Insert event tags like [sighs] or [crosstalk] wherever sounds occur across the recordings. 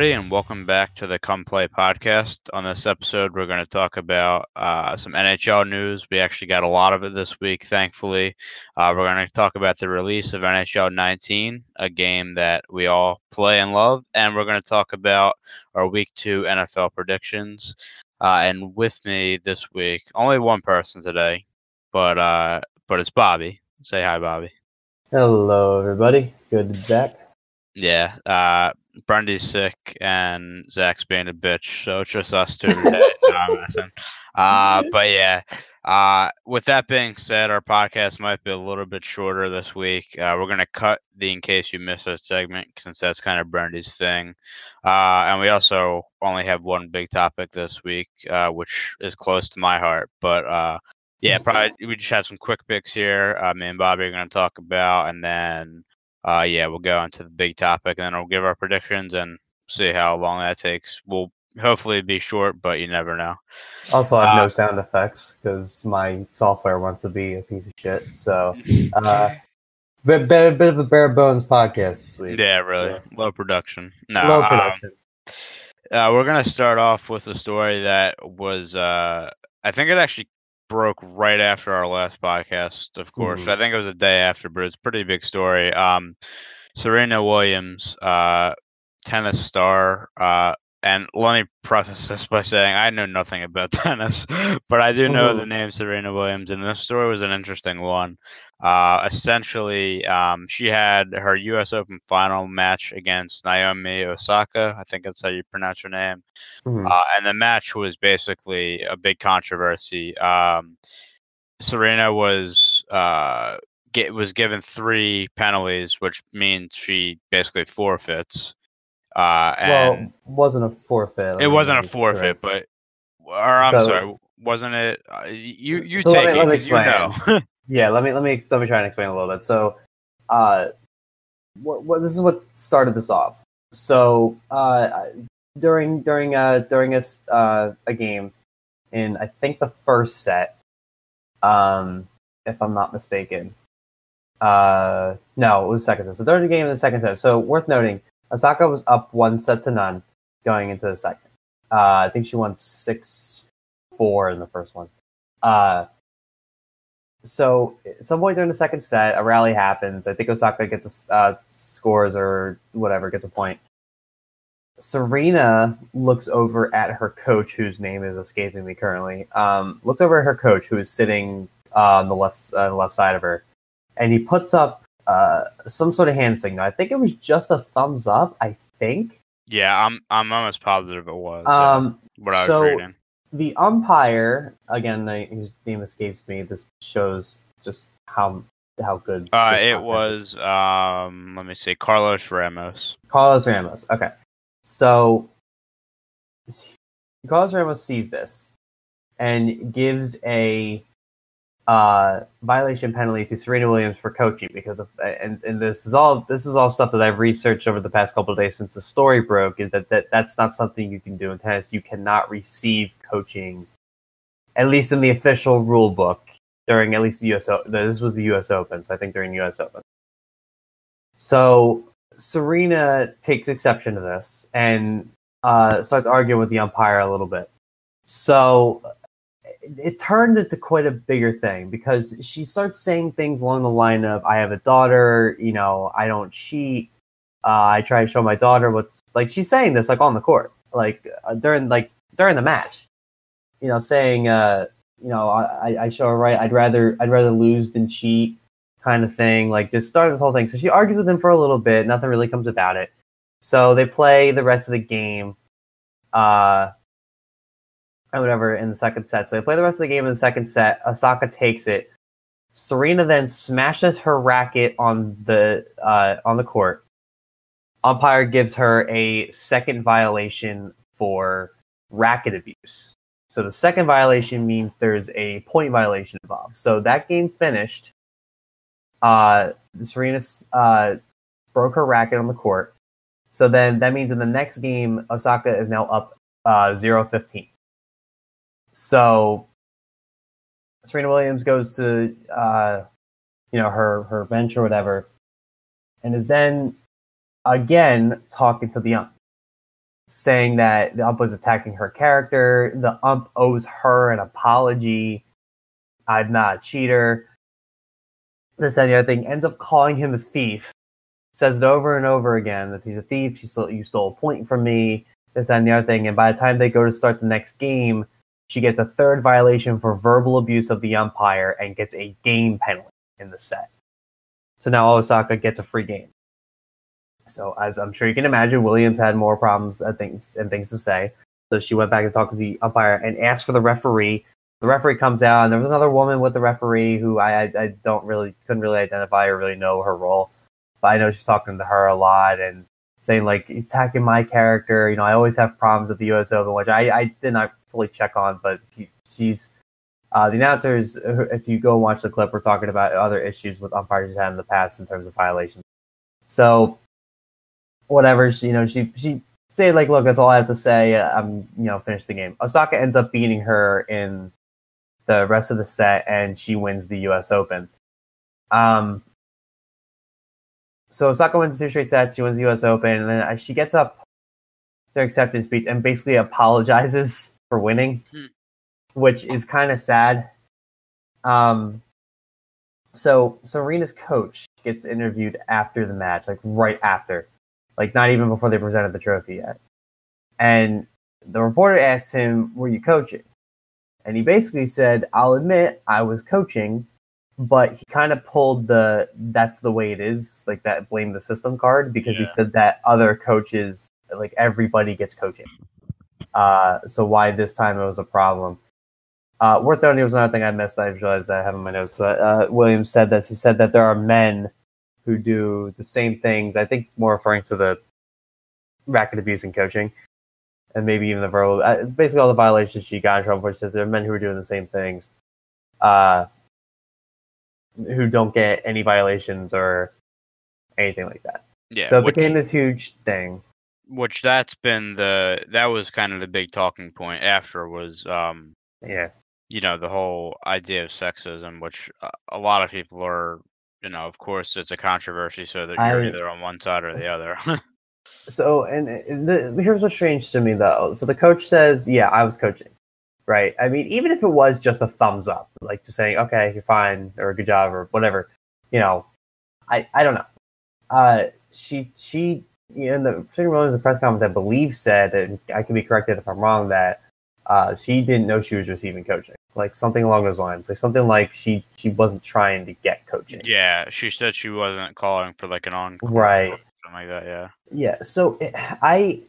everybody, and welcome back to the Come Play podcast. On this episode, we're going to talk about uh, some NHL news. We actually got a lot of it this week, thankfully. Uh, we're going to talk about the release of NHL 19, a game that we all play and love, and we're going to talk about our Week Two NFL predictions. Uh, and with me this week, only one person today, but uh, but it's Bobby. Say hi, Bobby. Hello, everybody. Good to be back. Yeah, uh, Brandy's sick and Zach's being a bitch, so it's just us two today. [laughs] no, I'm messing. Uh, but yeah, uh, with that being said, our podcast might be a little bit shorter this week. Uh, we're gonna cut the in case you miss a segment since that's kind of Brandy's thing, uh, and we also only have one big topic this week, uh, which is close to my heart. But uh, yeah, probably we just have some quick picks here. Uh, me and Bobby are gonna talk about, and then uh, yeah, we'll go into the big topic and then we'll give our predictions and see how long that takes. We'll hopefully be short, but you never know. Also, I have uh, no sound effects because my software wants to be a piece of shit. So, [laughs] uh, bit, bit, bit of a bare bones podcast this week. Yeah, really. Yeah. Low production. No, Low um, production. Um, uh, we're going to start off with a story that was, uh, I think it actually broke right after our last podcast, of course. Mm-hmm. I think it was a day after, but it's a pretty big story. Um, Serena Williams, uh, tennis star, uh, and let me preface this by saying I know nothing about [laughs] tennis, but I do know the name Serena Williams, and this story was an interesting one. Uh, essentially, um, she had her U.S. Open final match against Naomi Osaka. I think that's how you pronounce her name. Mm-hmm. Uh, and the match was basically a big controversy. Um, Serena was uh, get, was given three penalties, which means she basically forfeits. Uh, and well, wasn't a forfeit. It wasn't a forfeit, but or I'm so, sorry, wasn't it? Uh, you you so take me, it because you know. [laughs] yeah, let me let me let me try and explain a little bit. So, uh, what, what this is what started this off. So, uh, during during uh during a uh, a game in I think the first set, um, if I'm not mistaken. Uh, no, it was second set. So during the game in the second set. So worth noting, Osaka was up one set to none going into the second. Uh, I think she won six four in the first one. Uh, so at some point during the second set, a rally happens. I think Osaka gets a, uh, scores or whatever, gets a point. Serena looks over at her coach, whose name is escaping me currently. Um, looks over at her coach, who is sitting uh, on the left uh, left side of her, and he puts up uh, some sort of hand signal. I think it was just a thumbs up. I think. Yeah, I'm I'm almost positive it was. Um, what I so was reading. The umpire, again, whose name escapes me. This shows just how how good. Uh, it was. Um, let me see, Carlos Ramos. Carlos Ramos. Okay, so Carlos Ramos sees this and gives a uh, violation penalty to Serena Williams for coaching because of and, and this is all this is all stuff that I've researched over the past couple of days since the story broke is that, that that's not something you can do in tennis. You cannot receive coaching, at least in the official rule book during at least the US Open this was the US Open, so I think during US Open. So Serena takes exception to this and uh, starts arguing with the umpire a little bit. So it turned into quite a bigger thing because she starts saying things along the line of "I have a daughter," you know, "I don't cheat." Uh, I try to show my daughter what like she's saying this like on the court, like uh, during like during the match, you know, saying, uh, you know, I, I show her right. I'd rather I'd rather lose than cheat, kind of thing. Like just start this whole thing. So she argues with him for a little bit. Nothing really comes about it. So they play the rest of the game. Uh, whatever in the second set. So they play the rest of the game in the second set. Osaka takes it. Serena then smashes her racket on the uh, on the court. Umpire gives her a second violation for racket abuse. So the second violation means there's a point violation involved. So that game finished. Uh, Serena uh, broke her racket on the court. So then that means in the next game, Osaka is now up uh, 0 15. So Serena Williams goes to uh, you know her her bench or whatever, and is then again talking to the ump. saying that the ump was attacking her character. The ump owes her an apology. I'm not a cheater. This and the other thing ends up calling him a thief. Says it over and over again that he's a thief. She stole, you stole a point from me. This and the other thing. And by the time they go to start the next game, she gets a third violation for verbal abuse of the umpire and gets a game penalty in the set. So now Osaka gets a free game. So as I'm sure you can imagine, Williams had more problems and things and things to say. So she went back and talked to the umpire and asked for the referee. The referee comes out, and there was another woman with the referee who I, I, I don't really couldn't really identify or really know her role, but I know she's talking to her a lot and saying like he's attacking my character. You know, I always have problems at the U.S. Open, which I, I did not fully check on, but he, she's uh, the announcers. If you go watch the clip, we're talking about other issues with umpires had in the past in terms of violations. So whatever. She, you know, she she say like, look, that's all I have to say. I'm you know finish the game. Osaka ends up beating her in the rest of the set, and she wins the U.S. Open. Um. So Osaka wins two straight sets. She wins the U.S. Open, and then she gets up their acceptance speech and basically apologizes for winning, hmm. which is kind of sad. Um. So Serena's coach gets interviewed after the match, like right after, like not even before they presented the trophy yet. And the reporter asked him, Were you coaching? And he basically said, I'll admit I was coaching, but he kind of pulled the that's the way it is, like that blame the system card, because yeah. he said that other coaches, like everybody gets coaching. Uh, so why this time it was a problem. Uh, worth noting was another thing I missed. I realized that I have in my notes. Uh, Williams said this. He said that there are men who do the same things. I think more referring to the racket abuse and coaching, and maybe even the verbal. Uh, basically, all the violations she got in trouble for. Says there are men who are doing the same things, uh, who don't get any violations or anything like that. Yeah. So it which, became this huge thing. Which that's been the that was kind of the big talking point after was um yeah you know the whole idea of sexism, which a lot of people are you know, of course, it's a controversy, so that you're I, either on one side or the [laughs] other. [laughs] so, and the, here's what's strange to me, though. So the coach says, "Yeah, I was coaching." Right. I mean, even if it was just a thumbs up, like just saying, "Okay, you're fine," or "Good job," or whatever, you know, I I don't know. Uh, she she in the Serena Williams the press conference, I believe, said, and I can be corrected if I'm wrong, that uh, she didn't know she was receiving coaching like something along those lines, like something like she she wasn't trying to get coaching. Yeah, she said she wasn't calling for like an on right something like that. Yeah, yeah. So I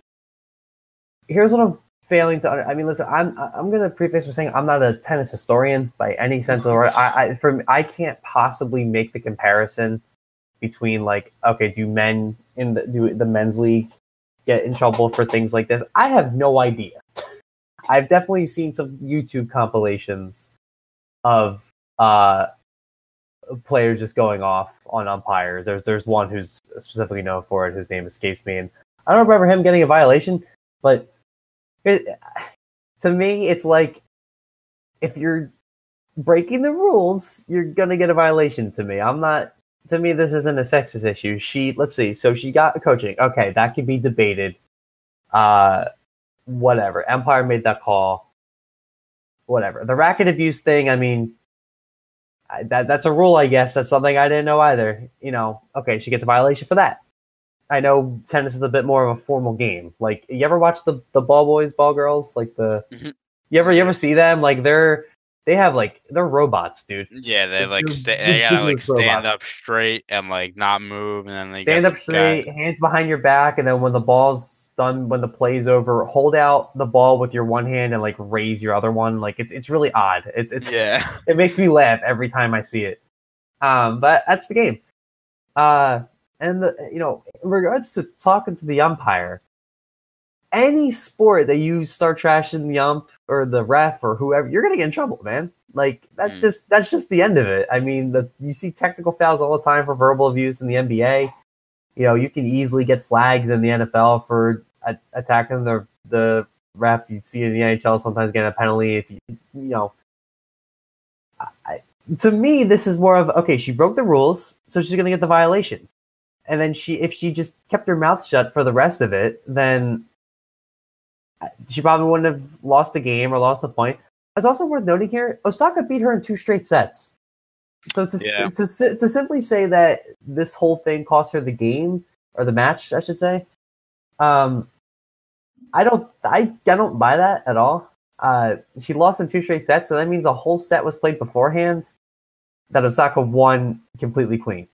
here's what I'm failing to. I mean, listen, I'm I'm gonna preface by saying I'm not a tennis historian by any sense of the word. I, I for I can't possibly make the comparison between like okay, do men in the do the men's league get in trouble for things like this? I have no idea. [laughs] I've definitely seen some YouTube compilations of uh, players just going off on umpires. There's there's one who's specifically known for it, whose name escapes me, and I don't remember him getting a violation. But it, to me, it's like if you're breaking the rules, you're gonna get a violation. To me, I'm not. To me, this isn't a sexist issue. She, let's see. So she got coaching. Okay, that could be debated. Uh, whatever. Empire made that call. Whatever. The racket abuse thing, I mean, I, that that's a rule, I guess. That's something I didn't know either. You know, okay, she gets a violation for that. I know tennis is a bit more of a formal game. Like, you ever watch the the ball boys, ball girls? Like the, mm-hmm. you ever you ever see them? Like they're they have like they're robots, dude. Yeah, they like sta- they gotta like stand robots. up straight and like not move, and then they stand up straight, guy. hands behind your back, and then when the ball's done, when the play's over, hold out the ball with your one hand and like raise your other one. Like it's it's really odd. It's it's yeah. [laughs] It makes me laugh every time I see it. Um, but that's the game. Uh, and the you know, in regards to talking to the umpire, any sport that you start trashing the ump or the ref or whoever, you're gonna get in trouble, man. Like that's mm. just that's just the end of it. I mean, the you see technical fouls all the time for verbal abuse in the NBA. You know, you can easily get flags in the NFL for a- attacking the the ref. You see in the NHL sometimes getting a penalty if you you know. I, to me, this is more of okay. She broke the rules, so she's gonna get the violations. And then she, if she just kept her mouth shut for the rest of it, then she probably wouldn't have lost the game or lost the point. It's also worth noting here: Osaka beat her in two straight sets. So to, Yeah. to, to simply say that this whole thing cost her the game or the match, I should say, um, I don't, I, I don't buy that at all. Uh, she lost in two straight sets, so that means a whole set was played beforehand that Osaka won completely clean,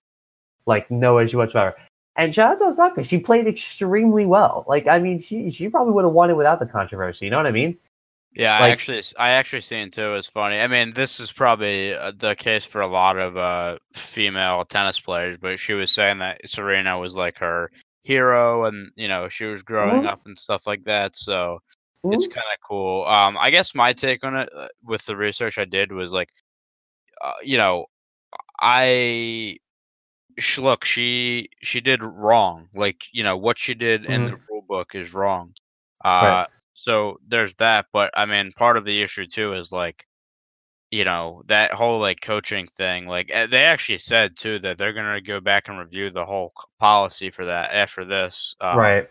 like no issue whatsoever. And to Osaka, she played extremely well. Like, I mean, she she probably would have won it without the controversy. You know what I mean? Yeah, I actually, I actually seen too. It's funny. I mean, this is probably uh, the case for a lot of uh, female tennis players, but she was saying that Serena was like her hero, and you know, she was growing Mhm. up and stuff like that. So it's kind of cool. Um, I guess my take on it uh, with the research I did was like, uh, you know, I sh- look, she she did wrong. Like, you know, what she did in the rule book is wrong. Uh, Right. so there's that. But I mean, part of the issue too is like, you know, that whole like coaching thing. Like, eh, they actually said too that they're gonna go back and review the whole policy for that after this. Um, right.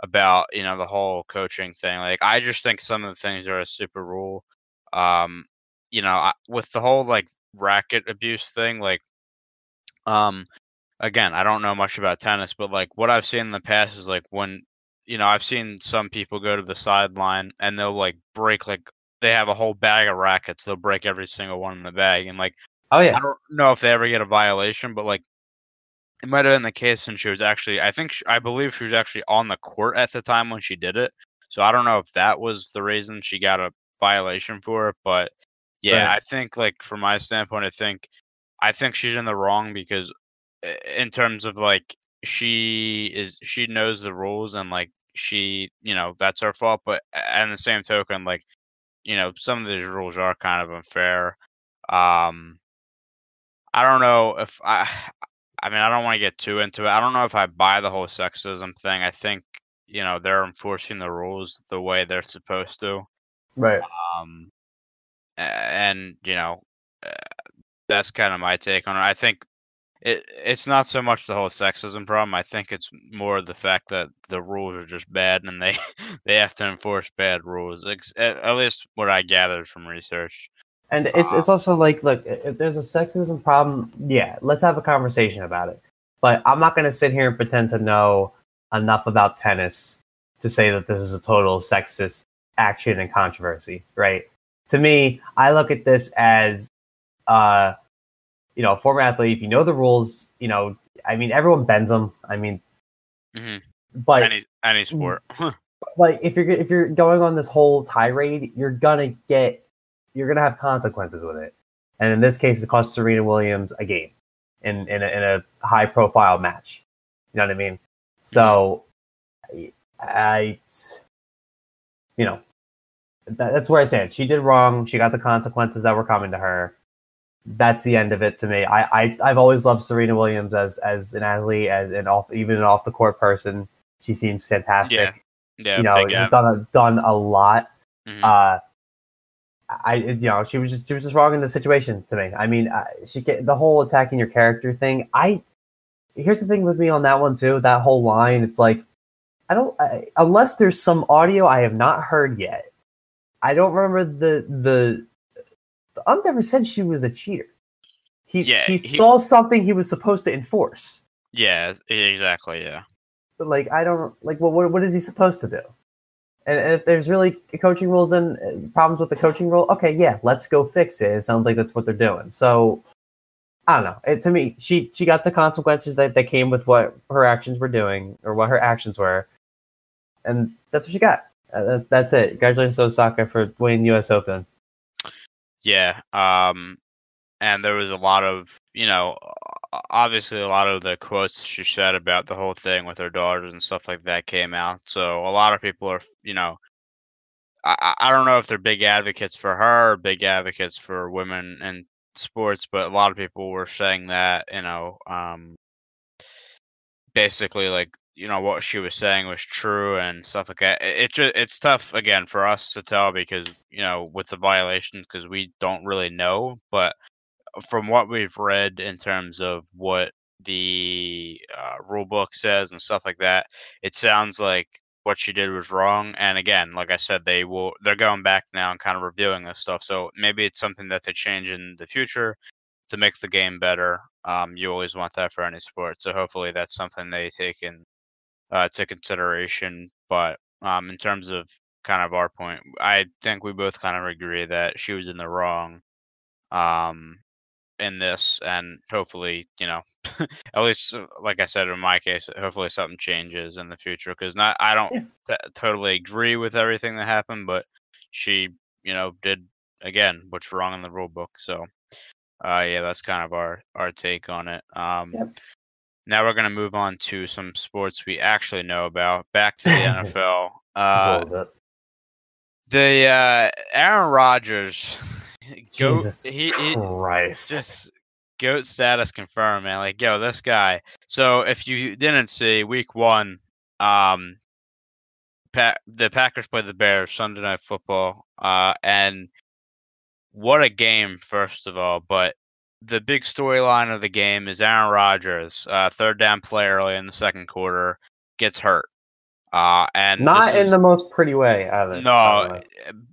about you know the whole coaching thing. Like I just think some of the things are a super rule. Um, you know, I, with the whole like racket abuse thing, like, um, again, I don't know much about tennis, but like what I've seen in the past is like when you know I've seen some people go to the sideline and they'll like break like they have a whole bag of rackets. They'll break every single one in the bag, and like Oh yeah, I don't know if they ever get a violation, but like it might have been the case and she was actually I think she, I believe she was actually on the court at the time when she did it. So I don't know if that was the reason she got a violation for it, but yeah, Right. I think like from my standpoint, I think I think she's in the wrong because in terms of like she is she knows the rules and like she you know that's her fault, but and the same token like you know some of these rules are kind of unfair. Um, I don't know if I. [sighs] I mean, I don't want to get too into it. I don't know if I buy the whole sexism thing. I think you know they're enforcing the rules the way they're supposed to. Right. Um, and you know, uh, that's kind of my take on it. I think it it's not so much the whole sexism problem. I think it's more the fact that the rules are just bad and they [laughs] they have to enforce bad rules. At at least what I gathered from research. And it's it's um, also like, look, if there's a sexism problem, yeah, let's have a conversation about it. But I'm not going to sit here and pretend to know enough about tennis to say that this is a total sexist action and controversy, right? To me, I look at this as, uh, you know, a former athlete. If you know the rules, you know, I mean, everyone bends them. I mean, hmm but Any any sport. [laughs] like if you're if you're going on this whole tirade, you're gonna get you're gonna have consequences with it. And in this case, it cost Serena Williams a game in in a, in a high profile match. You know what I mean? So, I, I you know, that, that's where I stand. She did wrong. She got the consequences that were coming to her. That's the end of it to me. I, I I've always loved Serena Williams as as an athlete, as an off even an off the court person. She seems fantastic yeah, yeah you know, she's done a, done a lot. Mhm. Uh, I, you know, she was just she was just wrong in the situation to me. I mean, uh, she get the whole attacking your character thing. I here's the thing with me on that one too. That whole line, it's like I don't I, unless there's some audio I have not heard yet. I don't remember the the. The ump never said she was a cheater. He Yeah, he, he- saw something he was supposed to enforce. yeah, exactly. Yeah. But, like I don't like what what what is he supposed to do? And, and if there's really coaching rules and uh, problems with the coaching rule, okay, yeah, let's go fix it. It sounds like that's what they're doing. So I don't know. It, to me, she she got the consequences that, that came with what her actions were doing or what her actions were, and that's what she got. Uh, that, that's it. Congratulations, to Osaka, for winning U.S. Open. Yeah. Um, and there was a lot of, you know, obviously a lot of the quotes she said about the whole thing with her daughters and stuff like that came out. So a lot of people are, you know, I, I don't know if they're big advocates for her big advocates for women in sports, but a lot of people were saying that, you know, um, basically like you know what she was saying was true and stuff like that. It, it it's tough again for us to tell because you know with the violations because we don't really know. But from what we've read in terms of what the uh, rule book says and stuff like that, it sounds like what she did was wrong. And again, like I said, they will they're going back now and kind of reviewing this stuff. So maybe it's something that they change in the future to make the game better. Um, you always want that for any sport. So hopefully that's something they take in uh, to consideration. But um, in terms of kind of our point, I think we both kind of agree that she was in the wrong. Um, in this, and hopefully, you know, [laughs] at least uh, like I said in my case, hopefully something changes in the future. Because not, I don't yeah. t- totally agree with everything that happened, but she, you know, did again what's wrong in the rule book. So, uh, yeah, that's kind of our our take on it. Um, yep. Now we're gonna move on to some sports we actually know about. Back to the [laughs] NFL. Uh, the uh, Aaron Rodgers [laughs] Goat, Jesus he, he, Christ. Just goat status confirmed, man. Like, yo, this guy. So if you didn't see week one, um, pa- the Packers played the Bears Sunday Night Football, uh, and what a game, first of all. But the big storyline of the game is Aaron Rodgers, uh, third down play early in the second quarter, gets hurt. Uh, and not in is, the most pretty way either. No,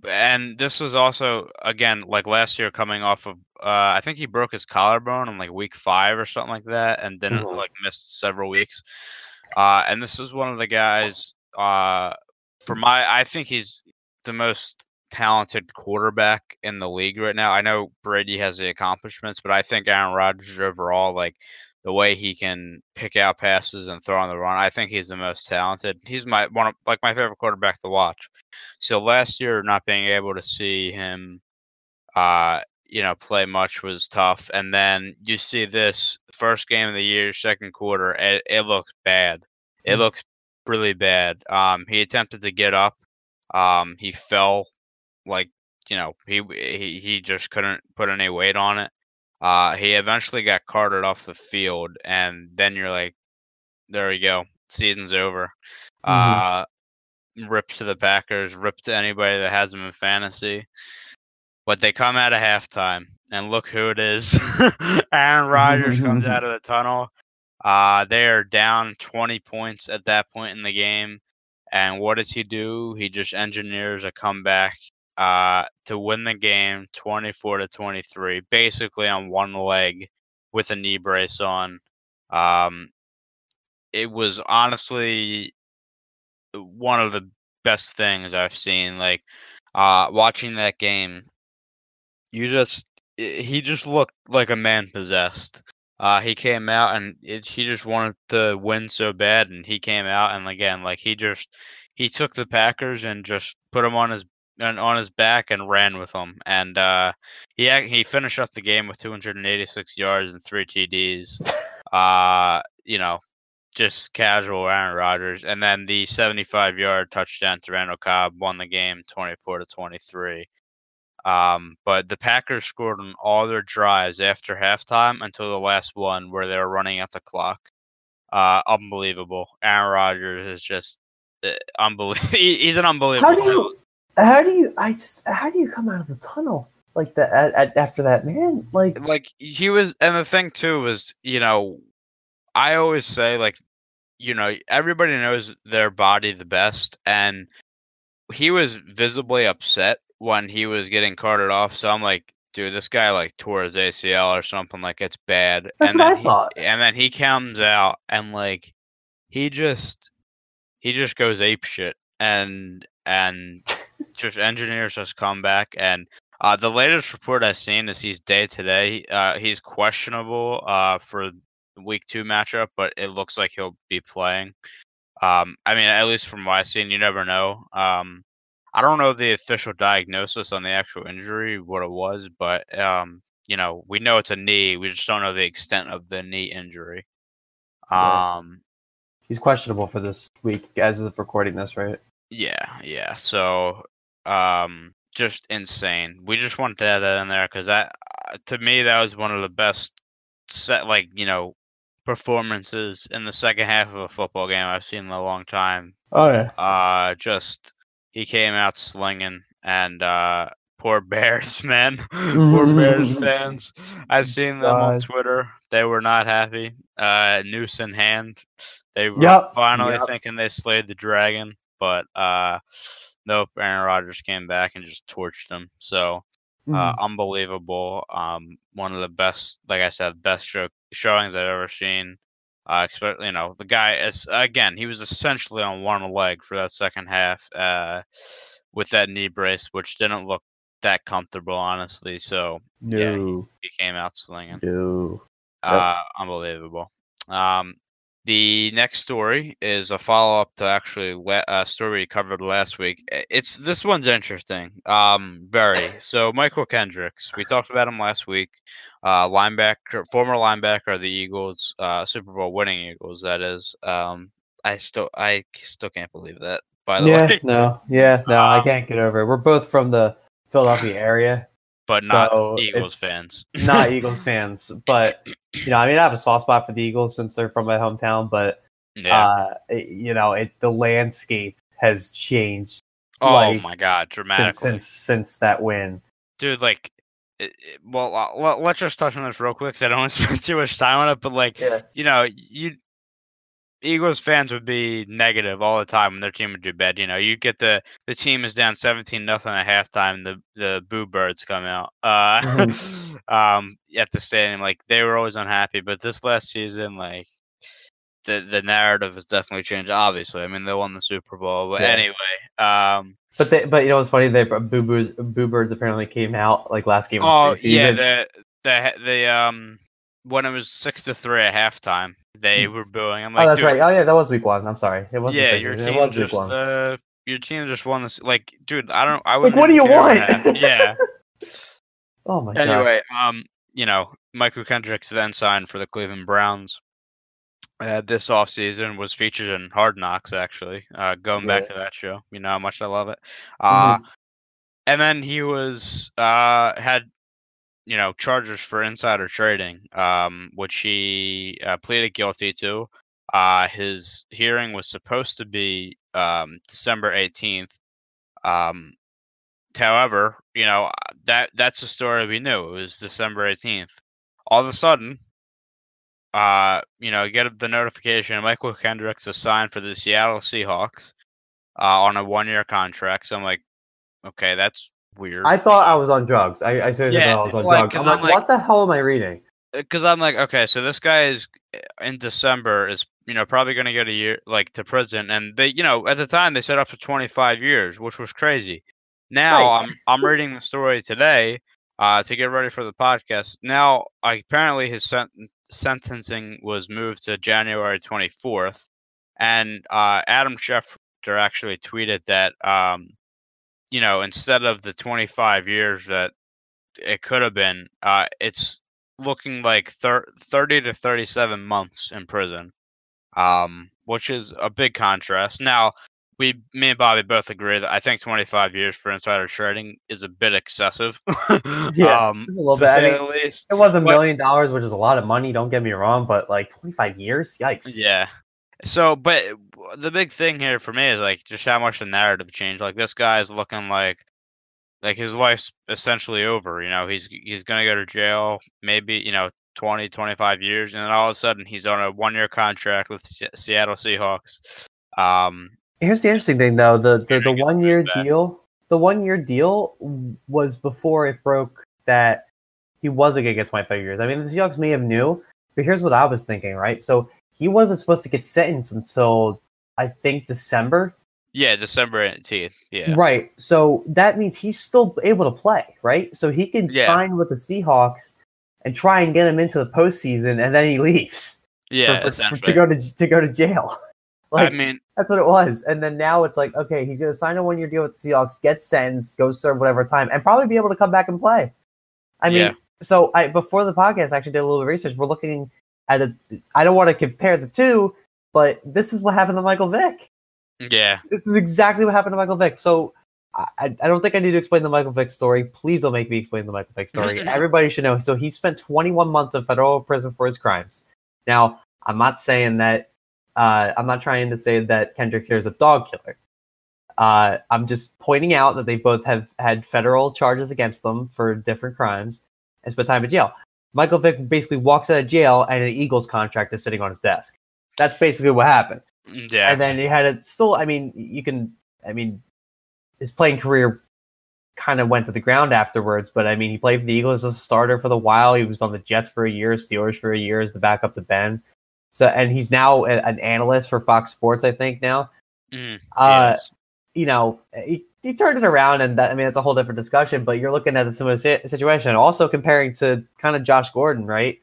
and this was also again like last year coming off of uh, I think he broke his collarbone in like week five or something like that, and then mm-hmm. like missed several weeks. Uh, and this is one of the guys. Uh, for my, I think he's the most talented quarterback in the league right now. I know Brady has the accomplishments, but I think Aaron Rodgers overall, like the way he can pick out passes and throw on the run. I think he's the most talented. He's my one of like my favorite quarterback to watch. So last year, not being able to see him, uh, you know, play much was tough. And then you see this first game of the year, second quarter, it, it looks bad. It mm-hmm. looks really bad. Um, he attempted to get up. Um, he fell like you know he he he just couldn't put any weight on it. Uh, he eventually got carted off the field, and then you're like, there we go, season's over. Mm-hmm. Uh, rip to the Packers, rip to anybody that has them in fantasy. But they come out of halftime, and look who it is. [laughs] Aaron Rodgers comes out [laughs] of the tunnel. Uh, they are down 20 points at that point in the game. And what does he do? He just engineers a comeback uh, to win the game 24 to 23, basically on one leg with a knee brace on. Um, it was honestly one of the best things I've seen. Like uh, watching that game, you just he just looked like a man possessed. Uh, he came out and it, he just wanted to win so bad, and he came out and again, like he just he took the Packers and just put them on his and on his back and ran with him. And uh, he he finished up the game with 286 yards and three TDs. [laughs] uh, you know, just casual Aaron Rodgers, and then the 75 yard touchdown to Randall Cobb won the game 24 to 23. Um, but the Packers scored on all their drives after halftime until the last one where they were running at the clock. Uh, unbelievable. Aaron Rodgers is just uh, unbelievable. [laughs] He's an unbelievable. How do you how do you? I just how do you come out of the tunnel like that at, after that man? Like like he was, and the thing too was, you know, I always say like, you know, everybody knows their body the best, and he was visibly upset when he was getting carted off. So I'm like, dude, this guy like tore his ACL or something. Like it's bad. That's and what I he, thought. And then he comes out and like he just he just goes ape shit and and [laughs] just engineers just come back and uh, the latest report I've seen is he's day today. Uh, he's questionable uh, for week two matchup, but it looks like he'll be playing. Um, I mean, at least from what I've seen, you never know. Um, I don't know the official diagnosis on the actual injury, what it was, but um, you know, we know it's a knee. We just don't know the extent of the knee injury. Um, he's questionable for this week as of recording this, right? Yeah, yeah. So, um, just insane. We just wanted to add that in there because that, uh, to me, that was one of the best set, like you know, performances in the second half of a football game I've seen in a long time. Oh yeah. Uh, just he came out slinging, and uh, poor [laughs] Bears, man, poor Bears fans. I've seen them God. on Twitter. They were not happy. Uh, noose in hand. They were yep. finally yep. thinking they slayed the dragon but uh, nope. Aaron Rodgers came back and just torched them. So uh, Mhm. unbelievable. Um, one of the best, like I said, best show, showings I've ever seen. Uh, expect, you know, the guy is again. He was essentially on one leg for that second half, uh, with that knee brace, which didn't look that comfortable, honestly. So yeah, no, he came out slinging. no. Yep. Uh, unbelievable. Um, the next story is a follow up to actually a story we covered last week. It's this one's interesting. Um, very. So Mychal Kendricks, we talked about him last week. Uh, linebacker, former linebacker of the Eagles, uh, Super Bowl winning Eagles. That is. Um, I still, I still can't believe that. By the Yeah, way, no, yeah, no. I Um, can't get over it. We're both from the Philadelphia area, but not so Eagles fans. not [laughs] Eagles fans. But you know, I mean, I have a soft spot for the Eagles since they're from my hometown. But yeah. uh, it- you know, it the landscape has changed oh like, my God, dramatically. since since since that win. dude like it, well uh, let, let's just touch on this real quick because i don't [laughs] want to spend too much time on it but like Yeah, you know you eagles fans would be negative all the time when their team would do bad you know you get the the team is down 17 nothing at halftime the the boo birds come out uh [laughs] [laughs] um at the stadium like they were always unhappy but this last season like the the narrative has definitely changed obviously i mean they won the super bowl but Yeah. anyway um but they, but you know, what's funny? They Boo Boos, Boo Birds apparently came out like last game. Oh of the yeah, the the the um when it was six to three at halftime, they were booing. I'm like, oh, that's right. Oh yeah, that was week one. I'm sorry, it wasn't. yeah, your it team was just week one. uh, your team just won this. Like, dude, I don't. I wouldn't what do you want? Yeah. [laughs] oh my god. anyway, um, you know, Mychal Kendricks then signed for the Cleveland Browns. Uh, this offseason was featured in Hard Knocks, actually. Uh, going back Yeah. to that show, you know how much I love it. Uh, and then he was uh had you know charges for insider trading, um, which he uh, pleaded guilty to. Uh, his hearing was supposed to be um, December eighteenth. Um, however, you know that that's the story we knew. It was December eighteenth. All of a sudden, uh, you know, get the notification. Mychal Kendricks is signed for the Seattle Seahawks uh, on a one-year contract. So I'm like, okay, that's weird. I thought I was on drugs. I, I seriously Yeah, thought I was on like, drugs. 'cause I'm I'm like, like- what the hell am I reading? because I'm like, okay, so this guy is uh, in December is you know probably going to go to year like to prison, and they you know at the time they set up for 25 years, which was crazy. Now Right. I'm I'm reading the story today uh, to get ready for the podcast. Now apparently his sen- sentencing was moved to January 24th, and uh, Adam Schefter actually tweeted that um, you know instead of the 25 years that it could have been, uh, it's looking like thir- 30 to 37 months in prison, um, which is a big contrast. Now, we, me and Bobby both agree that I think 25 years for insider trading is a bit excessive. [laughs] Yeah, um, a little bit. I mean. It was a million dollars, which is a lot of money. Don't get me wrong, but like 25 years, yikes. Yeah. So, but the big thing here for me is like just how much the narrative changed. Like this guy is looking like like his life's essentially over. You know, he's he's gonna go to jail, maybe you know 20, 25 years, and then all of a sudden he's on a one year contract with Se- Seattle Seahawks. Um, Here's the interesting thing, though the the, the one year deal, the one year deal was before it broke that he wasn't gonna get 25 years. I mean, the Seahawks may have knew, but here's what I was thinking, right? So he wasn't supposed to get sentenced until I think December, yeah, December eighteenth. Yeah, Right. So that means he's still able to play, right? So he can Yeah. sign with the Seahawks and try and get him into the postseason, and then he leaves yeah, for- for- essentially. to go to to go to jail. [laughs] I like mean, that's what it was. And then now it's like, okay, he's going to sign a one year deal with the Seahawks, get sentenced, go serve whatever time, and probably be able to come back and play. I mean, Yeah. so I before the podcast, I actually did a little bit of research. We're looking at a. I don't want to compare the two, but this is what happened to Michael Vick. yeah, This is exactly what happened to Michael Vick. So I, I don't think I need to explain the Michael Vick story. Please don't make me explain the Michael Vick story. [laughs] Everybody should know. So he spent 21 months in federal prison for his crimes. Now, I'm not saying that. Uh, I'm not trying to say that Kendrick here is a dog killer. Uh, I'm just pointing out that they both have had federal charges against them for different crimes and spent time in jail. Michael Vick basically walks out of jail and an Eagles contract is sitting on his desk. That's basically what happened. Yeah. And then he had it still. I mean, you can. I mean, his playing career kind of went to the ground afterwards. But I mean, he played for the Eagles as a starter for the while. He was on the Jets for a year, Steelers for a year as the backup to Ben. So, and he's now a- an analyst for Fox Sports, I think now. Mm, Uh, yes. You know, he, he turned it around, and that, I mean, it's a whole different discussion. But you're looking at a similar situation, also comparing to kind of Josh Gordon, right?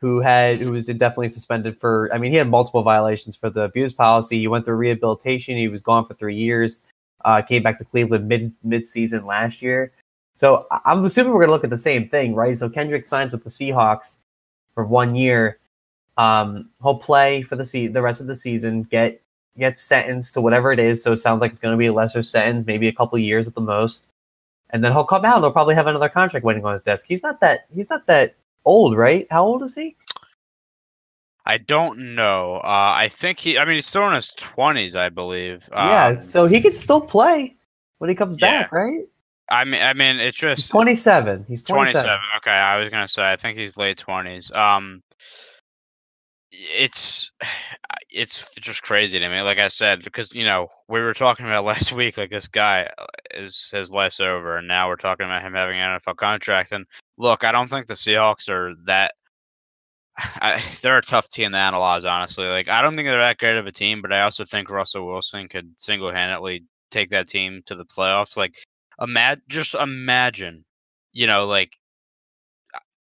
Who had who was indefinitely suspended for? I mean, he had multiple violations for the abuse policy. He went through rehabilitation. He was gone for three years. Uh, came back to Cleveland mid mid season last year. So I'm assuming we're gonna look at the same thing, right? So Kendrick signs with the Seahawks for one year. Um, he'll play for the se- the rest of the season. Get get sentenced to whatever it is. So it sounds like it's going to be a lesser sentence, maybe a couple years at the most. And then he'll come out. and They'll probably have another contract waiting on his desk. He's not that. He's not that old, right? How old is he? I don't know. Uh, I think he. I mean, he's still in his twenties, I believe. yeah. Um, So he could still play when he comes Yeah. back, right? I mean, I mean, it's He's just 27. He's 27. 27. Okay, I was gonna say I think he's late 20s. Um, it's [sighs] it's just crazy to me. Like I said, because you know we were talking about [laughs] last week, like this guy uh, is his life's over, and now we're talking about him having an NFL contract. And look, I don't think the Seahawks are that. [sighs] I, [sighs] they're a tough team to analyze, honestly. Like I don't think they're that great of a team, but I also think Russell Wilson could single-handedly take that team to the playoffs. Like, imagine, just imagine, you know, like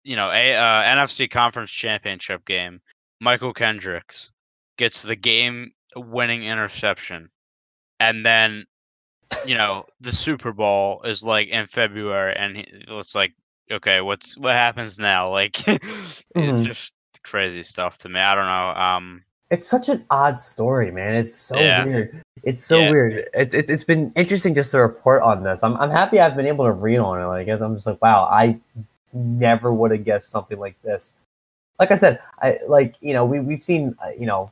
you know, a uh, NFC Conference Championship game, Mychal Kendricks gets the game-winning interception, and then, you know, the Super Bowl is like in February, and it's like, okay, what's what happens now? [laughs] Like, it's Mhm. just crazy stuff to me. I don't know. Um, It's such an odd story, man. It's so Yeah. weird. It's so Yeah. weird. It, it, it's been interesting just to report on this. I'm, I'm happy I've been able to read on it. Like I'm just like, wow, I never would have guessed something like this. Like I said, I like you know we we've seen uh, you know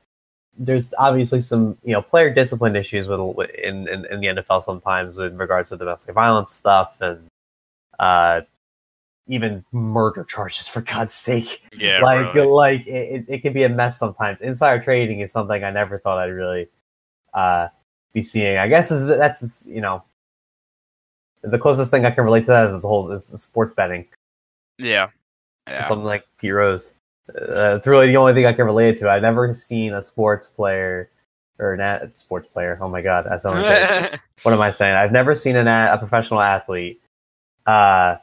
there's obviously some you know player discipline issues with in, in in the NFL sometimes in regards to domestic violence stuff and uh even murder charges for God's sake yeah, like really. like it, it, it can be a mess sometimes. Insider trading is something I never thought I'd really uh, be seeing. I guess is that's you know the closest thing I can relate to that is the whole is sports betting. yeah, yeah. Something like Pete Rose. Uh, it's really the only thing I can relate it to. I've never seen a sports player or an a- sports player. Oh my god, that's only [laughs] what am I saying? I've never seen an a, a professional athlete uh,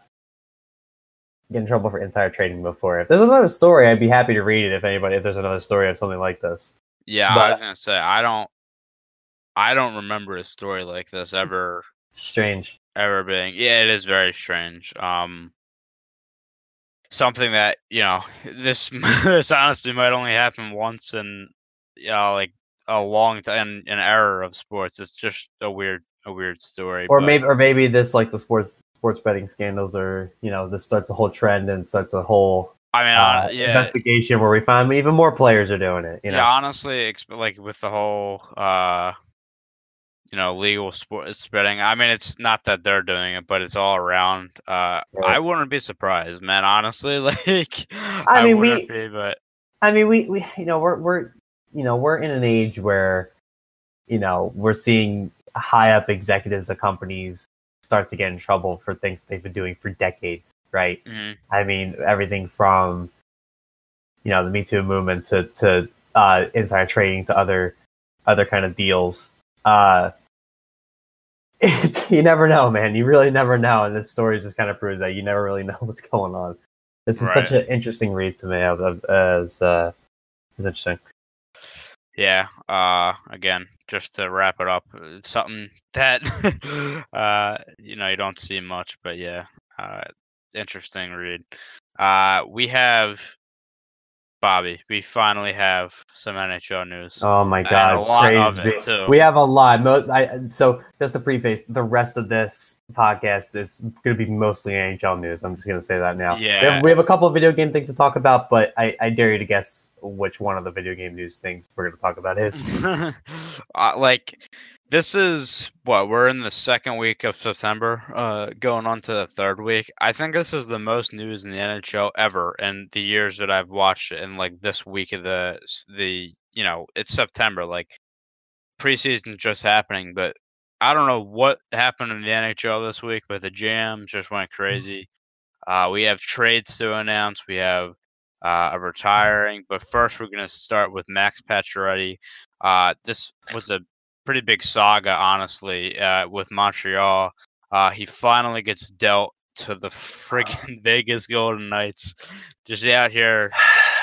get in trouble for insider trading before. If there's another story, I'd be happy to read it. If anybody, if there's another story of something like this, yeah, I was gonna say I don't, I don't remember a story like this ever strange. ever being. Yeah, it is very strange. Um, something that you know [laughs] this this honestly might only happen once in you know like a long time an error of sports. It's just a weird a weird story. Or but- maybe, or maybe this like the sports sports betting scandals, or you know, this starts a whole trend and starts a whole I mean, uh, hon- yeah, investigation where we find even more players are doing it. You know, yeah. Honestly, exp- like with the whole uh, you know, legal sports betting. I mean, it's not that they're doing it, but it's all around. Uh, Right. I wouldn't be surprised, man. Honestly, [laughs] like I mean, we- be, but I mean, we, we you know we're we're you know we're in an age where you know we're seeing high up executives of companies start to get in trouble for things they've been doing for decades, right? mhm. I mean, everything from you know the Me Too movement to to uh, insider trading to other other kind of deals. Uh, [laughs] it, you never know, man. You really never know, and this story just kind of proves that you never really [laughs] know what's going on. This is such an interesting read to me. Of, of, as uh, it's interesting. Yeah. Uh, again, just to wrap it up, it's something that [laughs] uh, you know, you don't see much, but yeah, uh, interesting read. Uh, we have Bobby. We finally have some NHL news. Oh my god, a lot of crazy! it, too. We have a lot. Mo- I, so just to preface, the rest of this podcast is going to be mostly NHL news. I'm just going to say that now. We Yeah. have, we have a couple of video game things to talk about, but I, I dare you to guess which one of the video game news things we're going to talk about is. [laughs] uh, like this is what we're in the second week of September, uh, going on to the third week. I think this is the most news in the NHL ever in the years that I've watched it. And like this week of the the you know it's September. Like preseason just happening, but I don't know what happened in the NHL this week, but the jams just went crazy. Uh, we have trades to announce. We have uh, a retiring, but first we're going to start with Max Pacioretty. Uh, this was a pretty big saga, honestly, uh, with Montreal. Uh, he finally gets dealt to the friggin' [laughs] Vegas Golden Knights. Just out here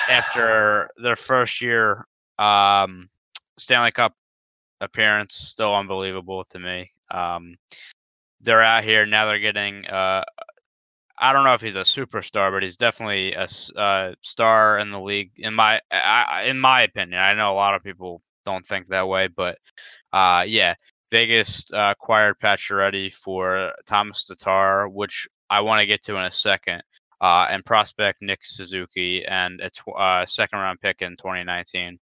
after [sighs] their first year um, Stanley Cup appearance, still unbelievable to me. Um, they're out here now. They're getting. Uh, I don't know if he's a superstar, but he's definitely a, a star in the league. In my, I, in my opinion, I know a lot of people don't think that way, but uh, yeah, Vegas uh, acquired Pacioretty for Thomas Tatar, which I want to get to in a second, uh, and prospect Nick Suzuki and a tw- uh, second round pick in 2019.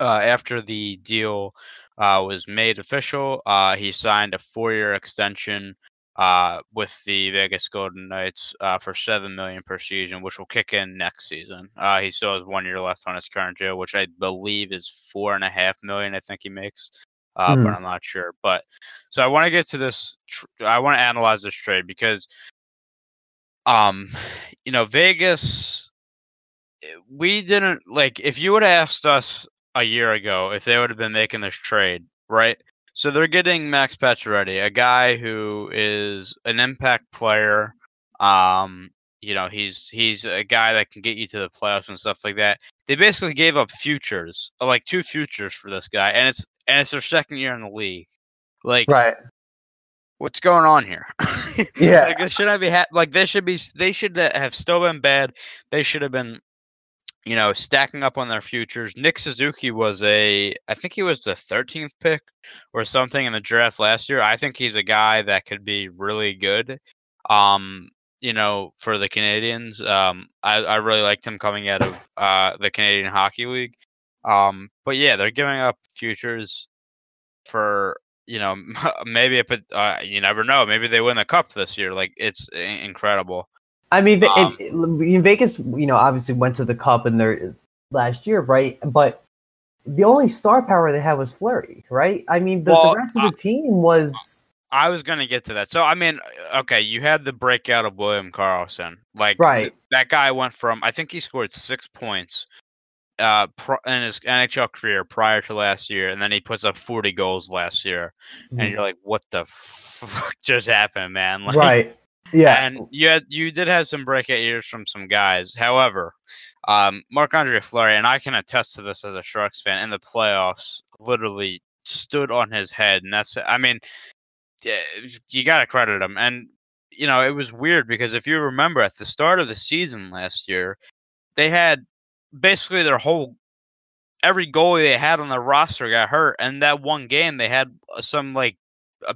Uh, after the deal uh, was made official, uh, he signed a four year extension uh, with the Vegas Golden Knights uh, for seven million per season, which will kick in next season. Uh, he still has one year left on his current deal, which I believe is four and a half million. I think he makes, uh, mm. but I'm not sure. But so I want to get to this. Tr- I want to analyze this trade because, um, [sighs] you know, Vegas. Eh, we didn't like if you would have asked us a year ago if they would have been making this trade, right? So they're getting Max Pacioretty, a guy who is an impact player. Um, you know, he's he's a guy that can get you to the playoffs and stuff like that. They basically gave up futures, like two futures for this guy, and it's and it's their second year in the league. Like, right? What's going on here? [laughs] yeah, like this should I be ha- like they should be they should have still been bad. They should have been you know, stacking up on their futures. Nick Suzuki was a, I think he was the 13th pick or something in the draft last year. I think he's a guy that could be really good. Um, you know, for the Canadiens, um, I, I really liked him coming out of uh, the Canadian Hockey League. Um, but yeah, they're giving up futures for you know [laughs] maybe a, uh, you never know maybe they win the cup this year. Like it's incredible. I mean, um, it, it, Vegas, you know, obviously went to the Cup in their last year, right? But the only star power they had was Fleury, right? I mean, the, well, the rest of the team was. I was going to get to that. So, I mean, okay, you had the breakout of William Karlsson. Like, right. that guy went from, I think he scored six points uh, in his NHL career prior to last year, and then he puts up 40 goals last year. Mm-hmm. And you're like, what the fuck [laughs] just happened, man? [laughs] Like, right. Yeah, and you had, you did have some breakout years from some guys. However, um, Marc Andre Fleury, and I can attest to this as a Sharks fan, in the playoffs, literally stood on his head, and that's I mean, you got to credit him. And you know, it was weird because if you remember at the start of the season last year, they had basically their whole every goalie they had on the roster got hurt, and that one game they had some like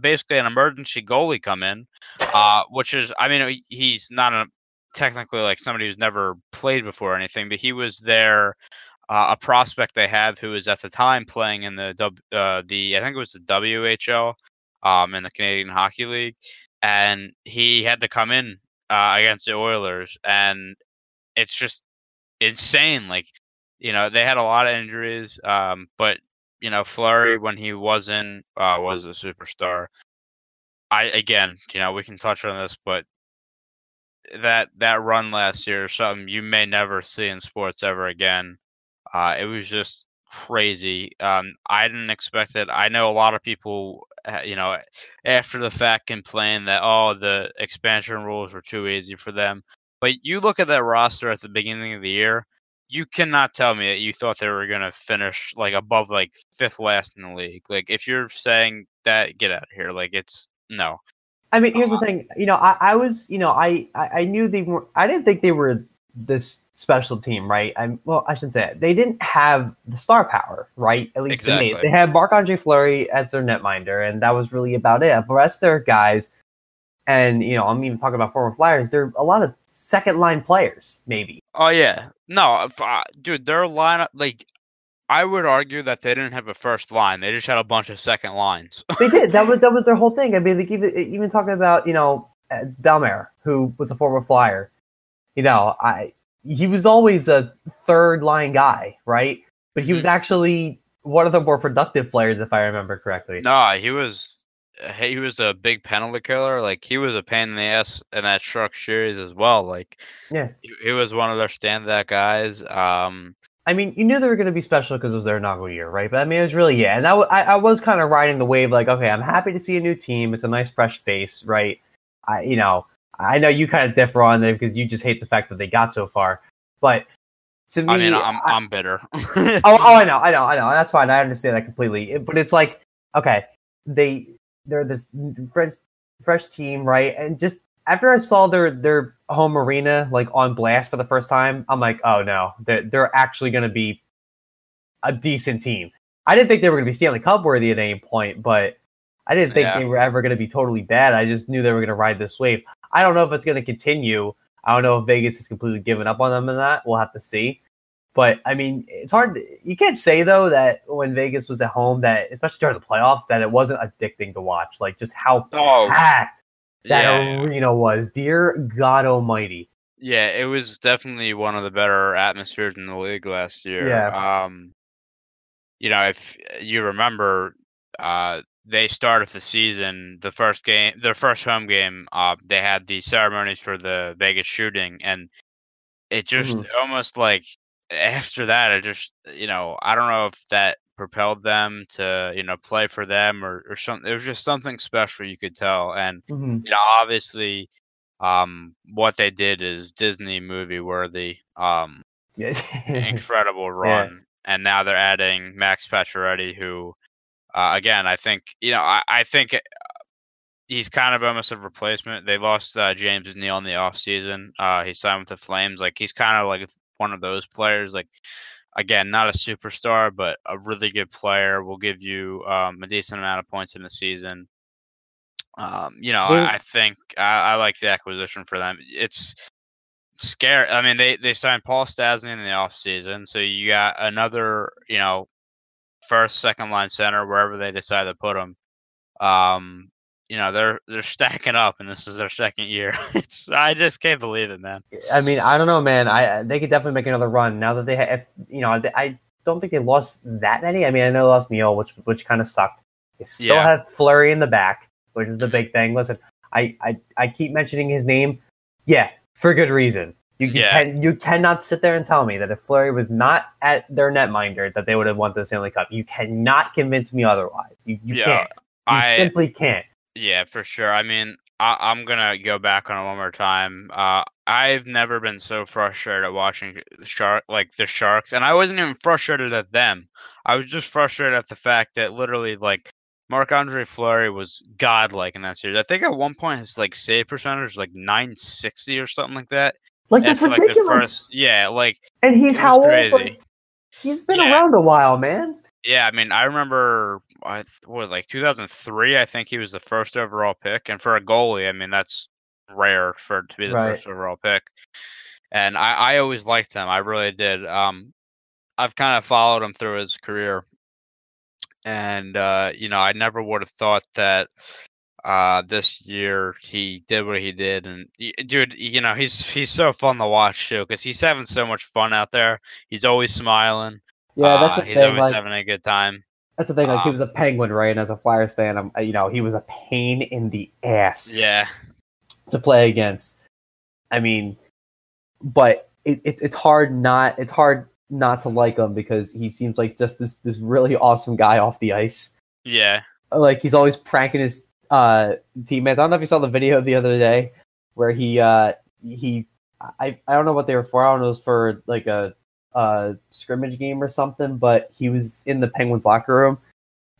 basically an emergency goalie come in, uh, which is, I mean, he's not a technically like somebody who's never played before or anything, but he was there. Uh, a prospect they have who was at the time playing in the uh, the I think it was the WHL um, in the Canadian Hockey League, and he had to come in uh, against the Oilers, and it's just insane. Like you know they had a lot of injuries, um, but you know, Fleury when he wasn't uh, was a superstar. I again, you know, we can touch on this, but that that run last year, something you may never see in sports ever again. Uh, it was just crazy. Um, I didn't expect it. I know a lot of people, uh, you know, after the fact complain that oh the expansion rules were too easy for them. But you look at that roster at the beginning of the year, you cannot tell me that you thought they were going to finish like above like fifth last in the league. Like if you're saying that, get out of here. Like it's no. I mean, here's uh, the thing. You know, I, I was, you know, I, I knew they were. I didn't think they were this special team, right? I'm well, I shouldn't say it. They didn't have the star power, right? At least exactly. to me, they had Marc Andre Fleury as their netminder, and that was really about it. The rest of their guys and you know, I'm even talking about former Flyers. They're a lot of second line players, maybe. Oh yeah, no, uh, dude, their lineup like I would argue that they didn't have a first line; they just had a bunch of second lines. they did. That was [laughs] that was their whole thing. I mean, like even even talking about you know uh, who was a former Flyer. You know, I he was always a third line guy, right? But he was mm-hmm. actually one of the more productive players, if I remember correctly. No, he was he was a big penalty killer. Like he was a pain in the ass in that Shark series as well. Like yeah, he, he was one of their standout guys. Um, I mean, you knew they were going to be special because it was their inaugural year, right? But I mean, it was really yeah, and that w- I, I was kind of riding the wave, like, okay, I'm happy to see a new team. It's a nice fresh face, right? I, you know, I know you kind of differ on them because you just hate the fact that they got so far, but to me, I mean, I'm I, I'm bitter. oh, oh, I [laughs] know, I know, I know. That's fine. I understand that completely. But it's like, okay, they they're this fresh fresh team, right? And just after I saw their their home arena like on blast for the first time, I'm like, oh no, they're they're actually going to be a decent team. I didn't think they were going to be Stanley Cup worthy at any point, but I didn't think Yeah. they were ever going to be totally bad. I just knew they were going to ride this wave. I don't know if it's going to continue. I don't know if Vegas has completely given up on them in that. We'll have to see. But I mean, it's hard. You can't say though that when Vegas was at home, that especially during the playoffs, that it wasn't addicting to watch. Like just how Oh, packed that yeah, arena was. Dear God Almighty. yeah, it was definitely one of the better atmospheres in the league last year. Yeah. Um, you know, if you remember, uh, they started the season, the first game, their first home game. Uh, they had the ceremonies for the Vegas shooting, and it just Mhm. almost like after that, I just you know, I don't know if that propelled them to you know play for them or or something. It was just something special you could tell, and Mhm. you know, obviously, um, what they did is Disney movie worthy. Um, [laughs] incredible run, and now they're adding Max Pacioretty, who, uh, again, I think you know, I, I think uh, he's kind of almost a replacement. They lost uh, James Neal in the offseason. Uh, he signed with the Flames. Like he's kind of like one of those players. Like again, not a superstar, but a really good player. Will give you um, a decent amount of points in the season. Um, you know, I, I think I, I like the acquisition for them. It's scary. I mean, they they signed Paul Stastny in the offseason, so you got another, you know, first, second line center wherever they decide to put him. Um, you know, they're they're stacking up, and this is their second year. [laughs] it's I just can't believe it, man. I mean, I don't know, man. I they could definitely make another run now that they have. You know, they, I don't think they lost that many. I mean, I know they lost Neal, which which kind of sucked. They still Yeah. have Fleury in the back, which is the big thing. Listen, I I, I keep mentioning his name. Yeah, for good reason. You, you Yeah. can you cannot sit there and tell me that if Fleury was not at their netminder, that they would have won the Stanley Cup. You cannot convince me otherwise. You you Yeah, can't. You I simply can't. Yeah, for sure. I mean, I, I'm gonna go back on it one more time. Uh, I've never been so frustrated at watching shark, like the Sharks, and I wasn't even frustrated at them. I was just frustrated at the fact that literally, like, Marc Andre Fleury was godlike in that series. I think at one point his like save percentage was like 960 or something like that. Like that's After, like, the ridiculous. first- yeah, like and he's how was old? crazy. Like, he's been Yeah. around a while, man. Yeah, I mean, I remember I was like 2003. I think he was the first overall pick, and for a goalie, I mean that's rare for to be the Right. first overall pick. And I, I always liked him. I really did. Um, I've kind of followed him through his career, and uh, you know, I never would have thought that uh this year he did what he did and dude you know he's he's so fun to watch too because he's having so much fun out there he's always smiling Yeah, that's uh, the he's thing. Like having a good time that's the thing. Like he um, was a Penguin, right? And as a Flyers fan, I'm you know he was a pain in the ass yeah to play against. I mean, but it, it it's hard not it's hard not to like him because he seems like just this this really awesome guy off the ice. yeah Like he's always pranking his uh teammates. I don't know if you saw the video the other day where he uh he I I don't know what they were for. I don't know if it was for like a uh scrimmage game or something, but he was in the Penguins locker room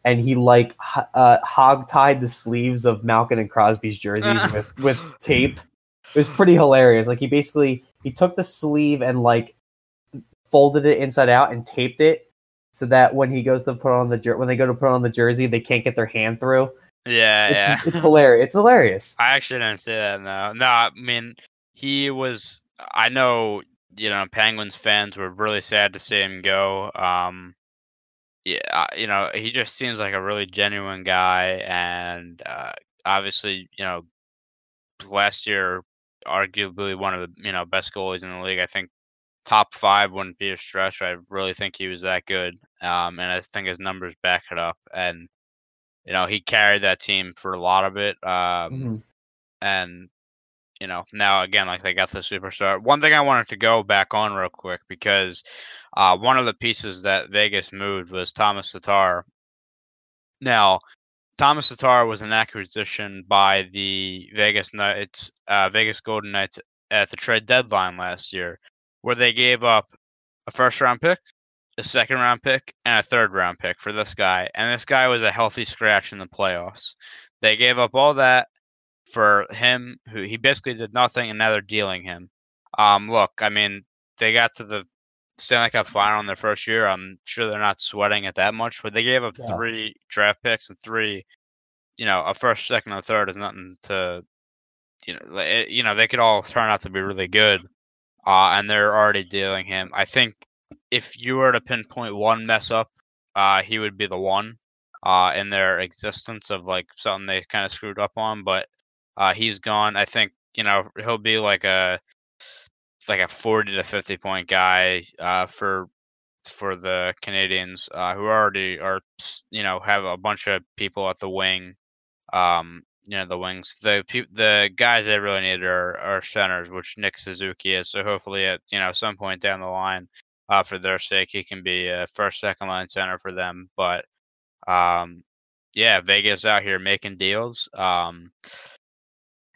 and he like uh hog tied the sleeves of Malkin and Crosby's jerseys with [laughs] with tape. It was pretty hilarious. Like he basically he took the sleeve and like folded it inside out and taped it so that when he goes to put on the jer- when they go to put on the jersey, they can't get their hand through. yeah yeah It's, it's hilarious. It's [laughs] hilarious. I actually didn't say that. No, no. I mean, he was. I know. You know, Penguins fans were really sad to see him go. Um, yeah, uh, you know, he just seems like a really genuine guy, and uh, obviously, you know, last year, arguably one of the you know best goalies in the league. I think top five wouldn't be a stretch. I really think he was that good, um, and I think his numbers back it up. And you know, he carried that team for a lot of it. Um, mm-hmm. And you know, now again, like they got the superstar. One thing I wanted to go back on real quick because uh, one of the pieces that Vegas moved was Thomas Tatar. Now, Thomas Tatar was an acquisition by the Vegas Knights, uh, Vegas Golden Knights at the trade deadline last year, where they gave up a first round pick, a second round pick, and a third round pick for this guy. And this guy was a healthy scratch in the playoffs. They gave up all that for him, who he basically did nothing, and now they're dealing him. Um, look, I mean, they got to the Stanley Cup final in their first year. I'm sure they're not sweating it that much, but they gave up yeah. three draft picks and three, you know, a first, second, and third is nothing to, you know, it, you know, they could all turn out to be really good, uh, and they're already dealing him. I think if you were to pinpoint one mess up, uh, he would be the one uh, in their existence of like something they kind of screwed up on. But uh, he's gone. I think you know he'll be like a like a forty to fifty point guy uh, for for the Canadiens uh, who already are you know have a bunch of people at the wing. Um, you know the wings. The the guys they really need are, are centers, which Nick Suzuki is. So hopefully at you know some point down the line, uh, for their sake, he can be a first second line center for them. But um, yeah, Vegas out here making deals. Um,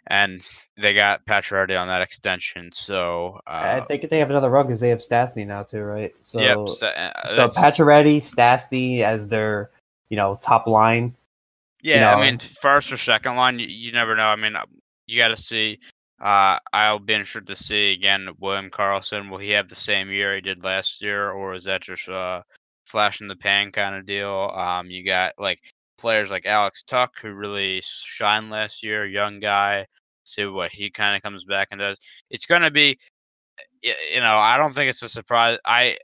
and they got Pacioretty on that extension. So uh, I think they have another run because they have Stastny now too, right? So yep, uh, so Pacioretty, Stastny as their you know top line. Yeah, you know, I mean first or second line, you, you never know. I mean, you got to see. Uh, I'll be interested to see again William Karlsson. Will he have the same year he did last year, or is that just uh, flash in the pan kind of deal? Um, you got like players like Alex Tuch, who really shined last year, young guy. See what he kind of comes back and does. It's going to be, you know, I don't think it's a surprise. I,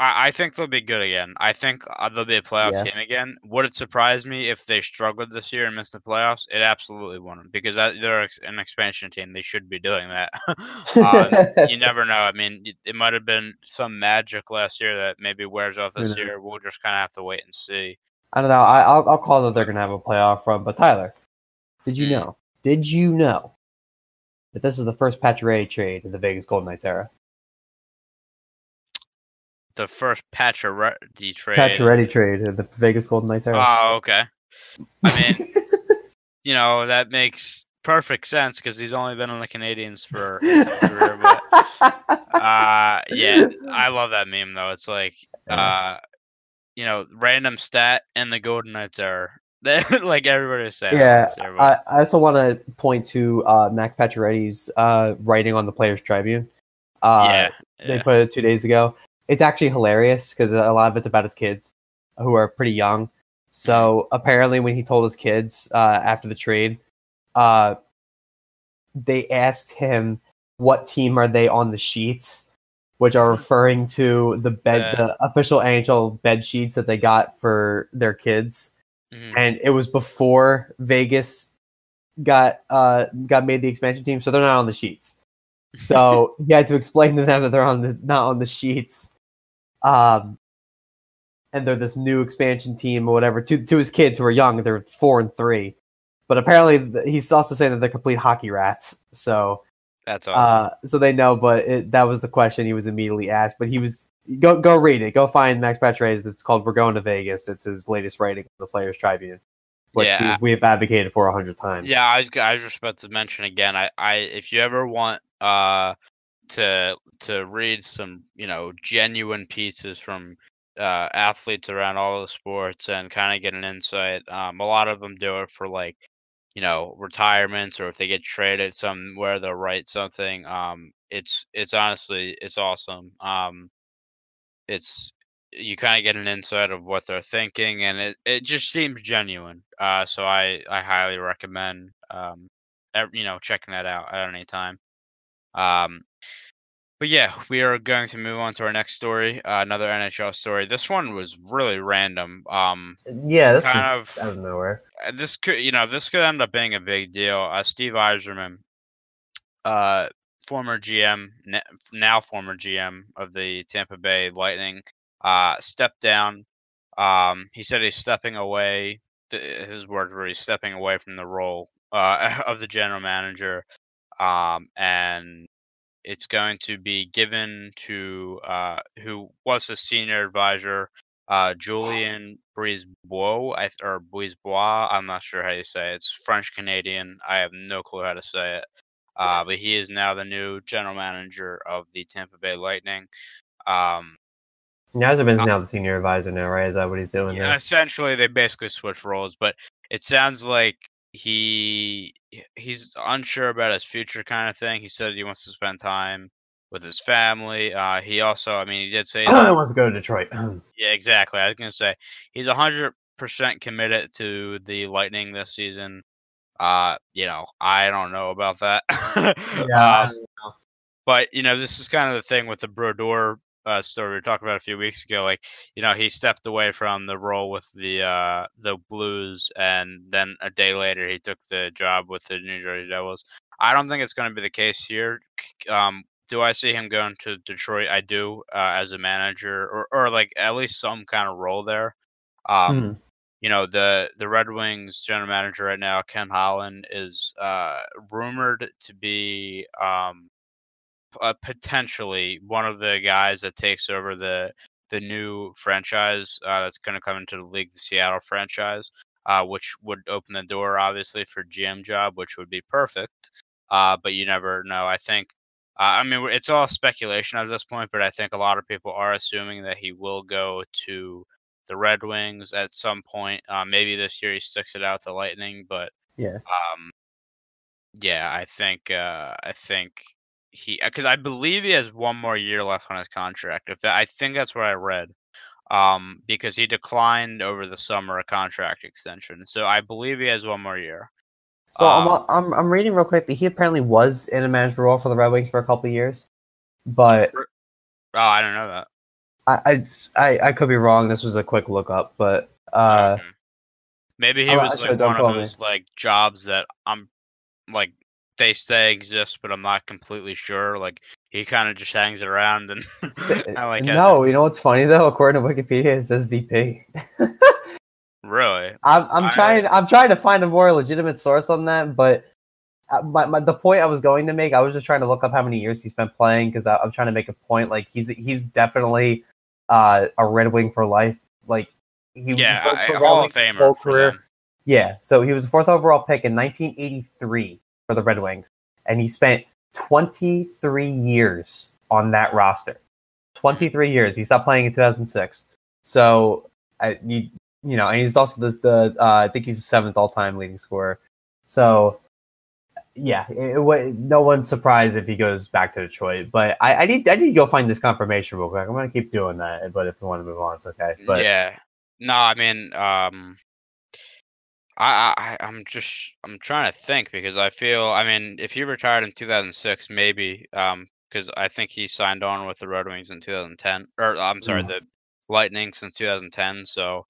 I, think they'll be good again. I think uh, they'll be a playoff yeah. team again. Would it surprise me if they struggled this year and missed the playoffs? It absolutely wouldn't because they're an expansion team. They should be doing that. [laughs] uh, you [laughs] never know. I mean, it might have been some magic last year that maybe wears off this year. We'll just kind of have to wait and see. I don't know. I, will I'll call that they're going to have a playoff run. But Tyler, did you know? Did you know that this is the first Pacioretty trade in the Vegas Golden Knights era? The first Pacioretty trade. Pacioretty trade in the Vegas Golden Knights era. Oh, okay. I mean, [laughs] you know that makes perfect sense because he's only been on the Canadiens for [laughs] career. But, uh, yeah, I love that meme though. It's like, uh, you know, random stat and the Golden Knights are [laughs] like everybody was saying. Yeah, I, I, also want to point to uh, Max Pacioretty's uh, writing on the Players Tribune. Uh, yeah, yeah, they put it two days ago. It's actually hilarious because a lot of it's about his kids who are pretty young. So apparently, when he told his kids uh, after the trade, uh, they asked him what team are they on the sheets which are referring to the bed, yeah. the official NHL bed sheets that they got for their kids, mm-hmm. and it was before Vegas got uh got made the expansion team, so they're not on the sheets. So [laughs] he had to explain to them that they're on the not on the sheets, um, and they're this new expansion team or whatever. To to his kids who are young, they're four and three, but apparently he's also saying that they're complete hockey rats. So that's awesome. Uh, so they know, but it, that was the question he was immediately asked. But he was go go read it. Go find Max Pacioretty. It's called "We're Going to Vegas." It's his latest writing on the Players Tribune, which yeah. we, have advocated for a hundred times. Yeah, I was I was just about to mention again. I, I if you ever want uh to to read some you know genuine pieces from uh, athletes around all the sports and kind of get an insight. Um, a lot of them do it for like you know retirements or if they get traded somewhere they'll write something um it's it's honestly it's awesome um it's you kind of get an insight of what they're thinking and it, it just seems genuine uh so i i highly recommend um you know checking that out at any time. Um but yeah, we are going to move on to our next story, uh, another NHL story. This one was really random. Um, yeah, this kind of out of nowhere. Uh, this could, you know, this could end up being a big deal. Uh, Steve Yzerman, uh, former GM, now former GM of the Tampa Bay Lightning, uh, stepped down. Um, he said he's stepping away. His words were he's stepping away from the role uh, [laughs] of the general manager, um, and it's going to be given to uh, who was a senior advisor, uh, Julien Brisebois, I, or Brisebois. I'm not sure how you say it. It's French Canadian. I have no clue how to say it. Uh, but he is now the new general manager of the Tampa Bay Lightning. Um, Yzerman's uh, now the senior advisor now, right? Is that what he's doing? Yeah, essentially, they basically switch roles, but it sounds like he he's unsure about his future, kind of thing. He said he wants to spend time with his family. Uh, he also, I mean, he did say [clears throat] he wants to go to Detroit. yeah, exactly. I was gonna say he's hundred percent committed to the Lightning this season. Uh, you know, I don't know about that. [laughs] yeah. Um, but you know, this is kind of the thing with the Brodeur uh, story we were talking about a few weeks ago. Like, you know, he stepped away from the role with the uh, the Blues, and then a day later he took the job with the New Jersey Devils. I don't think it's going to be the case here. Um, do I see him going to Detroit? I do, uh, as a manager, or or like at least some kind of role there. Um, hmm you know the the Red Wings general manager right now, Ken Holland, is uh, rumored to be um, uh, potentially one of the guys that takes over the the new franchise uh, that's going to come into the league, the Seattle franchise, uh, which would open the door obviously for GM job, which would be perfect. Uh, but you never know. I think. Uh, I mean, it's all speculation at this point, but I think a lot of people are assuming that he will go to the Red Wings at some point. Uh, maybe this year he sticks it out to Lightning, but yeah, um, yeah, I think uh, I think he because I believe he has one more year left on his contract. If that, I think that's what I read, um, because he declined over the summer a contract extension, so I believe he has one more year. So um, I'm, I'm I'm reading real quick. He apparently was in a management role for the Red Wings for a couple years, but oh, I don't know that. I, I, I could be wrong. This was a quick look up, but uh, okay. maybe he was like one of those me. like jobs that I'm like they say exist, but I'm not completely sure. Like he kind of just hangs around and [laughs] I like. No, you know what's funny though? According to Wikipedia, it says VP. really? [laughs] I'm I'm I... trying I'm trying to find a more legitimate source on that, but uh, my, my, the point I was going to make, I was just trying to look up how many years he spent playing because I'm trying to make a point. Like he's he's definitely uh, a Red Wing for life. Like he yeah, a Hall of Famer career. Yeah, so he was a fourth overall pick in 1983 for the Red Wings, and he spent 23 years on that roster. 23 years. He stopped playing in 2006. So I, you, you know, and he's also the, the uh, I think he's the seventh all time leading scorer. So yeah, it, it, no one's surprised if he goes back to Detroit. But I, I, need I need to go find this confirmation real quick. I'm gonna keep doing that. But if we want to move on, it's okay. But yeah, no, I mean, um, I, I I'm just I'm trying to think because I feel I mean if he retired in 2006 maybe um because I think he signed on with the Red Wings in 2010 or I'm sorry mm. the Lightning since 2010 so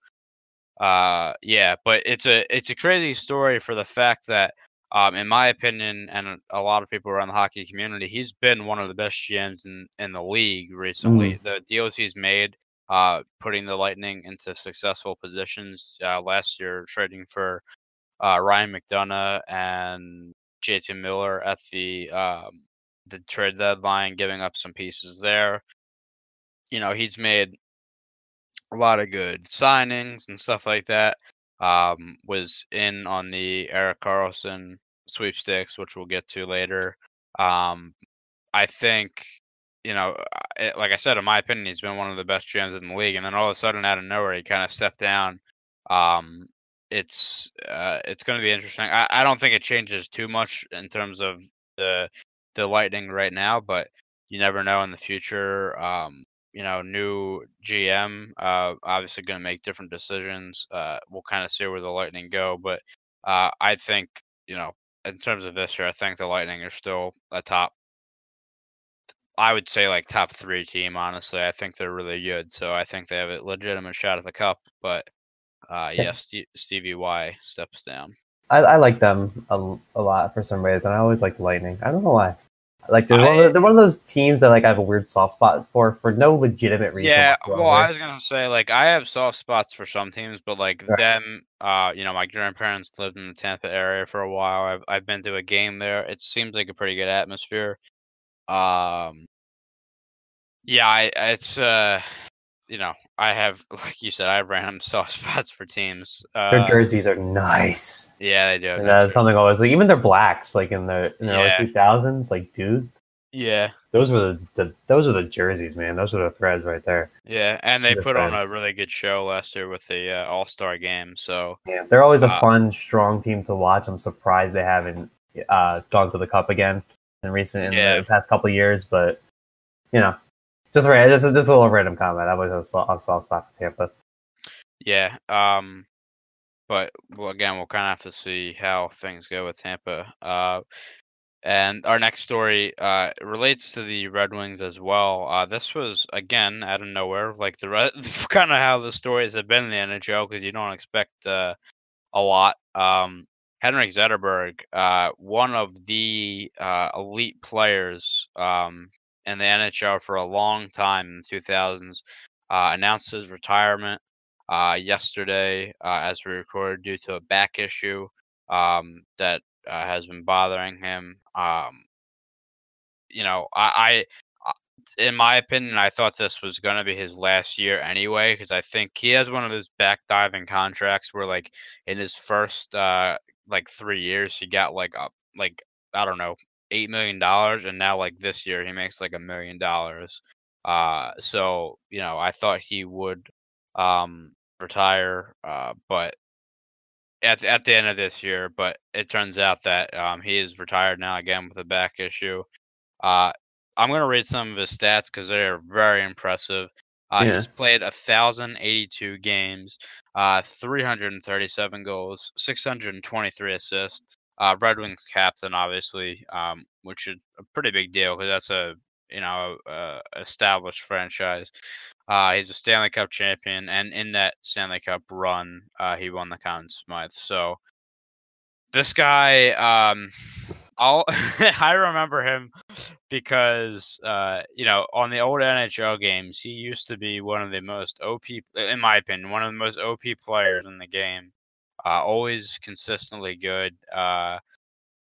uh yeah but it's a it's a crazy story for the fact that um, in my opinion, and a lot of people around the hockey community, he's been one of the best GMs in, in the league recently. Mm. The deals he's made, uh, putting the Lightning into successful positions uh, last year, trading for uh, Ryan McDonagh and JT Miller at the um, the trade deadline, giving up some pieces there. You know, he's made a lot of good signings and stuff like that um, was in on the Erik Karlsson sweepstakes, which we'll get to later. Um, I think, you know, like I said, in my opinion, he's been one of the best GMs in the league, and then all of a sudden, out of nowhere, he kind of stepped down. Um, it's uh, it's going to be interesting. I, I don't think it changes too much in terms of the the Lightning right now, but you never know in the future. Um, you know, new GM, uh, obviously going to make different decisions. Uh, we'll kind of see where the Lightning go, but uh, I think, you know, in terms of this year, I think the Lightning are still a top. I would say like top three team. Honestly, I think they're really good. So I think they have a legitimate shot at the cup. But uh, yeah, Stevie Y steps down. I, I like them a, a lot for some reason. I always like Lightning. I don't know why. Like they're, one of, they're one of those teams that like I have a weird soft spot for for no legitimate reason. Yeah, whatsoever. well, I was gonna say like I have soft spots for some teams, but like Right. them, uh, you know, my grandparents lived in the Tampa area for a while. I've I've been to a game there. It seems like a pretty good atmosphere. Um, yeah, I it's uh, you know, I have [laughs] like you said, I have random [laughs] soft spots for teams. their Uh, jerseys are nice. yeah, they do. And that's something always like even their blacks, like in the in the Yeah. early two thousands, like dude, Yeah, those were the, the those are the jerseys, man. Those are the threads right there. yeah, and they put on a really good show last year with the uh, All Star game. So Yeah, they're always a Uh, fun, strong team to watch. I'm surprised they haven't uh, gone to the cup again in recent in Yeah. the past couple of years, but you know, just right, just, just a little random comment. I was a soft, soft spot for Tampa. Yeah. Um, but well, again, we'll kind of have to see how things go with Tampa. Uh, and our next story uh relates to the Red Wings as well. Uh, this was again out of nowhere, like the re- [laughs] kind of how the stories have been in the NHL because you don't expect uh, a lot. Um, Henrik Zetterberg, uh, one of the uh, elite players um, in the NHL for a long time in the 2000s, uh, announced his retirement uh, yesterday uh, as we recorded due to a back issue um, that uh, has been bothering him. Um, you know, I, I, in my opinion, I thought this was going to be his last year anyway because I think he has one of those back diving contracts where, like, in his first uh, like three years, he got like a like I don't know eight million dollars, and now like this year he makes like a million dollars. Uh, so you know, I thought he would um retire, uh, but at at the end of this year. But it turns out that um he is retired now again with a back issue. Uh, I'm gonna read some of his stats because they are very impressive. Uh, Yeah. He's played 1,082 games, uh, 337 goals, 623 assists. Uh, Red Wings captain, obviously, um, which is a pretty big deal because that's a you know uh, established franchise. Uh, he's a Stanley Cup champion, and in that Stanley Cup run, uh, he won the Conn Smythe. So this guy, um, I'll [laughs] I remember him because uh, you know on the old NHL games, he used to be one of the most OP, in my opinion, one of the most OP players in the game. Uh, always consistently good. Uh,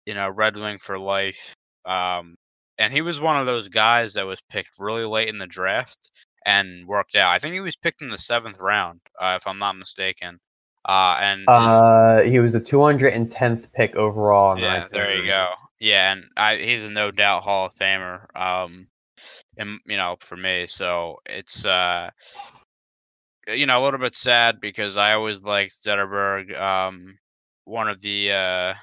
you know, Red Wing for life. Um, and he was one of those guys that was picked really late in the draft and worked out. I think he was picked in the seventh round, uh, if I'm not mistaken. Uh, and Uh, he was a 210th pick overall. yeah, there you go. Yeah, and I, he's a no doubt Hall of Famer. Um, and you know, for me, so it's uh, you know, a little bit sad because I always liked Zetterberg. Um, one of the uh,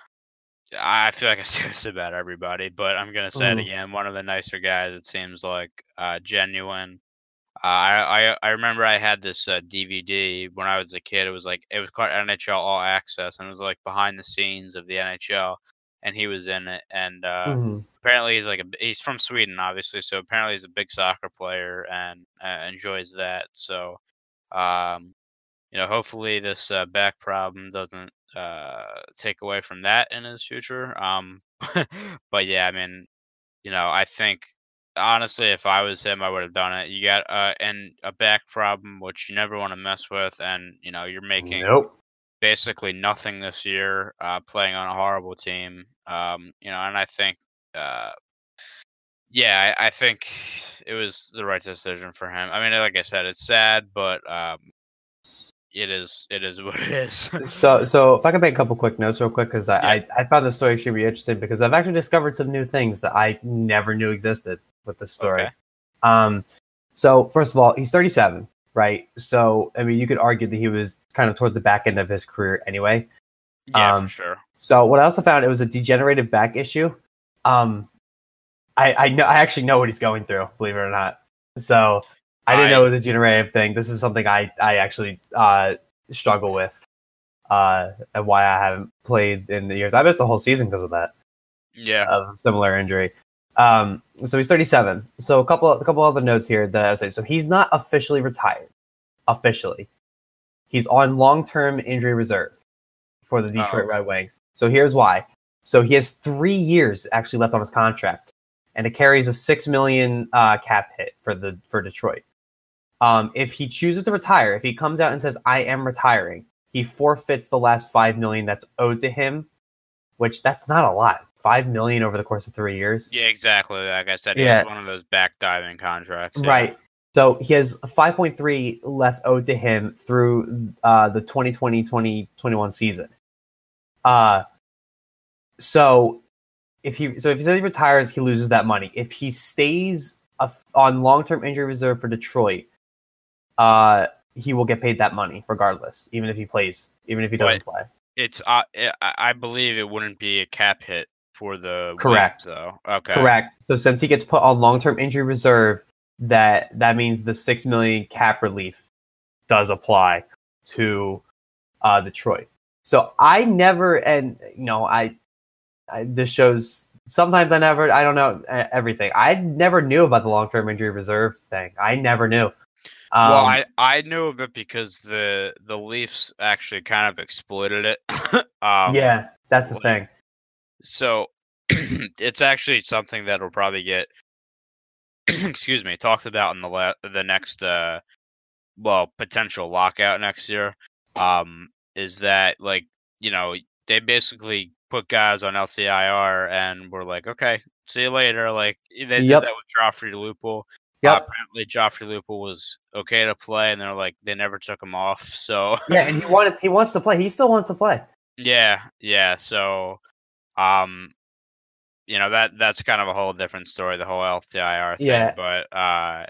I feel like I [laughs] say this about everybody, but I'm gonna say it Mhm. again. One of the nicer guys. It seems like uh, genuine. Uh, I, I I remember I had this uh, DVD when I was a kid. It was like it was called NHL All Access, and it was like behind the scenes of the NHL, and he was in it. And uh, Mhm. apparently he's like a, he's from Sweden, obviously. So apparently he's a big soccer player and uh, enjoys that. So, um, you know, hopefully this uh, back problem doesn't uh, take away from that in his future. Um, [laughs] but yeah, I mean, you know, I think honestly, if I was him, I would have done it. You got uh, and a back problem, which you never want to mess with, and you know, you're making Nope. basically nothing this year, uh, playing on a horrible team. Um, you know, and I think, uh, yeah, I, I think it was the right decision for him. I mean, like I said, it's sad, but um, it is it is [laughs] what it is. So, so if I could make a couple quick notes real quick, because I, Yeah. I, I found this story extremely interesting because I've actually discovered some new things that I never knew existed with this story. Okay. Um, so first of all, he's 37, right? So, I mean, you could argue that he was kind of toward the back end of his career anyway. yeah, Um, for sure. So what I also found it was a degenerative back issue. Um, I I know I actually know what he's going through, believe it or not. So I didn't I- know it was a generative thing. This is something I I actually uh struggle with, uh, and why I haven't played in the years. I missed the whole season because of that Yeah, of a similar injury. Um, so he's 37. So a couple a couple other notes here that I say. So he's not officially retired. Officially, he's on long term injury reserve for the Detroit Oh. Red Wings. So here's why. So he has three years actually left on his contract, and it carries a six million uh, cap hit for the for Detroit. Um, if he chooses to retire, if he comes out and says I am retiring, he forfeits the last five million that's owed to him, which that's not a lot. Five million over the course of three years. Yeah, exactly. Like I said, Yeah. one of those back diving contracts. yeah. Right. So he has 5.3 left owed to him through uh, the 2020-2021 season. Uh, so if he so if he says he retires, he loses that money. If he stays a, on long-term injury reserve for Detroit, uh, he will get paid that money regardless, even if he plays, even if he doesn't play. It's uh, I I believe it wouldn't be a cap hit for the Correct. Wings, though. Okay. Correct. So since he gets put on long-term injury reserve, that that means the six million cap relief does apply to uh, Detroit. So I never, and you know, I, I this shows. Sometimes I never, I don't know everything. I never knew about the long-term injury reserve thing. I never knew. Um, well, I, I knew of it because the the Leafs actually kind of exploited it. [laughs] um, yeah, that's the like- thing. So [clears throat] it's actually something that'll probably get, [clears throat] excuse me, talked about in the la- the next, uh, well, potential lockout next year. Um, is that like you know they basically put guys on LTIR and we're like, okay, see you later. Like they Yep. did that with Joffrey Lupul. Yep. Uh, apparently, Joffrey Lupul was okay to play, and they're like they never took him off. [laughs] So yeah, and he wanted, he wants to play. He still wants to play. yeah, yeah. So, um, you know that that's kind of a whole different story, the whole LTIR thing. Yeah. But uh,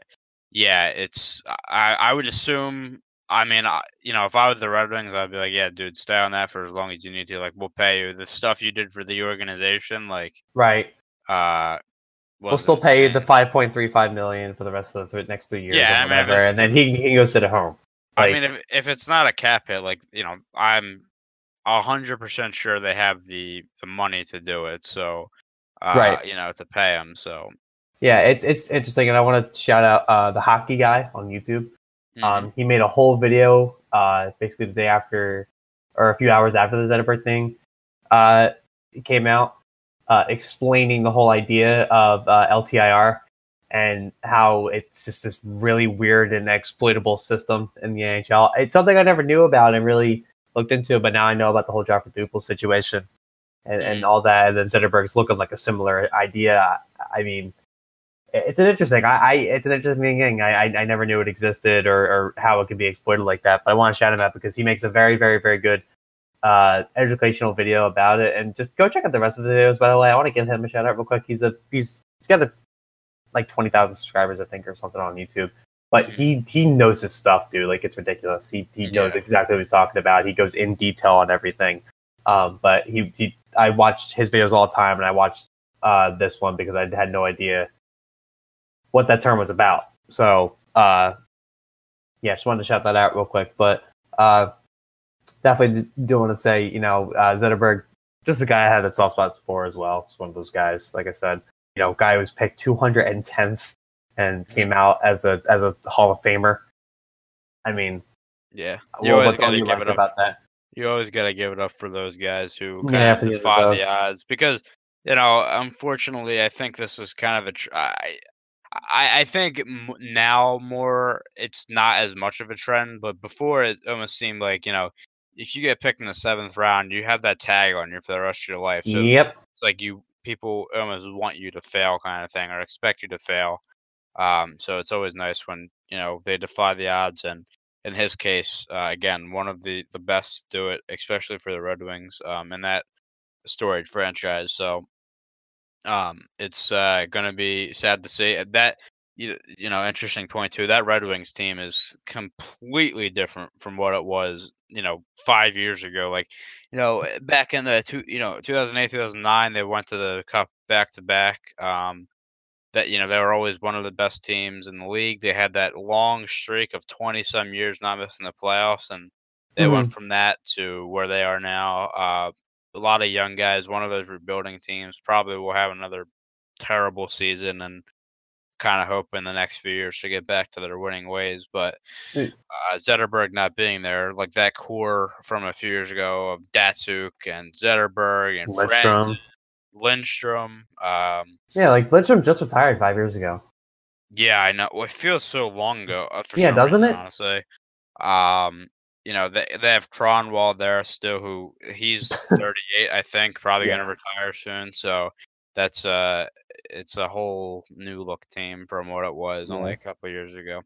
yeah, it's I I would assume. I mean, I, you know, if I was the Red Wings, I'd be like, yeah, dude, stay on that for as long as you need to. Like, we'll pay you the stuff you did for the organization. Like, Right. uh, We'll still pay you the five point three five million for the rest of the th- next three years, Yeah, or mean, whatever, it's- and then he, he can go sit at home. I mean, if if it's not a cap hit, like you know, I'm a hundred percent sure they have the the money to do it. So, uh, Right. you know, to pay them. So, Yeah, it's it's interesting, and I want to shout out uh, the hockey guy on YouTube. Mhm. Um, he made a whole video, uh, basically the day after, or a few hours after the Zetterberg thing, uh, came out, uh, explaining the whole idea of uh, LTIR and how it's just this really weird and exploitable system in the NHL. It's something I never knew about and really looked into, but now I know about the whole Joffrey Lupul situation and, and all that. And then Zetterberg's looking like a similar idea. I mean, it's an interesting. I, I it's an interesting thing. I, I I never knew it existed or, or how it could be exploited like that. But I want to shout him out because he makes a very very very good uh, educational video about it. And just go check out the rest of the videos. By the way, I want to give him a shout out real quick. He's a he's he's got a, like twenty thousand subscribers I think or something on YouTube. But he he knows his stuff, dude. Like it's ridiculous. He he knows Yeah. exactly what he's talking about. He goes in detail on everything. Um, but he, he I watched his videos all the time, and I watched uh, this one because I had no idea what that term was about. So, uh, yeah, just wanted to shout that out real quick. But uh, definitely do- want to say, you know, uh, Zetterberg, just a guy I had a soft spot for as well. It's one of those guys, like I said, you know, guy who was picked 210th and came out as a as a Hall of Famer. I mean, yeah, you always gotta give it up. about that? You always gotta give it up for those guys who kind Yeah, of the defy the odds because you know, unfortunately, I think this is kind of a. Tr- I, I I think m- now more it's not as much of a trend, but before it almost seemed like you know, if you get picked in the seventh round, you have that tag on you for the rest of your life. So yep. it's like you people almost want you to fail kind of thing or expect you to fail. Um, so it's always nice when you know they defy the odds, and in his case, uh, again, one of the the best do it, especially for the Red Wings, um, in that storied franchise. So um, it's uh, going to be sad to see that. You, you know, interesting point too. That Red Wings team is completely different from what it was, you know, five years ago. Like, you know, back in the two, you know, 2008, 2009, they went to the cup back to back. Um, that you know they were always one of the best teams in the league. They had that long streak of 20 some years not missing the playoffs, and they went from that to where they are now. Uh, a lot of young guys. One of those rebuilding teams probably will have another terrible season, and kind of hope in the next few years to get back to their winning ways. But Mm. uh, Zetterberg not being there, like that core from a few years ago of Datsyuk and Zetterberg and Lindstrom. Lindstrom. Um, yeah, like Lindstrom just retired five years ago. Yeah, I know. Well, it feels so long ago. Uh, yeah, doesn't reason, it? Honestly, um, you know, they they have Kronwall there still, who he's [laughs] 38, I think, probably yeah. gonna retire soon. So that's uh, it's a whole new look team from what it was yeah. only a couple years ago.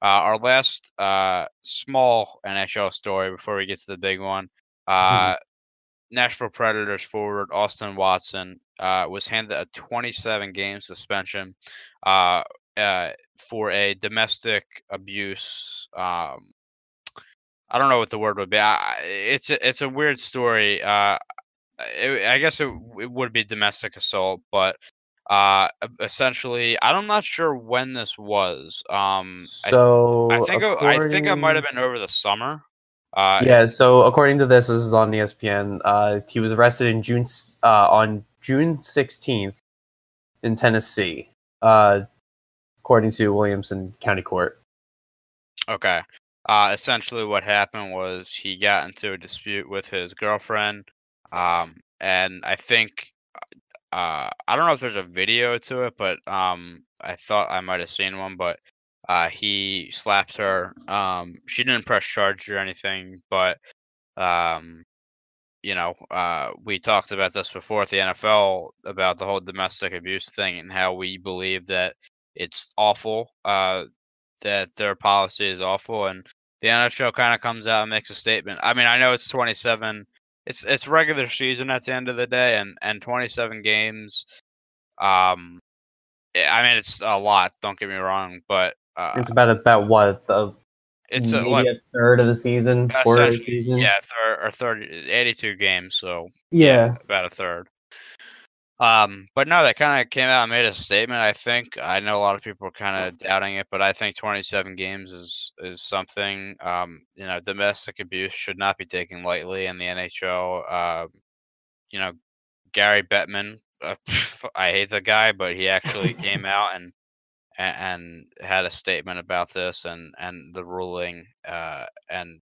Uh, our last uh small NHL story before we get to the big one. Uh, hmm. Nashville Predators forward Austin Watson uh, was handed a 27 game suspension uh, uh, for a domestic abuse. Um, I don't know what the word would be. I, it's a, it's a weird story. Uh, it, I guess it, it, would be domestic assault, but uh, essentially, I'm not sure when this was. Um, so I, I think according... I think it might have been over the summer. Uh, yeah. So according to this, this is on ESPN. Uh, he was arrested in June uh, on June 16th in Tennessee, uh, according to Williamson County Court. Okay. Uh, essentially, what happened was he got into a dispute with his girlfriend, um, and I think uh, I don't know if there's a video to it, but um, I thought I might have seen one. But uh, he slapped her. Um, she didn't press charge or anything, but um, you know, uh, we talked about this before at the NFL about the whole domestic abuse thing and how we believe that it's awful, uh, that their policy is awful, and the NHL kind of comes out and makes a statement. I mean, I know it's 27. It's it's regular season at the end of the day, and and 27 games. Um, I mean, it's a lot. Don't get me wrong, but uh, it's about about what a, it's a, like, a third of the season, quarter of the season. Yeah, third or 30, 82 games. So yeah, about a third. Um, but no, that kind of came out and made a statement. I think I know a lot of people are kind of doubting it, but I think 27 games is is something. Um, you know, domestic abuse should not be taken lightly in the NHL. Uh, um, you know, Gary Bettman. Uh, [laughs] I hate the guy, but he actually came [laughs] out and and, had a statement about this and and the ruling uh, and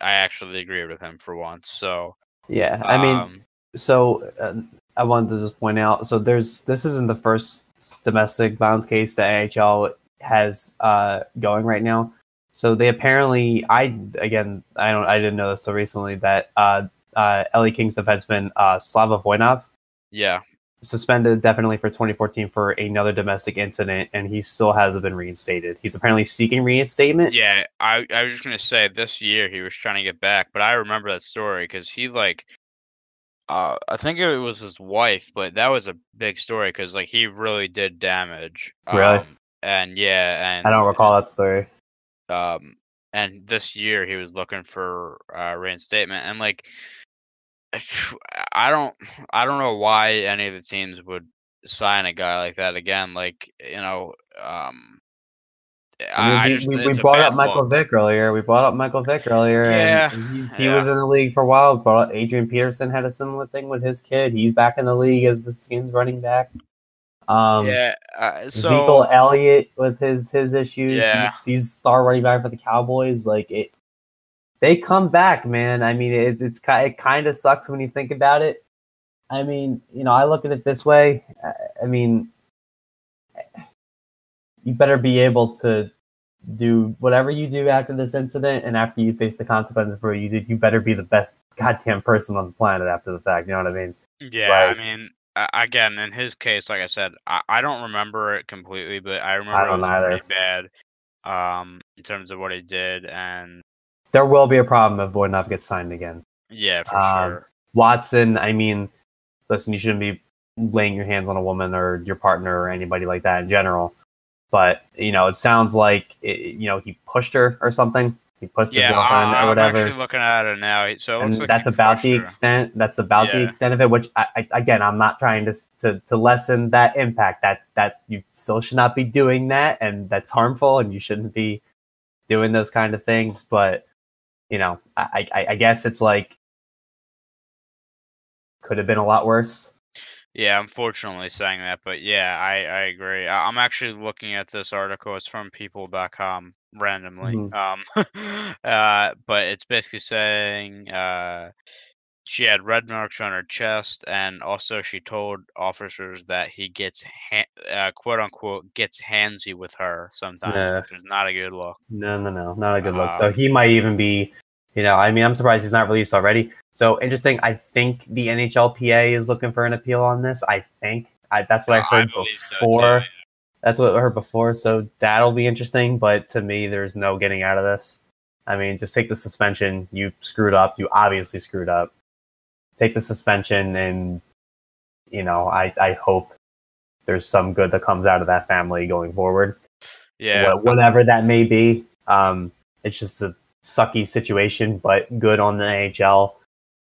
I actually agreed with him for once. So yeah, I mean, um, so uh, I wanted to just point out. So there's this isn't the first domestic violence case that NHL has uh, going right now. So they apparently, I again, I don't, I didn't know this so recently that uh, uh, LA Kings defenseman uh, Slava Voinov, yeah, suspended definitely for 2014 for another domestic incident, and he still hasn't been reinstated. He's apparently seeking reinstatement. Yeah, I, I was just gonna say this year he was trying to get back, but I remember that story because he like, uh, I think it was his wife, but that was a big story because like he really did damage. Really? Um, and yeah, and I don't recall that story. Um, and this year he was looking for uh, reinstatement, and like [sighs] I don't I don't know why any of the teams would sign a guy like that again. Like you know, um, I, I just, we, we brought up Michael look. Vick earlier. We brought up Michael Vick earlier. Yeah, and he, he yeah. was in the league for a while. But Adrian Peterson had a similar thing with his kid. He's back in the league as the Skins running back. Um, yeah, uh, so, Ezekiel Elliott with his his issues. Yeah. He's, he's star running back for the Cowboys. Like it, they come back, man. I mean, it, it's it kind of sucks when you think about it. I mean, you know, I look at it this way. I mean, you better be able to do whatever you do after this incident and after you face the consequences for what you did. You better be the best goddamn person on the planet after the fact. You know what I mean? Yeah, like, I mean, again, in his case, like I said, I, I don't remember it completely, but I remember I don't it was either. pretty bad um, in terms of what he did, and there will be a problem if Voinov gets signed again. Yeah, for um, sure. Watson, I mean, listen, you shouldn't be laying your hands on a woman or your partner or anybody like that in general. But you know, it sounds like it, you know he pushed her or something. He pushed yeah, his girlfriend I'm or whatever. actually looking at it now. So and like that's about the her. extent. That's about yeah. the extent of it. Which I, I, again, I'm not trying to, to to lessen that impact. That that you still should not be doing that, and that's harmful, and you shouldn't be doing those kind of things. But you know, I, I, I guess it's like could have been a lot worse. Yeah, unfortunately saying that, but yeah, I, I agree. I'm actually looking at this article. It's from people.com randomly. Mm-hmm. Um, [laughs] uh, but it's basically saying uh, she had red marks on her chest, and also she told officers that he gets ha- uh, quote unquote gets handsy with her sometimes, Yeah. which is not a good look. No, no, no, not a good look. So Um, he might even be, you know, I mean, I'm surprised he's not released already. So interesting. I think the NHLPA is looking for an appeal on this. I think I, that's what I Uh, heard so, before. too. That's what I heard before. So that'll be interesting. But to me, there's no getting out of this. I mean, just take the suspension. You screwed up. You obviously screwed up. Take the suspension, and you know, I I hope there's some good that comes out of that family going forward Yeah, whatever that may be. Um, it's just a sucky situation, but good on the NHL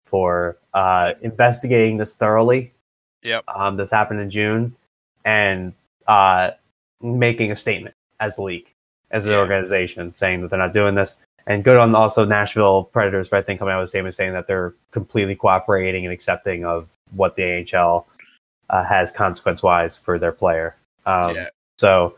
for uh, investigating this thoroughly. Yep. Um, this happened in June, and uh, making a statement as a league, as an Yeah. organization, saying that they're not doing this. And good on also Nashville Predators, right? think coming out with a statement saying that they're completely cooperating and accepting of what the NHL uh, has consequence wise for their player. Um, yeah, so,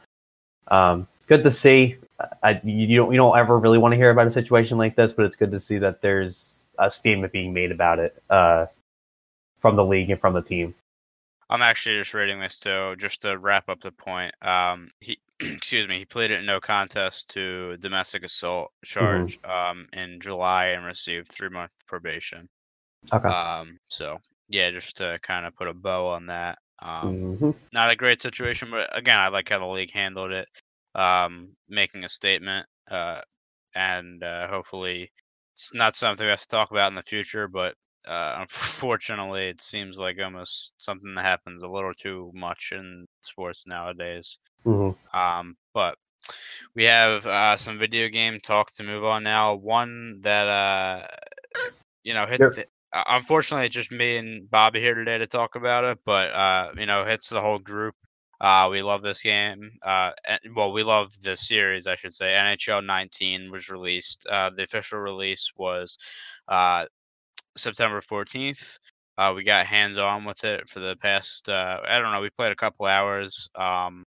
um, good to see. I, you, don't you don't ever really want to hear about a situation like this, but it's good to see that there's a statement being made about it uh, from the league and from the team. I'm actually just reading this too, just to wrap up the point. Um, he, [clears throat] excuse me, he pleaded no contest to domestic assault charge um in July and received three month probation. Okay. Um, so yeah, just to kind of put a bow on that. Um, hmm not a great situation, but again, I like how the league handled it, um, making a statement, uh, and uh, hopefully it's not something we have to talk about in the future. But uh, [laughs] unfortunately, it seems like almost something that happens a little too much in sports nowadays. hmm Um, but we have uh, some video game talk to move on now. One that uh, you know hit. Sure. The, uh, unfortunately, it's just me and Bobby here today to talk about it, but uh, you know, hits the whole group. Uh, we love this game. Uh, well, we love the series, I should say. NHL 19 was released. Uh, the official release was uh, September 14th. Uh, we got hands on with it for the past. Uh, I don't know. We played a couple hours. Um,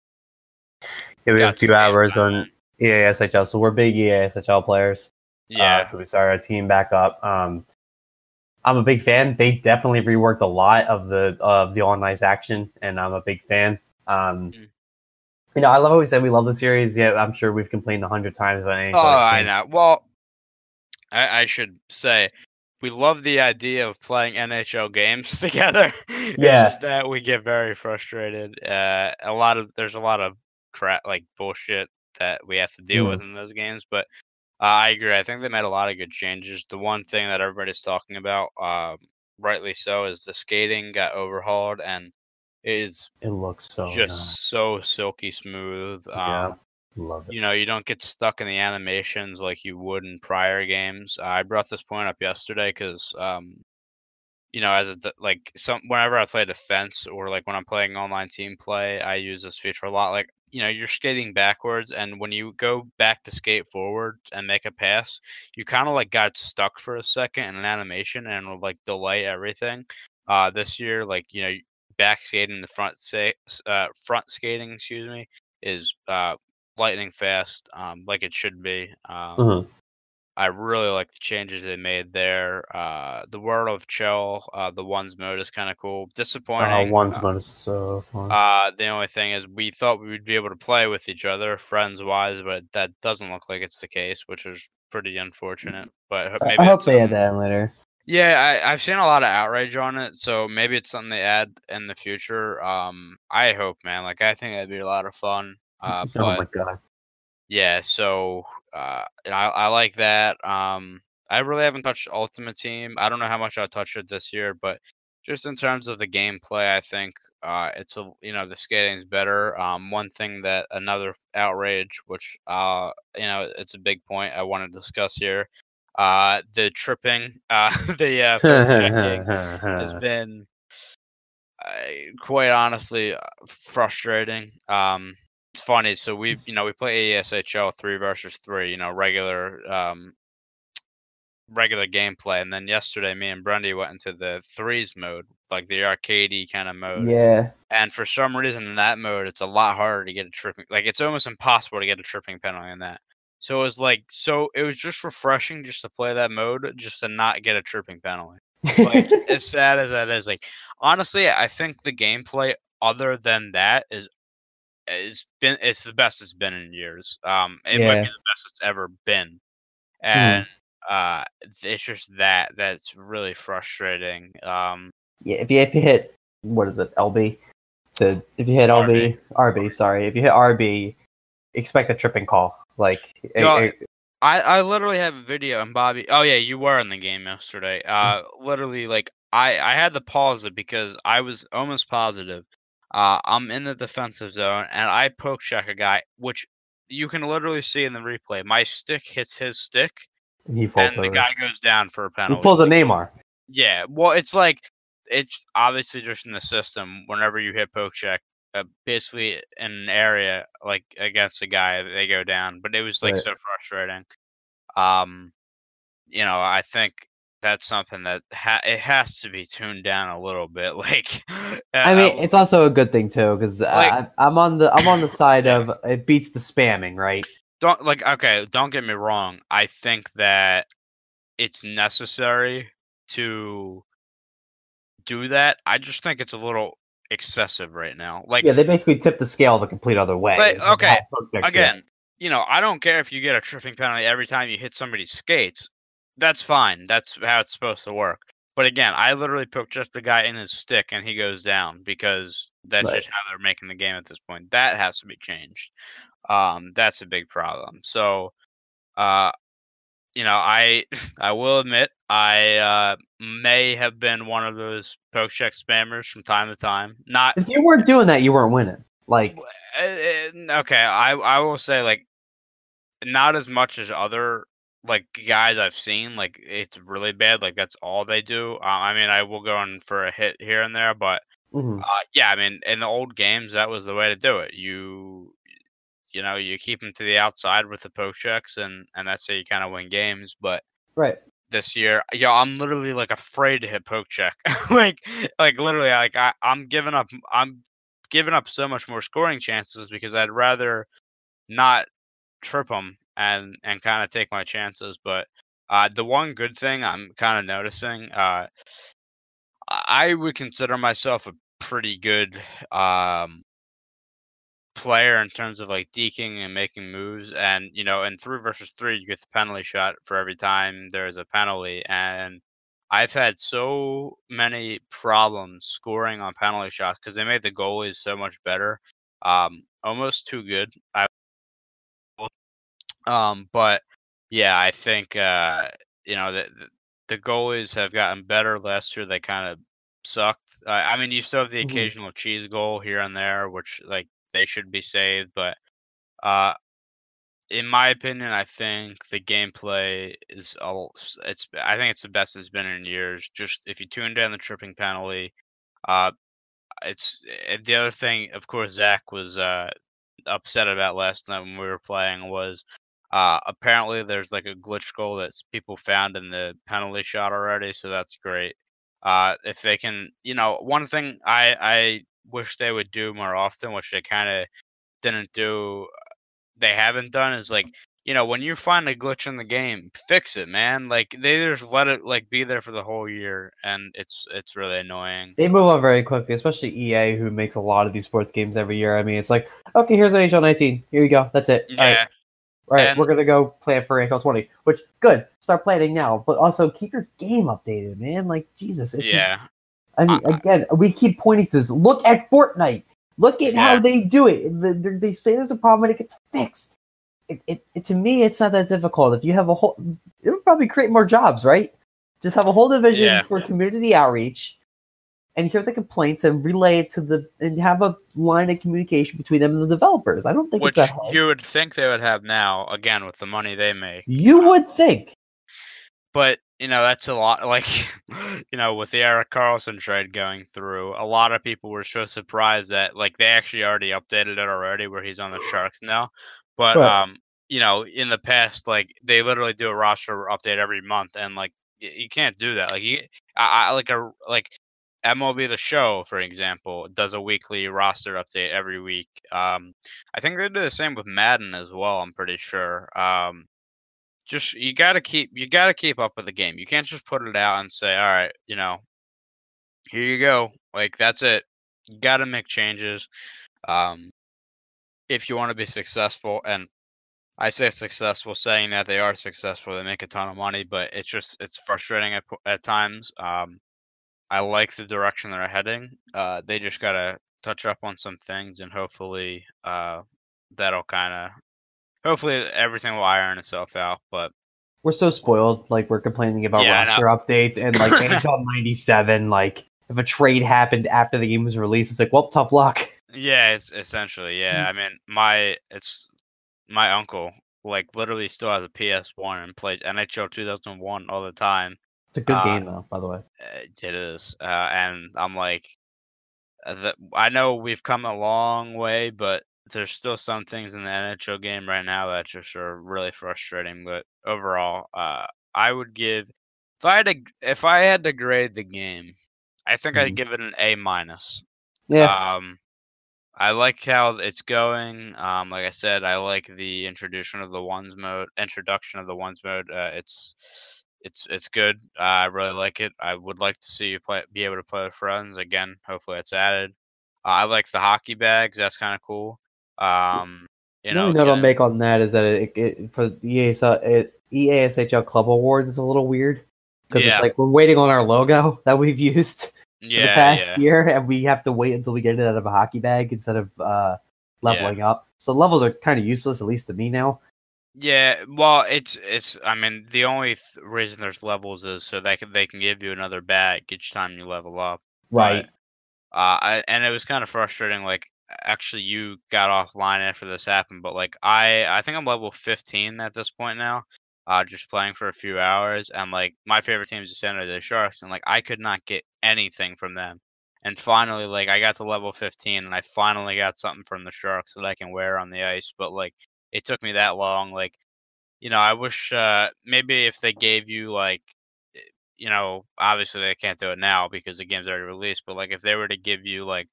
Yeah, we have a few hours on on it. So we're big EA SHL players. Yeah, Uh, so we started our team back up. Um, I'm a big fan. They definitely reworked a lot of the of the all nice action, and I'm a big fan. Um, Mm. You know, I love how we said we love the series. Yeah, I'm sure we've complained a hundred times about any. Oh, I know. Well, I, I should say we love the idea of playing NHL games [laughs] together. it's Yeah. just that we get very frustrated. Uh, a lot of there's a lot of crap like bullshit that we have to deal Mhm. with in those games, but uh, I agree. I think they made a lot of good changes. The one thing that everybody's talking about, um, rightly so, is the skating got overhauled and is It looks so just so silky smooth. Um, Yeah. nice. Love it. you know, you don't get stuck in the animations like you would in prior games. I brought this point up yesterday because, um, you know, as a, like some whenever I play defense or like when I'm playing online team play, I use this feature a lot. Like, you know, you're skating backwards, and when you go back to skate forward and make a pass, you kind of like got stuck for a second in an animation, and it'll like delay everything. Uh, this year, like you know, back skating the front say uh, front skating, excuse me, is uh lightning fast, um, like it should be. Um, Mhm. I really like the changes they made there. Uh, the World of CHEL, uh, the ones mode is kind of cool. Uh, Disappointing. one's uh, mode is so fun. uh, the only thing is we thought we would be able to play with each other, friends wise, but that doesn't look like it's the case, which is pretty unfortunate. But maybe I hope they add that in later. Yeah, I, I've seen a lot of outrage on it, so maybe it's something they add in the future. Um, I hope, man. Like, I think that'd be a lot of fun. Uh, oh my god. yeah, so uh, and I, I like that. Um, I really haven't touched Ultimate Team. I don't know how much I'll touch it this year, but just in terms of the gameplay, I think uh, it's a you know the skating's better. Um, one thing that another outrage, which uh, you know it's a big point I want to discuss here, uh, the tripping, uh, [laughs] the uh, [laughs] checking has been uh, quite honestly uh, frustrating. Um, it's funny. So we, you know, we play EASHL three versus three. You know, regular, um, regular gameplay. And then yesterday, me and Brendy went into the threes mode, like the arcadey kind of mode. yeah. And for some reason, in that mode, it's a lot harder to get a tripping. Like it's almost impossible to get a tripping penalty in that. So it was like, so it was just refreshing just to play that mode, just to not get a tripping penalty. Like as [laughs] sad as that is, like honestly, I think the gameplay other than that is is been it's the best it's been in years. Um, it might be the best it's ever been, and uh, it's just that that's really frustrating. Um, yeah, if you if you hit what is it, LB? To if you hit LB, RB, sorry, if you hit RB, expect a tripping call. Like it- it- I, I literally have a video and Bobby. Oh yeah, you were in the game yesterday. Uh, literally, like I I had to pause it because I was almost positive. Uh, I'm in the defensive zone and I poke check a guy, which you can literally see in the replay. My stick hits his stick, he falls and the guy goes down for a penalty. he pulls a Neymar. Yeah, well, it's like it's obviously just in the system. Whenever you hit poke check, uh, basically in an area like against a guy, they go down. But it was like Right. so frustrating. Um, you know, I think that's something that ha- it has to be tuned down a little bit. [laughs] Like, I mean, it's also a good thing too because Like- I'm on the I'm on the [laughs] side of it beats the spamming, right? don't like okay. Don't get me wrong. I think that it's necessary to do that. I just think it's a little excessive right now. Like, Yeah, they basically tip the scale the complete other way. But, okay, again, you know, I don't care if you get a tripping penalty every time you hit somebody's skates. That's fine. That's how it's supposed to work. But again, I literally poked just the guy in his stick and he goes down because that's Right. just how they're making the game at this point. That has to be changed. Um, that's a big problem. So, uh, you know, I [laughs] I will admit I uh, may have been one of those poke check spammers from time to time. Not If you weren't doing that, you weren't winning. Like, uh, uh, okay, I I will say like not as much as other like guys I've seen. Like it's really bad. Like that's all they do. Uh, I mean, I will go in for a hit here and there, but mhm. uh, yeah, I mean, in the old games, that was the way to do it. You you know you keep them to the outside with the poke checks, and and that's how you kind of win games. But right. This year. Yo, I'm literally like afraid to hit poke check. [laughs] like like literally like I, I'm giving up I'm giving up so much more scoring chances because I'd rather not trip them and and kind of take my chances. But uh, the one good thing I'm kind of noticing, uh, I would consider myself a pretty good um, player in terms of like deking and making moves. And you know, in three versus three, you get the penalty shot for every time there's a penalty. And I've had so many problems scoring on penalty shots because they made the goalies so much better, um, almost too good. I um, but yeah, I think uh, you know the the goalies have gotten better last year. They kind of sucked. Uh, I mean, you still have the Mhm. occasional cheese goal here and there, which like they should be saved. But uh, in my opinion, I think the gameplay is all. It's I think it's the best it's been in years. Just if you tune down the tripping penalty, uh, it's eh, the other thing. Of course, Zach was uh upset about last night when we were playing was uh, apparently there's like a glitch goal that people found in the penalty shot already, so that's great. Uh, if they can, you know, one thing I I wish they would do more often, which they kind of didn't do, they haven't done, is like you know when you find a glitch in the game, fix it, man. Like they just let it like be there for the whole year, and it's it's really annoying. They move on very quickly, especially EA, who makes a lot of these sports games every year. I mean, it's like, okay, here's NHL 19. Here you go. That's it. All right. Yeah, All right, And- we're gonna go plan for NHL 20. Which good, start planning now. But also keep your game updated, man. Like Jesus, it's yeah. I mean, I- again, we keep pointing to this. Look at Fortnite. Look at how they do it. The- the- They say there's a problem and it gets fixed. It, it, it, to me, it's not that difficult. If you have a whole, it'll probably create more jobs, right? Just have a whole division Yeah. for community outreach, and hear the complaints and relay it to the and have a line of communication between them and the developers. I don't think Which it's that hard. you would think they would have now, again with the money they make. You would think. but you know that's a lot like [laughs] you know with the Erik Karlsson trade going through a lot of people were so surprised that like they actually already updated it already where he's on the Sharks now. But Right. um you know in the past like they literally do a roster update every month and like y- you can't do that. Like you I, I like a like MLB the show for example does a weekly roster update every week. Um I think they do the same with Madden as well I'm pretty sure. Um just you got to keep you got to keep up with the game. You can't just put it out and say, "All right, you know, here you go." Like that's it. You got to make changes um, if you want to be successful. And I say successful, saying that they are successful, they make a ton of money, but it's just it's frustrating at at times. Um, I like the direction they're heading. Uh, they just gotta touch up on some things, and hopefully, uh, that'll kind of hopefully everything will iron itself out. But we're so spoiled. Like we're complaining about Yeah, roster updates and like [laughs] NHL '97. Like if a trade happened after the game was released, it's like, well, tough luck. yeah, it's essentially yeah. I mean, my it's my uncle like literally still has a PS1 and plays NHL 2001 all the time. It's a good Uh, game though, by the way. It is, uh, and I'm like, uh, the, I know we've come a long way, but there's still some things in the NHL game right now that just are really frustrating. But overall, uh, I would give if I had to if I had to grade the game, I think I'd Mhm. give it an A minus. Yeah, Um, I like how it's going. Um, like I said, I like the introduction of the ones mode. Introduction of the ones mode. Uh, it's it's it's good. Uh, I really like it. I would like to see you play, be able to play with friends again. Hopefully, it's added. Uh, I like the hockey bags. That's kind of cool. Um, you the know, only note I'll make on that is that it, it for the EA, so it, EASHL Club Awards is a little weird because Yeah. it's like we're waiting on our logo [laughs] that we've used for the past yeah. year, and we have to wait until we get it out of a hockey bag instead of uh, leveling up. So levels are kind of useless, at least to me now. Yeah, well, it's it's. I mean, the only th- reason there's levels is so they can they can give you another bag each time you level up. Right. Uh, I, and it was kind of frustrating. Like, actually, you got offline after this happened, but like, I I think I'm level 15 at this point now. Uh, just playing for a few hours, and like, my favorite team is the San Jose Sharks, and like, I could not get anything from them. And finally, like, I got to level 15, and I finally got something from the Sharks that I can wear on the ice. But like, it took me that long. Like, you know, I wish uh maybe if they gave you like eh, you know, obviously they can't do it now because the game's already released, but like if they were to give you like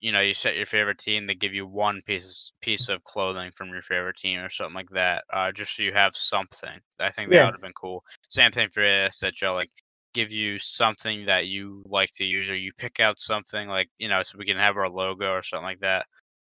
you know, you set your favorite team, they give you one piece piece of clothing from your favorite team or something like that, uh, just so you have something. I think that Yeah. would have been cool. Same thing for ASHL, like give you something that you like to use, or you pick out something like you know, so we can have our logo or something like that.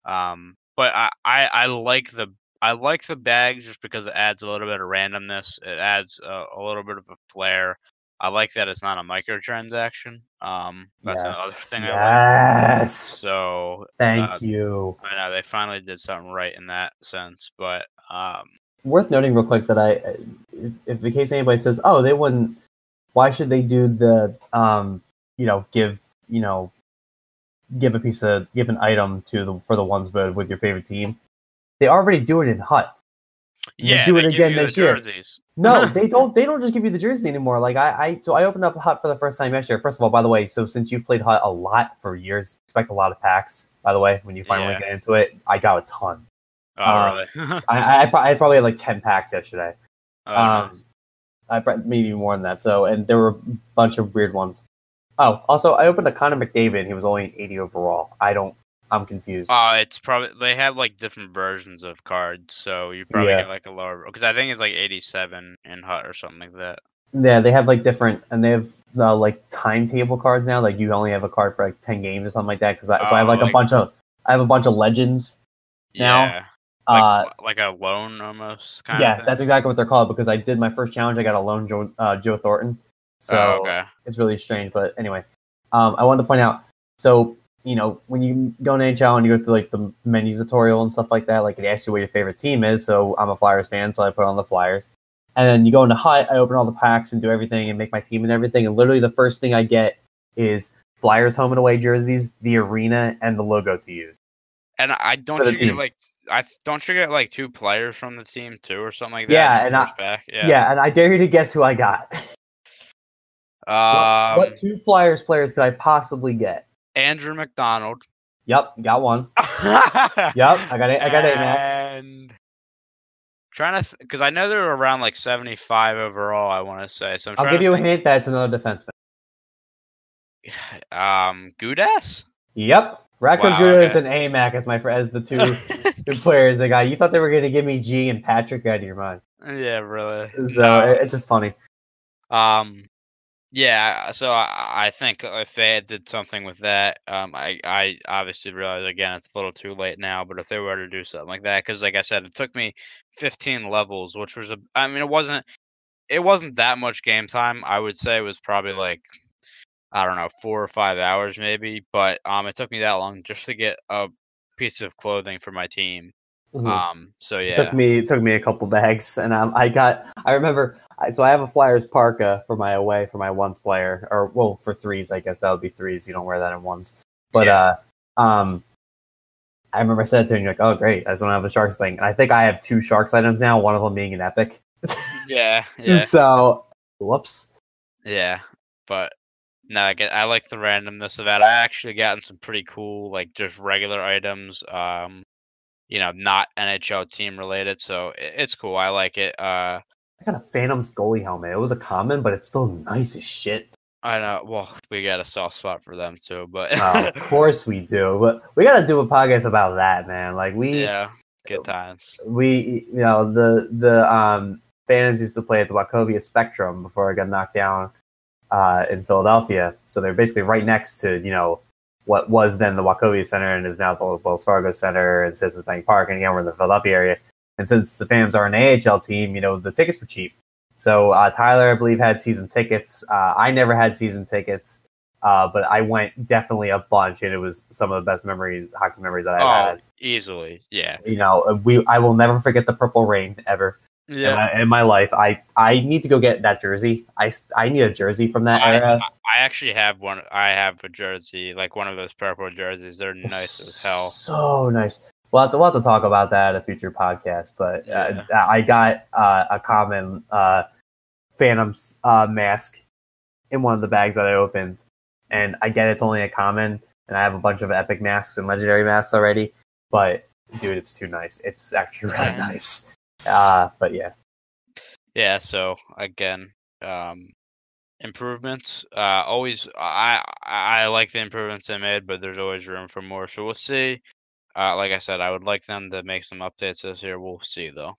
Um, but I, I, I like the I like the bags just because it adds a little bit of randomness. It adds a, a little bit of a flair. I like that it's not a microtransaction. Um, that's another yes. thing I like. yes. So Thank uh, you. I know they finally did something right in that sense. But um, Worth noting real quick that I, if, if in case anybody says, "Oh, they wouldn't," why should they do the, um, you know, give you know, give a piece of give an item to the for the ones mode with your favorite team? They already do it in Hut. Yeah, do it again this year. jerseys. No, they [laughs] don't. They don't just give you the jersey anymore. Like I, I, so I opened up Hut for the first time yesterday. First of all, by the way, so since you've played Hut a lot for years, expect a lot of packs. By the way, when you finally Yeah. get into it, I got a ton. Oh, really? [laughs] I, I, I probably had like ten packs yesterday. Oh, nice. Um, I pro- maybe more than that. So, and there were a bunch of weird ones. Oh, also, I opened a Connor McDavid. He was only an eighty overall. I don't. I'm confused. Uh, it's probably they have like different versions of cards, so you probably Yeah. get like a lower because I think it's like eighty-seven in Hut or something like that. Yeah, they have like different, and they have uh, like timetable cards now. Like you only have a card for like ten games or something like that. Because I, so I have Oh, like, a bunch of, I have a bunch of legends. Now, Yeah, like uh, like a loan almost kind yeah, that's exactly what they're called. Because I did my first challenge, I got a loan Joe, uh, Joe Thornton. So oh, okay. it's really strange. But anyway, um, I wanted to point out. So you know, when you go to NHL and you go through like the menus tutorial and stuff like that, like it asks you what your favorite team is. So I'm a Flyers fan, so I put on the Flyers. And then you go into Hut, I open all the packs and do everything and make my team and everything. And literally the first thing I get is Flyers home and away jerseys, the arena, and the logo to use. And I don't you get like I don't you get like two players from the team too or something like that? Yeah, and I-? Yeah. Yeah. and I dare you to guess who I got. [laughs] Um, what two Flyers players could I possibly get? Andrew MacDonald. Yep, got one. [laughs] yep. I got it. I got it, man. And trying to because I know they're around like seventy-five overall. I want to say. So I'm I'll give you a hint that it's another defenseman. [sighs] Um, Gudas. Yep, Raccoon Wow, Gudas okay. and AMAC as my fr- as the two [laughs] good players I got. You thought they were going to give me G and Patrick out of your mind. Yeah, really. So no. it's just funny. Um, yeah. So I, I think if they did something with that, um, I, I obviously realize again it's a little too late now. But if they were to do something like that, because like I said, it took me 15 levels, which was a. I mean, it wasn't. It wasn't that much game time. I would say it was probably like I don't know, four or five hours maybe. But um, it took me that long just to get a piece of clothing for my team. Mm-hmm. Um, so yeah, it took me it took me a couple bags, and um, I got. I remember. So I have a Flyers parka for my away for my ones player, or well, for threes, I guess that would be threes. You don't wear that in ones, but yeah. uh, um, I remember I said to him, "You're like, oh great, I just don't have a sharks thing." And I think I have two sharks items now. One of them being an epic. [laughs] yeah, yeah. So, whoops. Yeah, but no, I get I like the randomness of that. I actually gotten some pretty cool, like just regular items. Um, you know, not NHL team related, so it's cool. I like it. Uh, I got a Phantoms goalie helmet. It was a common, but it's still nice as shit. I know. Well, we got a soft spot for them too, but oh, of [laughs] course we do. But we got to do a podcast about that, man. Like we, yeah, good times. We, you know, the the um Phantoms used to play at the Wachovia Spectrum before I got knocked down uh, in Philadelphia. So they're basically right next to you know what was then the Wachovia Center and is now the Wells Fargo Center and Citizens Bank Park. And again, we're in the Philadelphia area. And since the fans are an AHL team, you know the tickets were cheap. So uh, Tyler, I believe, had season tickets. Uh, I never had season tickets, uh, but I went definitely a bunch, and it was some of the best memories, hockey memories that I oh, had. Easily, yeah. You know, we I will never forget the Purple Rain ever yeah. in, my, in my life. I I need to go get that jersey. I, I need a jersey from that I, era. I actually have one. I have a jersey, like one of those purple jerseys. They're nice as hell. So nice. We'll have, to, we'll have to talk about that in a future podcast. But uh, yeah. I got uh, a common uh, Phantom's uh, mask in one of the bags that I opened, and I get it's only a common, and I have a bunch of epic masks and legendary masks already. But dude, it's too nice. It's actually really nice. Uh, but yeah. Yeah, so again, um, improvements. Uh, always, I I like the improvements they made, but there's always room for more. So we'll see. Uh, like I said, I would like them to make some updates this year. We'll see though.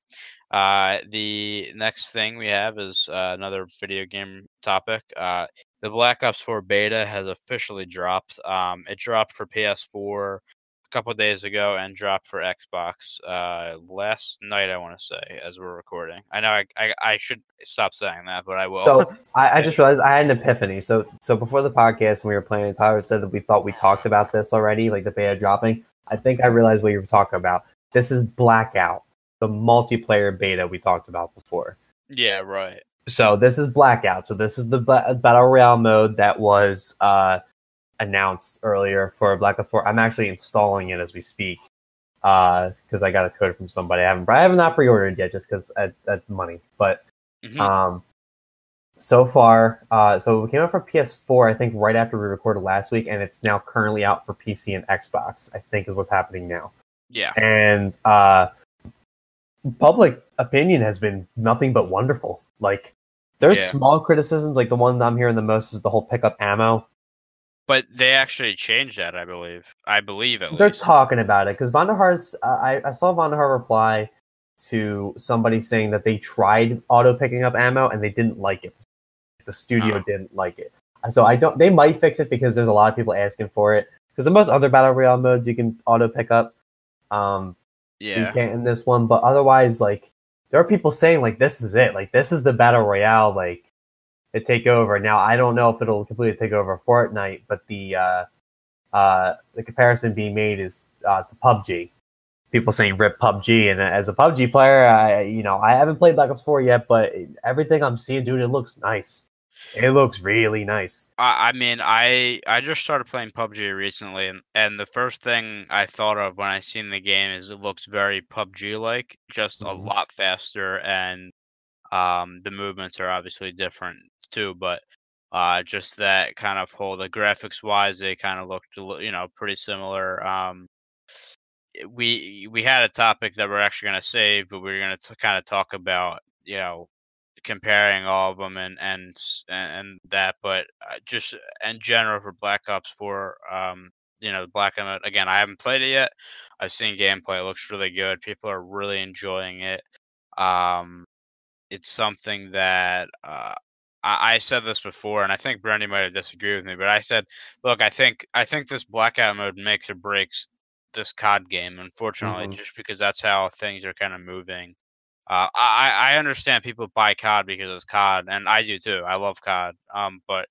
Uh, the next thing we have is uh, another video game topic. Uh, the Black Ops 4 beta has officially dropped. Um, it dropped for PS4 a couple days ago and dropped for Xbox uh, last night. I want to say as we're recording. I know I, I, I should stop saying that, but I will. So I, I, [laughs] just realized I had an epiphany. So so before the podcast when we were playing, Tyler said that we thought we talked about this already, like the beta dropping. I think I realized what you were talking about. This is Blackout, the multiplayer beta we talked about before. Yeah, right. So this is Blackout. So this is the battle royale mode that was. Uh, announced earlier for Black Ops 4. I'm actually installing it as we speak because uh, I got a code from somebody. I haven't, I have not pre-ordered yet just because that's money. But mm-hmm. um, so far, uh, so it came out for PS4. I think right after we recorded last week, and it's now currently out for PC and Xbox. I think is what's happening now. Yeah, and uh, public opinion has been nothing but wonderful. Like there's yeah. small criticisms, like the one I'm hearing the most is the whole pickup ammo. But they actually changed that, I believe. I believe at They're least. talking about it because Vonderhaar's. Uh, I, I saw Vonderhaar reply to somebody saying that they tried auto picking up ammo and they didn't like it. The studio uh-huh. didn't like it. So I don't. They might fix it because there's a lot of people asking for it. Because in most other battle royale modes, you can auto pick up. Um, yeah. You can't in this one, but otherwise, like there are people saying like this is it. Like this is the battle royale. Like to take over. Now I don't know if it'll completely take over Fortnite, but the uh, uh, the comparison being made is uh, to PUBG. People saying rip PUBG, and as a PUBG player, I you know I haven't played Black Ops Four yet, but everything I'm seeing, dude, it looks nice. It looks really nice. I, I mean, I I just started playing PUBG recently, and, and the first thing I thought of when I seen the game is it looks very PUBG like, just mm-hmm. a lot faster and um, the movements are obviously different too, but uh, just that kind of whole the graphics wise, they kind of looked you know pretty similar. Um, we we had a topic that we're actually going to save, but we are going to kind of talk about you know comparing all of them and and and that, but uh, just in general for Black Ops Four. Um, you know, Black Ops again. I haven't played it yet. I've seen gameplay; it looks really good. People are really enjoying it. Um, it's something that uh, I, I said this before, and I think Brandy might have disagreed with me, but I said, look, I think I think this blackout mode makes or breaks this COD game. Unfortunately, mm-hmm. just because that's how things are kind of moving. Uh, I I understand people buy COD because it's COD, and I do too. I love COD. Um, but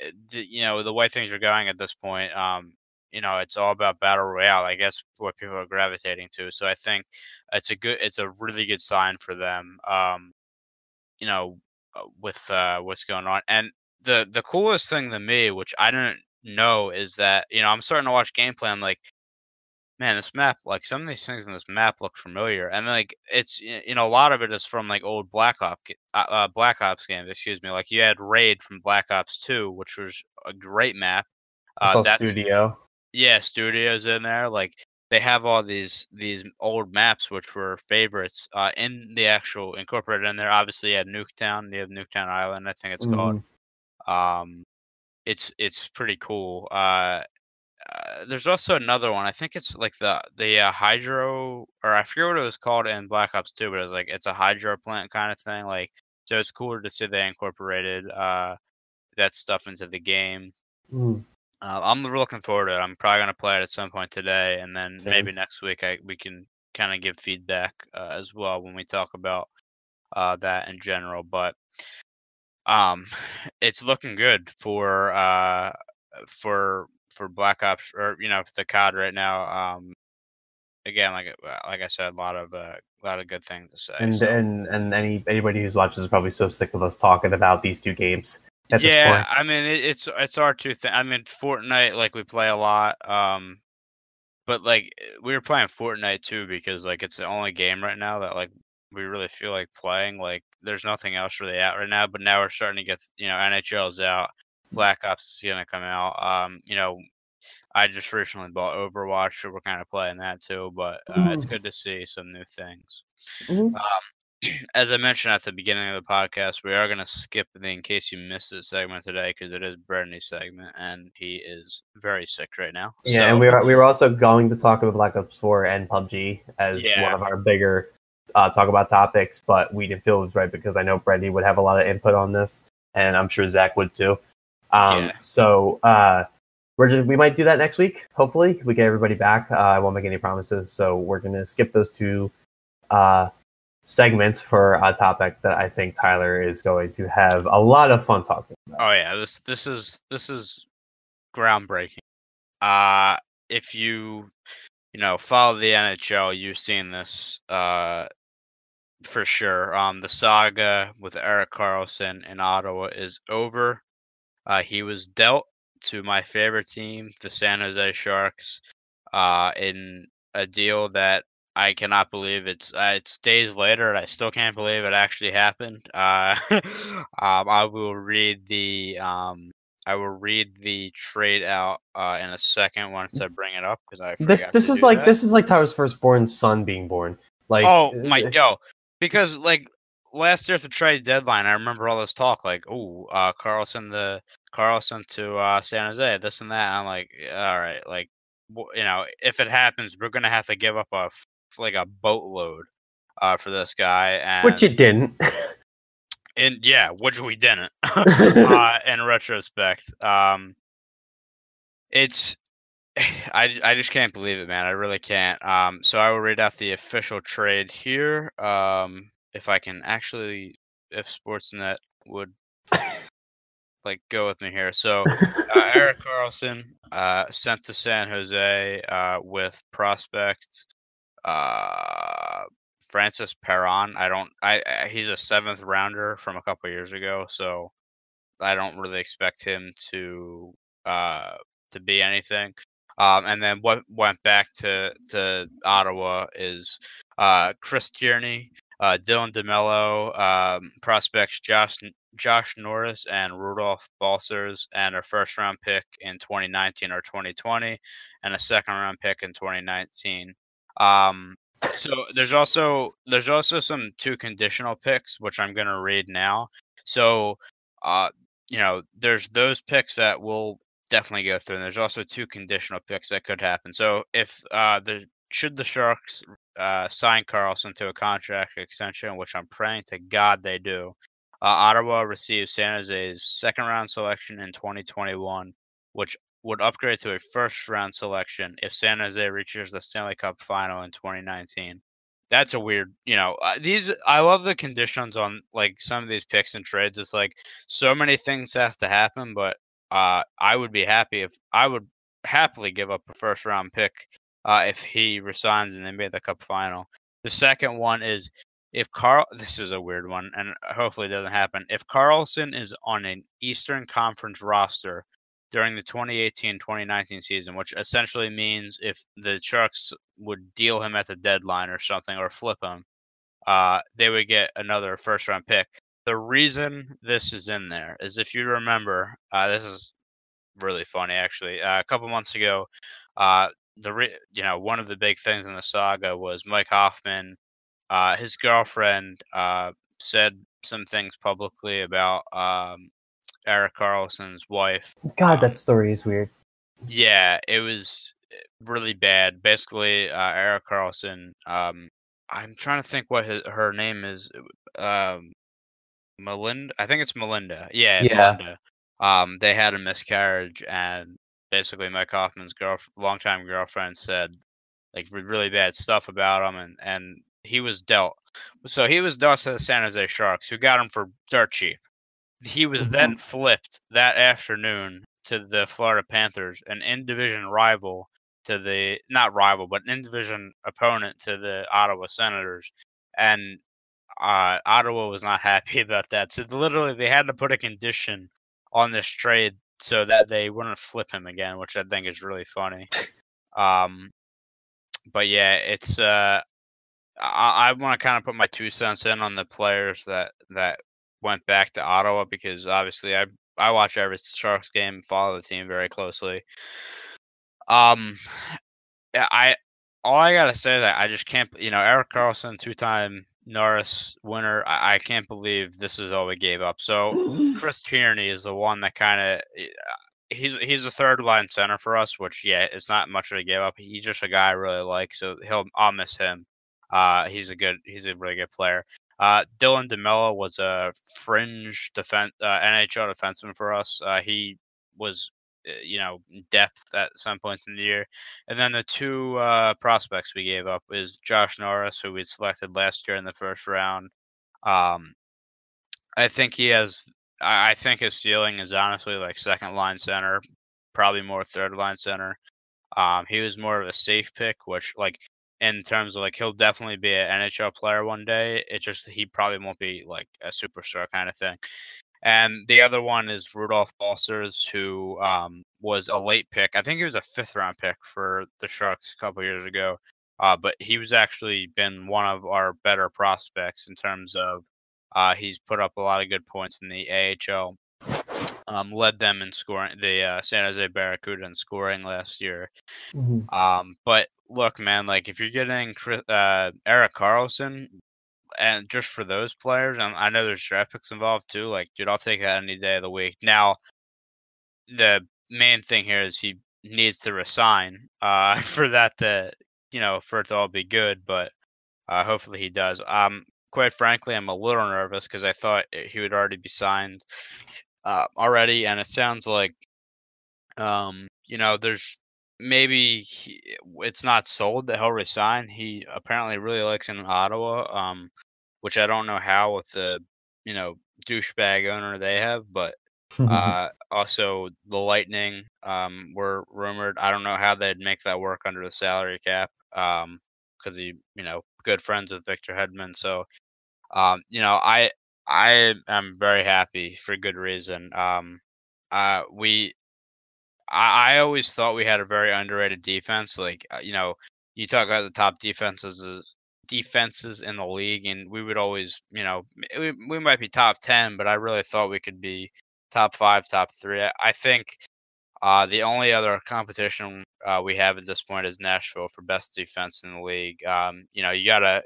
eh, you know the way things are going at this point, um, you know it's all about battle royale. I guess what people are gravitating to. So I think it's a good, it's a really good sign for them. Um, you know, uh, with uh, what's going on. And the the coolest thing to me, which I didn't know, is that you know I'm starting to watch gameplay. I'm like, man, this map, like some of these things in this map look familiar, and like it's you know a lot of it is from like old Black Ops uh, uh, Black Ops games. Excuse me, like you had Raid from Black Ops Two, which was a great map. Uh, that's, Studio. Yeah, Studio's in there. Like they have all these these old maps which were favorites uh, in the actual incorporated in there. Obviously, you had Nuketown. You have Nuketown Island, I think it's mm-hmm. called. Um, it's it's pretty cool. Uh, uh, there's also another one. I think it's like the the uh, hydro, or I forget what it was called in Black Ops 2, but it's like it's a hydro plant kind of thing. Like, so it's cooler to see they incorporated uh, that stuff into the game. Mm. Uh, I'm looking forward to it. I'm probably gonna play it at some point today, and then Same. maybe next week I we can kind of give feedback uh, as well when we talk about uh, that in general. But um, [sighs] it's looking good for uh, for for Black Ops or you know the COD right now. Um, again, like like I said, a lot of uh, a lot of good things to say. And so. and and any anybody who's watching is probably so sick of us talking about these two games at this point. yeah, I mean it, it's it's our two thing. I mean Fortnite, like we play a lot, um, but like we were playing Fortnite too because like it's the only game right now that like we really feel like playing. Like there's nothing else really out right now, but now we're starting to get you know NHL's out, Black Ops is gonna come out. Um, you know, I just recently bought Overwatch, so we're kind of playing that too. But uh, mm. it's good to see some new things. Mm-hmm. Um, [clears throat] as I mentioned at the beginning of the podcast, we are going to skip the in case you missed this segment today because it is Brittany's segment and he is very sick right now. Yeah, so, and we were we were also going to talk about Black Ops 4 and PUBG as yeah. one of our bigger uh, talk about topics, but we didn't feel it was right because I know Brittany would have a lot of input on this, and I'm sure Zach would too. Um, yeah. So uh, we're just we might do that next week. Hopefully, we get everybody back. Uh, I won't make any promises, so we're going to skip those two uh, segment for a topic that I think Tyler is going to have a lot of fun talking about. Oh yeah, this this is this is groundbreaking. Uh if you you know follow the NHL, you've seen this uh for sure. Um the saga with Erik Karlsson in Ottawa is over. Uh he was dealt to my favorite team, the San Jose Sharks, uh in a deal that I cannot believe it's uh, it's days later, and I still can't believe it actually happened. Uh, [laughs] um, I will read the um, I will read the trade out uh, in a second once I bring it up because I this this is like that. this is like Tyler's firstborn son being born. Like oh my uh, yo, because like last year at the trade deadline, I remember all this talk like, oh, uh, Karlsson the Karlsson to uh, San Jose, this and that. And I'm like, all right, like you know, if it happens, we're gonna have to give up a like a boatload uh, for this guy, and which it didn't. and yeah, which we didn't. [laughs] [laughs] uh, in retrospect, um, it's [sighs] I, I just can't believe it, man. I really can't. Um, so I will read out the official trade here. Um, if I can actually, if Sportsnet would [laughs] like go with me here. So uh, [laughs] Erik Karlsson uh, sent to San Jose uh, with prospect uh, Francis Perron. I don't. I, I, he's a seventh rounder from a couple years ago, so I don't really expect him to uh, to be anything. Um, and then what went back to to Ottawa is uh, Chris Tierney, uh, Dylan DeMello, um, prospects Josh Josh Norris and Rudolph Balcers, and a first round pick in 2019 or 2020, and a second round pick in 2019. Um, so there's also there's also some two conditional picks which I'm going to read now. So uh, you know, there's those picks that will definitely go through, and there's also two conditional picks that could happen. So if uh, the should the Sharks uh, sign Karlsson to a contract extension, which I'm praying to God they do, uh, Ottawa receives San Jose's second round selection in 2021, which would upgrade to a first round selection if San Jose reaches the Stanley Cup final in 2019. That's a weird, you know, uh, these I love the conditions on like some of these picks and trades. It's like so many things have to happen, but uh, I would be happy if I would happily give up a first round pick uh, if he resigns and they made the cup final. The second one is if Carl, this is a weird one, and hopefully it doesn't happen. If Karlsson is on an Eastern Conference roster during the 2018-2019 season, which essentially means if the Sharks would deal him at the deadline or something, or flip him, uh, they would get another first-round pick. The reason this is in there is if you remember, uh, this is really funny actually. Uh, a couple months ago, uh, the re- you know one of the big things in the saga was Mike Hoffman. Uh, his girlfriend uh, said some things publicly about um, Erik Karlsson's wife. God, that story is weird. Yeah, it was eh, really bad. Basically, uh, Erik Karlsson. Um, I'm trying to think what his, her name is. Um, Melinda. I think it's Melinda. Yeah, Yeah. Melinda. Um, they had a miscarriage, and basically, Mike Hoffman's girl, longtime girlfriend, said like really bad stuff about him, and and he was dealt. So he was dealt to the San Jose Sharks, who got him for dirt cheap. He was then flipped that afternoon to the Florida Panthers, an in division rival to the not rival, but an in division opponent to the Ottawa Senators, and uh, Ottawa was not [laughs] happy about that. So literally, they had to put a condition on this trade so that they wouldn't flip him again, which I think is really funny. [laughs] Um, but yeah, it's uh, I, I want to kind of put my two cents in on the players that that went back to Ottawa because obviously I I watch every Sharks game, follow the team very closely. Um, [sighs] I all I gotta say that I just can't, you know, Erik Karlsson, two time Norris winner. I, I can't believe this is all we gave up. So [laughs] Chris Tierney is the one that kind of he's he's a third line center for us, which yeah, it's not much of a give up. He's just a guy I really like, so he'll I'll miss him. Uh, he's a good, he's a really good player. Uh, Dylan DeMelo was a fringe defense uh, NHL defenseman for us. Uh, he was, you know, depth at some points in the year. And then the two uh, prospects we gave up is Josh Norris, who we selected last year in the first round. Um, I think he has. I I think his ceiling is honestly like second line center, probably more third line center. Um, he was more of a safe pick, which like in terms of like he'll definitely be an NHL player one day. It just he probably won't be like a superstar kind of thing. And the other one is Rudolph Balcers, who um, was a late pick. I think he was a fifth round pick for the Sharks a couple years ago. Uh, but he was actually been one of our better prospects in terms of uh, he's put up a lot of good points in the AHL. Um, led them in scoring the uh, San Jose Barracuda in scoring last year. Mhm. Um, but look, man, like if you're getting Chris- uh, Erik Karlsson, and just for those players, and I know there's draft picks involved too. Like, dude, I'll take that any day of the week. Now, the main thing here is he needs to resign uh, [laughs] for that to, you know, for it to all be good. But uh, hopefully he does. Um, quite frankly, I'm a little nervous because I thought he would already be signed uh, already, and it sounds like, um, you know, there's maybe he, it's not sold that he'll resign. He apparently really likes in Ottawa, um, which I don't know how with the you know douchebag owner they have, but [laughs] uh, also the Lightning um, were rumored. I don't know how they'd make that work under the salary cap because he, you know, good friends with Victor Hedman. So, um, you know, I I am very happy for good reason. Um, uh, we I, I always thought we had a very underrated defense. Like uh, you know, you talk about the top defenses as- defenses in the league, and we would always, you know, we, we might be top ten, but I really thought we could be top five, top three. I, I think uh, the only other competition uh, we have at this point is Nashville for best defense in the league. Um, you know, you got a,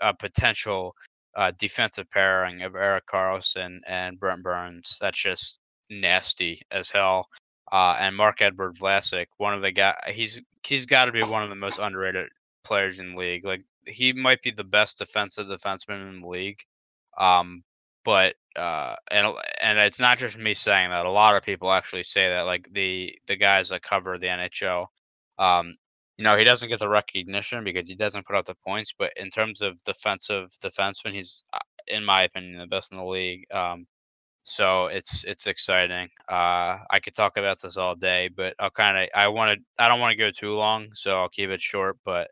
a potential uh, defensive pairing of Erik Karlsson and Brent Burns. That's just nasty as hell. Uh, and Marc-Edouard Vlasic, one of the guy, he's he's got to be one of the most underrated players in the league. Like he might be the best defensive defenseman in the league. Um, but uh, and and it's not just me saying that. A lot of people actually say that. Like the the guys that cover the NHL. Um, you know, he doesn't get the recognition because he doesn't put up the points. But in terms of defensive defenseman, he's, uh, in my opinion, the best in the league. Um, so it's it's exciting. Uh, I could talk about this all day, but I'll kind of I want to I don't want to go too long, so I'll keep it short. But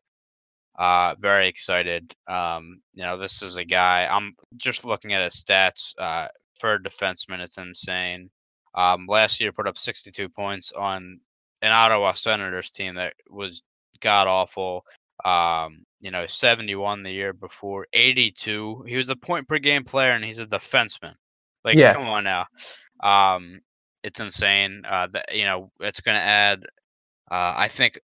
uh, very excited. Um, you know, this is a guy. I'm just looking at his stats. Uh, for a defenseman, it's insane. Um, last year, put up 62 points on an Ottawa Senators team that was god awful. Um, you know, 71 the year before, 82. He was a point per game player, and he's a defenseman. Like, yeah. come on now. Um, it's insane. Uh, that you know, it's going to add. Uh, I think,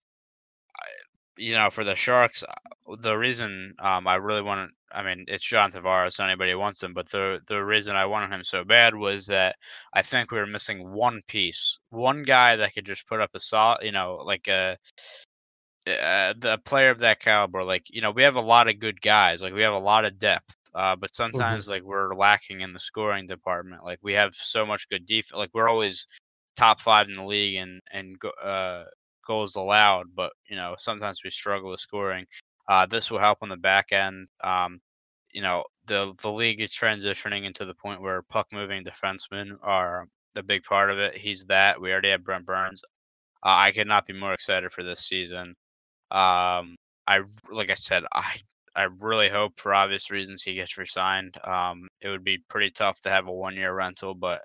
you know, for the Sharks, uh, the reason um, I really wanted. I mean, it's John Tavares. Anybody wants him, but the the reason I wanted him so bad was that I think we were missing one piece, one guy that could just put up a solid, you know, like a uh, the player of that caliber. Like, you know, we have a lot of good guys. Like, we have a lot of depth. Uh, but mm-hmm. sometimes mm-hmm. like we're lacking in the scoring department. Like we have so much good defense. Like we're always top five in the league and and uh, goals allowed, but you know sometimes we struggle with scoring. Uh, this will help on the back end. Um, you know the the league is transitioning into the point where puck moving defensemen are the big part of it. He's that. We already have Brent Burns. Uh, I could not be more excited for this season. Um, I like I said, I I really hope, for obvious reasons, he gets resigned. Um, it would be pretty tough to have a one year rental, but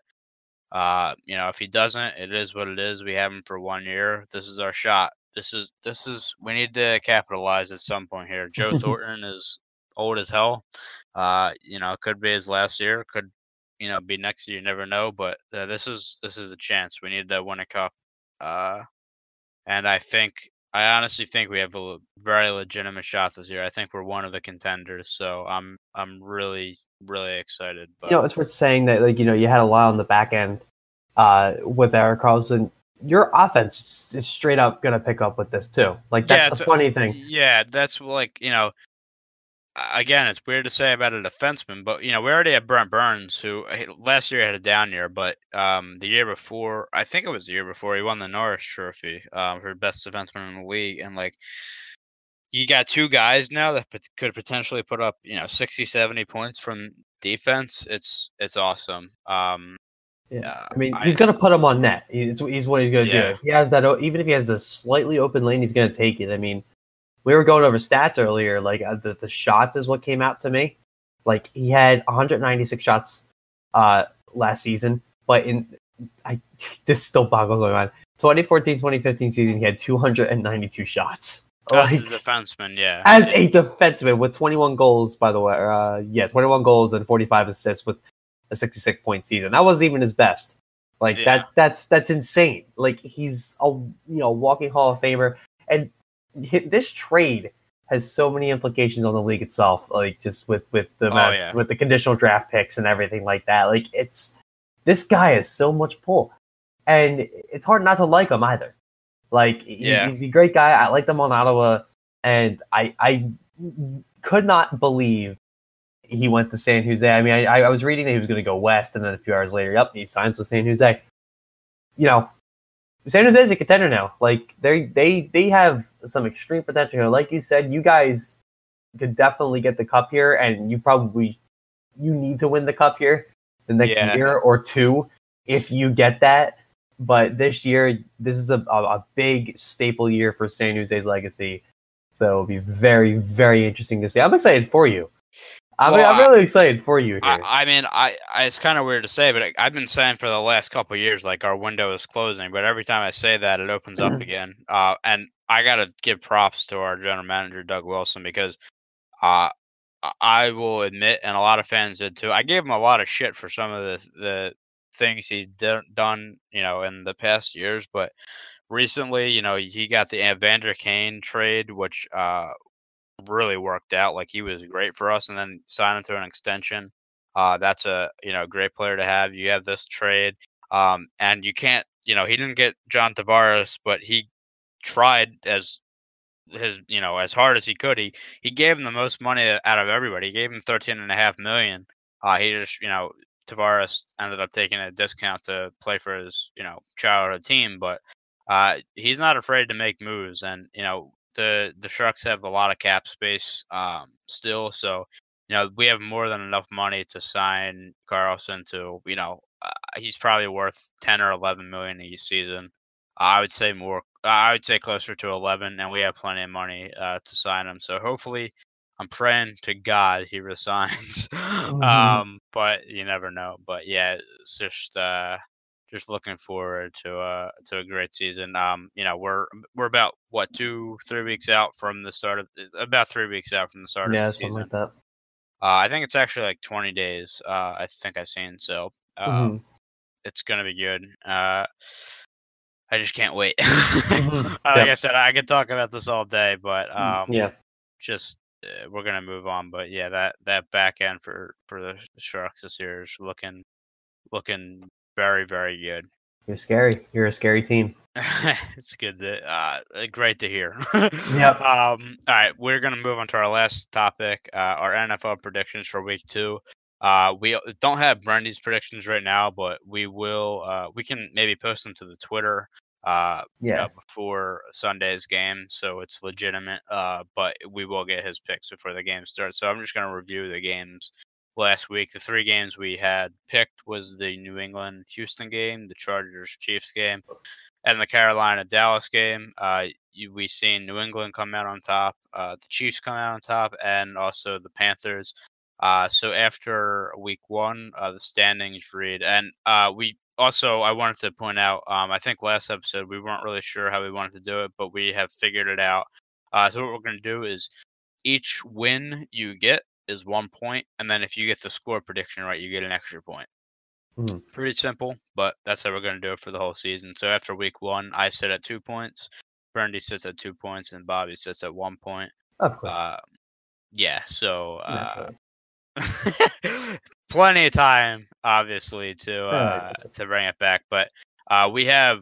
uh, you know, if he doesn't, it is what it is. We have him for one year. This is our shot. This is this is we need to capitalize at some point here. Joe [laughs] Thornton is old as hell. Uh, you know, could be his last year. Could you know be next year? You never know. But uh, this is this is a chance. We need to win a cup. Uh, and I think I honestly think we have a very legitimate shot this year. I think we're one of the contenders, so I'm I'm really really excited. But... You know, it's worth saying that like you know you had a lot on the back end uh, with Erik Karlsson. Your offense is straight up gonna pick up with this too. Like that's yeah, the funny thing. Yeah, that's like you know again, it's weird to say about a defenseman, but you know, we already had Brent Burns, who last year had a down year, but um, the year before, I think it was the year before, he won the Norris Trophy um, for best defenseman in the league, and like. You got two guys now that could potentially put up, you know, 60, 70 points from defense. It's it's awesome. Um, yeah, uh, I mean, I, he's gonna put them on net. He's, he's what he's gonna yeah. do. He has that. Even if he has the slightly open lane, he's gonna take it. I mean, we were going over stats earlier. Like uh, the, the shots is what came out to me. Like he had 196 shots uh, last season, but in I [laughs] this still boggles my mind. 2014-2015 season, he had 292 shots. As like, a defenseman, yeah. As a defenseman with 21 goals, by the way. Uh, yeah, 21 goals and 45 assists with a 66 point season. That wasn't even his best. Like yeah. that. That's that's insane. Like he's a you know walking Hall of Famer, and this trade has so many implications on the league itself, like just with with the oh, yeah. with the conditional draft picks and everything like that. Like it's this guy has so much pull, and it's hard not to like him either. Like he's, yeah. he's a great guy. I like him on Ottawa, and I I could not believe he went to San Jose. I mean, I, I was reading that he was going to go west, and then a few hours later, yep, he signs with San Jose. You know, San Jose is a contender now. Like they they they have some extreme potential. Here. Like you said, you guys could definitely get the cup here, and you probably you need to win the cup here the next yeah. year or two if you get that. But this year, this is a, a big staple year for San Jose's legacy. So it'll be very, very interesting to see. I'm excited for you. I'm, well, I'm really excited for you. I, I, mean, I, I it's kind of weird to say, but I've been saying for the last couple years, like our window is closing. But every time I say that, it opens up again. Uh, and I got to give props to our general manager Doug Wilson because, uh, I will admit, and a lot of fans did too. I gave him a lot of shit for some of the the things he's done, you know, in the past years, but recently, you know, he got the Evander Kane trade, which uh, really worked out. Like he was great for us, and then signing to an extension. Uh, that's a you know great player to have. You have this trade, um, and you can't you know he didn't get John Tavares, but he tried as his you know as hard as he could. He he gave him the most money out of everybody. He gave him thirteen and a half million. Uh, he just you know Tavares ended up taking a discount to play for his you know childhood team, but uh, he's not afraid to make moves. And you know the the Sharks have a lot of cap space um, still, so you know we have more than enough money to sign Karlsson to you know uh, he's probably worth ten or eleven million a season. I would say more. I would say closer to eleven, and we have plenty of money uh, to sign him. So hopefully, I'm praying to God he [laughs] resigns. Mm-hmm. um, but you never know. But yeah, it's just uh, just looking forward to uh to a great season. Um, you know, we're we're about what two three weeks out from the start of about three weeks out from the start yeah, of the season. something like that. Uh, I think it's actually like 20 days. Uh, I think I've seen so. Um, mm-hmm. It's gonna be good. Uh, I just can't wait. Mm-hmm. [laughs] like yep. I said, I could talk about this all day, but mm, um, yeah, just uh, we're gonna move on. But yeah, that that back end for for the Sharks this year is looking looking very very good. You're scary. You're a scary team. [laughs] it's good to uh, great to hear. [laughs] yep. Um, all right, we're gonna move on to our last topic, uh, our NFL predictions for week two. Uh, we don't have Brandy's predictions right now, but we will. Uh, we can maybe post them to the Twitter. Uh, yeah. You know, before Sunday's game, so it's legitimate. Uh, but we will get his picks before the game starts. So I'm just gonna review the games last week. The three games we had picked was the New England Houston game, the Chargers Chiefs game, and the Carolina Dallas game. Uh, we seen New England come out on top, uh, the Chiefs come out on top, and also the Panthers. Uh, so after week one, uh, the standings read, and uh, we also I wanted to point out. Um, I think last episode we weren't really sure how we wanted to do it, but we have figured it out. Uh, so what we're going to do is each win you get is one point, and then if you get the score prediction right, you get an extra point. Mm. Pretty simple, but that's how we're going to do it for the whole season. So after week one, I sit at two points, Brandy sits at two points, and Bobby sits at one point. Of course. Uh, yeah. So uh, [laughs] plenty of time, obviously, to uh, to bring it back. But uh, we have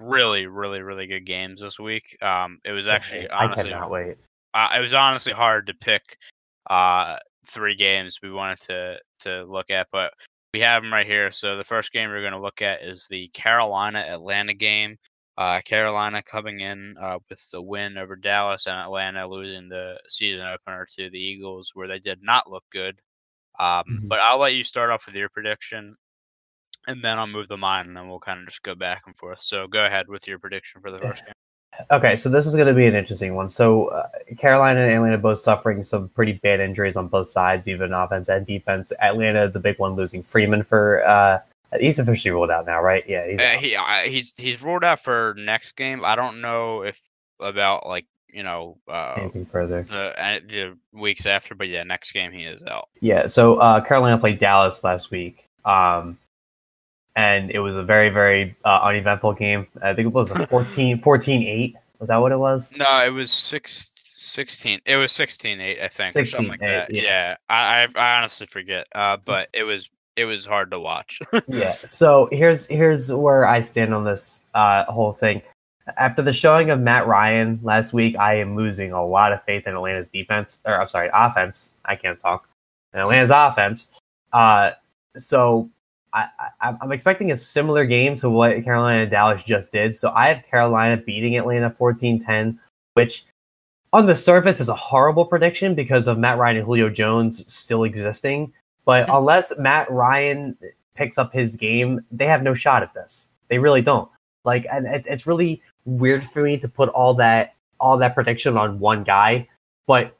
really, really, really good games this week. Um, it was actually honestly, I cannot wait. Uh, it was honestly hard to pick uh, three games we wanted to to look at, but we have them right here. So the first game we're going to look at is the Carolina Atlanta game. Uh, Carolina coming in uh, with the win over Dallas and Atlanta losing the season opener to the Eagles, where they did not look good. Um, mm-hmm. But I'll let you start off with your prediction, and then I'll move the mine, and then we'll kind of just go back and forth. So go ahead with your prediction for the first game. Okay, so this is going to be an interesting one. So uh, Carolina and Atlanta both suffering some pretty bad injuries on both sides, even offense and defense. Atlanta, the big one, losing Freeman for uh, he's officially ruled out now, right? Yeah, he's uh, he uh, he's he's ruled out for next game. I don't know if about like you know uh, anything further the, uh, the weeks after, but yeah, next game he is out. Yeah, so uh, Carolina played Dallas last week. Um, and it was a very very uh, uneventful game. I think it was a [laughs] 14, 14-8. Was that what it was? No, it was six, 16. It was 16-8, I think, 16, or something like that. Yeah, yeah. I, I honestly forget, uh, but it was it was hard to watch. [laughs] yeah. So here's here's where I stand on this uh, whole thing. After the showing of Matt Ryan last week, I am losing a lot of faith in Atlanta's defense, or I'm sorry, offense. I can't talk. In Atlanta's offense. Uh, so I, I, am expecting a similar game to what Carolina and Dallas just did. So I have Carolina beating Atlanta 14 10, which on the surface is a horrible prediction because of Matt Ryan and Julio Jones still existing. But [laughs] unless Matt Ryan picks up his game, they have no shot at this. They really don't. Like, and it, it's really weird for me to put all that all that prediction on one guy. But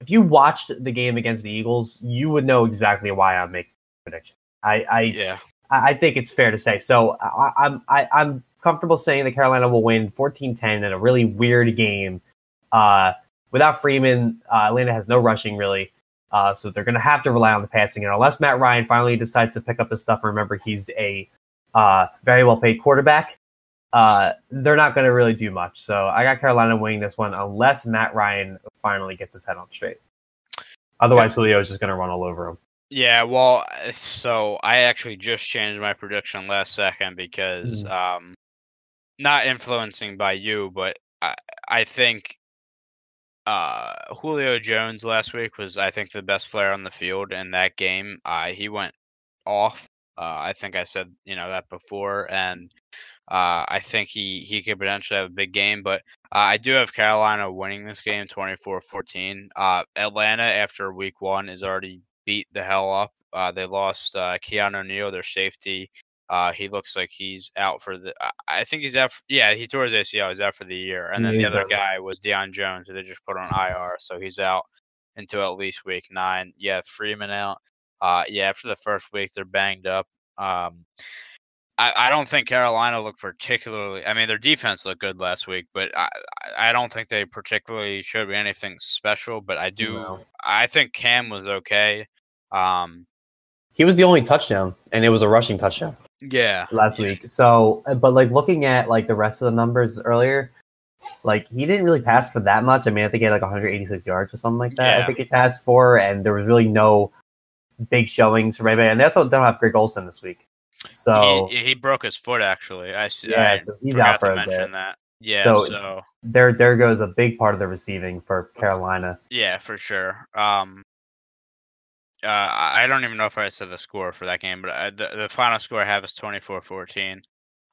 if you watched the game against the Eagles, you would know exactly why I'm making prediction. I, I yeah. I, I think it's fair to say. So I, I'm I, I'm comfortable saying that Carolina will win 14-10 in a really weird game. Uh, without Freeman, uh, Atlanta has no rushing really. Uh, so they're going to have to rely on the passing. And unless Matt Ryan finally decides to pick up his stuff, remember he's a uh, very well paid quarterback. Uh, they're not going to really do much. So I got Carolina winning this one unless Matt Ryan finally gets his head on straight. Otherwise, Julio is just going to run all over him. Yeah, well, uh, so I actually just changed my prediction last second because, mm-hmm. um, not influencing by you, but I, I think uh, Julio Jones last week was, I think, the best player on the field in that game. Uh, he went off. Uh, I think I said you know that before, and uh, I think he he could potentially have a big game. But uh, I do have Carolina winning this game 24-14. Uh, Atlanta after week one is already beat the hell up. Uh, they lost uh, Keanu Neal, their safety. Uh, he looks like he's out for the. I think he's out. For, yeah, he tore his ACL. He's out for the year. And then the other guy was Deion Jones, who they just put on IR, so he's out until at least week nine. Yeah, Freeman out. Uh, yeah, after the first week, they're banged up. Um, I, I don't think Carolina looked particularly. I mean, their defense looked good last week, but I I don't think they particularly showed me anything special. But I do. No. I think Cam was okay. Um, he was the only touchdown, and it was a rushing touchdown. Yeah, last week. So, uh, but like looking at like the rest of the numbers earlier, like he didn't really pass for that much. I mean, I think he had like 186 yards or something like that. Yeah. I think he passed for, and there was really no big showings from anybody. And they also don't have Greg Olsen this week. So he, he broke his foot actually. I see. Yeah, I so he's out for a bit. That. Yeah, so, so, there there goes a big part of the receiving for Carolina. Yeah, for sure. Um, uh, I don't even know if I said the score for that game, but I, the the final score I have is 24-14.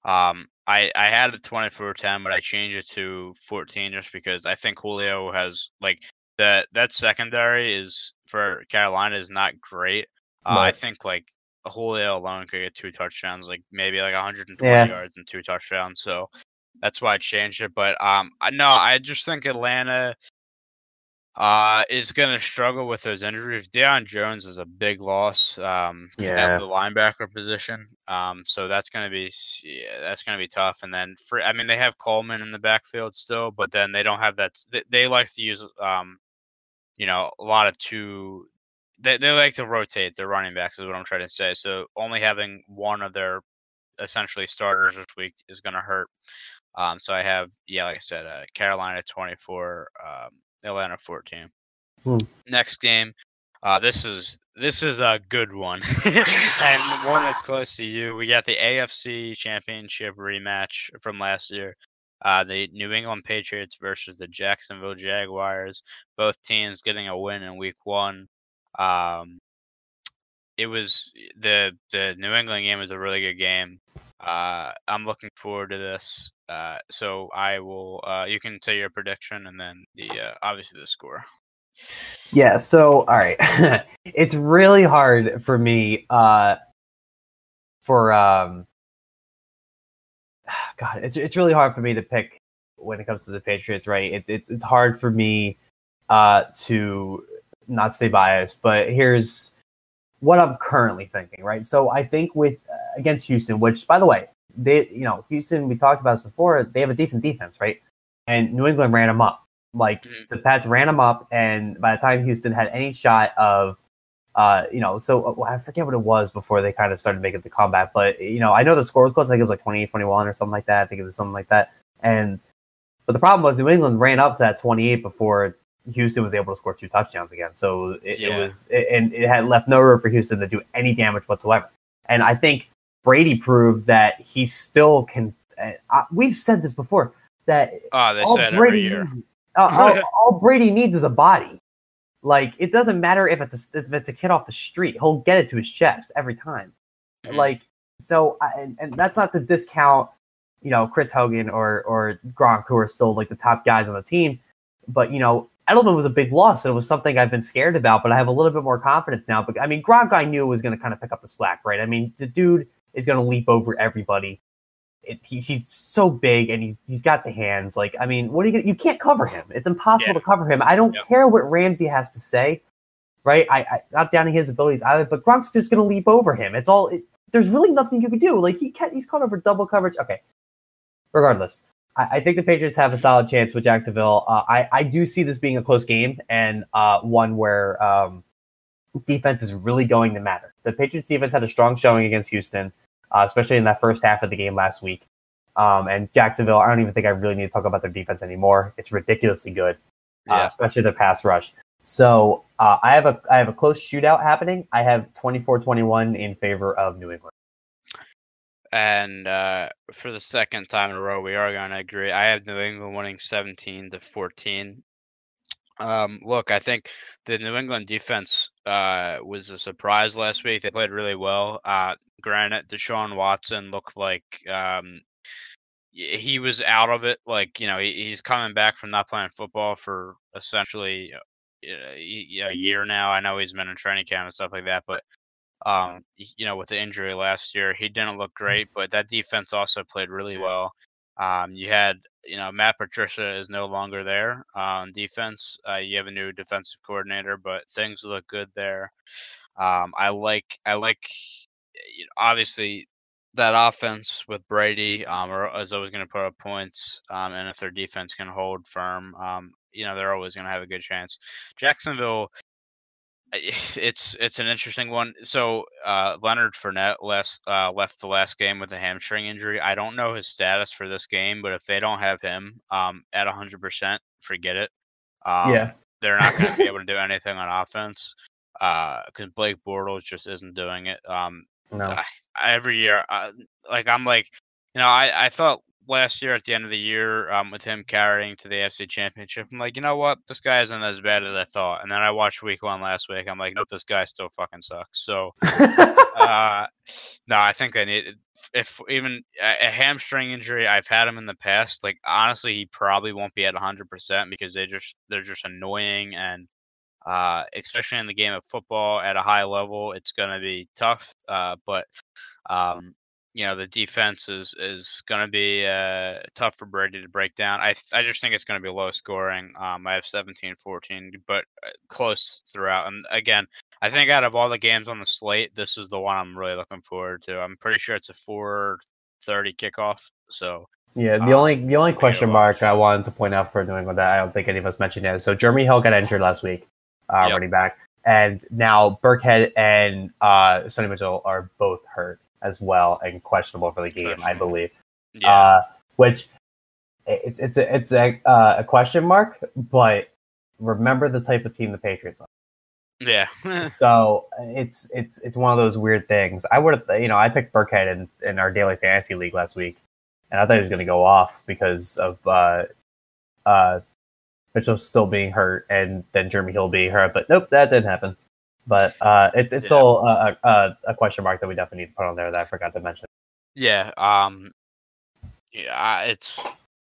Um, I I had it 24-10, but I changed it to 14 just because I think Julio has like that that secondary is for Carolina is not great. Uh, I think like Julio alone could get two touchdowns, like maybe like 120 yeah. yards and two touchdowns. So that's why I changed it. But um, no, I just think Atlanta uh, is going to struggle with those injuries. Deion Jones is a big loss. Um, yeah. at the linebacker position. Um, so that's going to be yeah, that's going to be tough. And then for I mean they have Coleman in the backfield still, but then they don't have that. They, they like to use um, you know, a lot of two they, they like to rotate their running backs is what I'm trying to say. So only having one of their essentially starters this week is going to hurt. Um, so I have yeah, like I said, uh, Carolina 24, um, Atlanta 14. Hmm. Next game, uh, this is this is a good one [laughs] and one that's close to you. We got the AFC Championship rematch from last year. Uh, the New England Patriots versus the Jacksonville Jaguars. Both teams getting a win in Week One. Um, it was the the New England game was a really good game. Uh, I'm looking forward to this. Uh, so I will. Uh, you can say your prediction and then the uh, obviously the score. Yeah. So all right, [laughs] it's really hard for me. Uh, for um, [sighs] God, it's it's really hard for me to pick when it comes to the Patriots. Right. It, it it's hard for me uh to not stay biased, but here's what I'm currently thinking, right? So I think with against Houston, which by the way, they you know Houston, we talked about this before, they have a decent defense, right? And New England ran them up. Like mm-hmm. the Pats ran them up, and by the time Houston had any shot of, uh, you know, so uh, I forget what it was before they kind of started making the comeback, but you know, I know the score was close. I think it was like 28-21 or something like that. I think it was something like that. And but the problem was New England ran up to that 28 before Houston was able to score two touchdowns again. So it, yeah. it was, it, and it had left no room for Houston to do any damage whatsoever. And I think Brady proved that he still can. Uh, we've said this before that oh, they all said Brady, every year. uh, [laughs] all, all, Brady needs is a body. Like it doesn't matter if it's a, if it's a kid off the street, he'll get it to his chest every time. Mm-hmm. Like so, and, and that's not to discount, you know, Chris Hogan or or Gronk, who are still like the top guys on the team. But you know, Edelman was a big loss, and it was something I've been scared about, but I have a little bit more confidence now. But I mean, Gronk, I knew was going to kind of pick up the slack, right? I mean, the dude is going to leap over everybody. It, he, he's so big, and he's he's got the hands. Like, I mean, what are you? Gonna, you can't cover him. It's impossible yeah. to cover him. I don't yep. care what Ramsey has to say, right? I, I not downing his abilities either, but Gronk's just going to leap over him. It's all. It, there's really nothing you can do. Like he can't, he's caught over double coverage. Okay, regardless, I, I, think the Patriots have a solid chance with Jacksonville. Uh, I, I do see this being a close game and uh, one where um, defense is really going to matter. The Patriots defense had a strong showing against Houston, uh, especially in that first half of the game last week. Um, and Jacksonville, I don't even think I really need to talk about their defense anymore. It's ridiculously good, uh, yeah. especially their pass rush. So uh, I have a I have a close shootout happening. I have 24-21 in favor of New England. And uh, for the second time in a row, we are going to agree. I have New England winning 17 to 14. Um, look, I think the New England defense uh, was a surprise last week. They played really well. Uh, granted, Deshaun Watson looked like um, he was out of it. Like you know, he, he's coming back from not playing football for essentially uh, a year now. I know he's been in training camp and stuff like that, but um, you know, with the injury last year, he didn't look mm. great. But that defense also played really well. Um, you had, you know, Matt Patricia is no longer there on defense. Uh, you have a new defensive coordinator, but things look good there. Um, I like, I like, you know, obviously that offense with Brady um, is always going to put up points, um, and if their defense can hold firm, um, you know they're always going to have a good chance. Jacksonville, [laughs] it's it's an interesting one. So uh, Leonard Fournette last uh, left the last game with a hamstring injury. I don't know his status for this game, but if they don't have him um, at hundred percent, forget it. Um, yeah, they're not going to be [laughs] able to do anything on offense because uh, Blake Bortles just isn't doing it. Um, no. I, every year, uh, like I'm like, you know, I I thought last year at the end of the year um, with him carrying to the AFC Championship. I'm like, you know what? This guy isn't as bad as I thought. And then I watched Week One last week. I'm like, nope, this guy still fucking sucks. So, [laughs] uh, no, I think they need if even a, a, hamstring injury. I've had him in the past. Like honestly, he probably won't be at 100 percent because they just they're just annoying and. Uh, especially in the game of football at a high level, it's going to be tough. Uh, but um, you know the defense is is going to be uh, tough for Brady to break down. I I just think it's going to be low scoring. Um, I have 17-14, but uh, close throughout. And again, I think out of all the games on the slate, this is the one I'm really looking forward to. I'm pretty sure it's a 4:30 kickoff. So yeah, the um, only the only question mark I wanted to point out for New England that I don't think any of us mentioned is so Jeremy Hill got injured last week, uh, yep. running back, and now Burkhead and uh, Sony Michel are both hurt as well and questionable for the game, I believe. Yeah. Uh, which it's it's a, it's a uh, a question mark, but remember the type of team the Patriots are. Yeah. [laughs] so it's it's it's one of those weird things. I would have you know I picked Burkhead in in our daily fantasy league last week, and I thought he was going to go off because of uh uh Mitchell still being hurt and then Jeremy Hill being hurt, but nope, that didn't happen. But uh, it's it's yeah. still a, a, a, question mark that we definitely need to put on there that I forgot to mention. Yeah, um, yeah, it's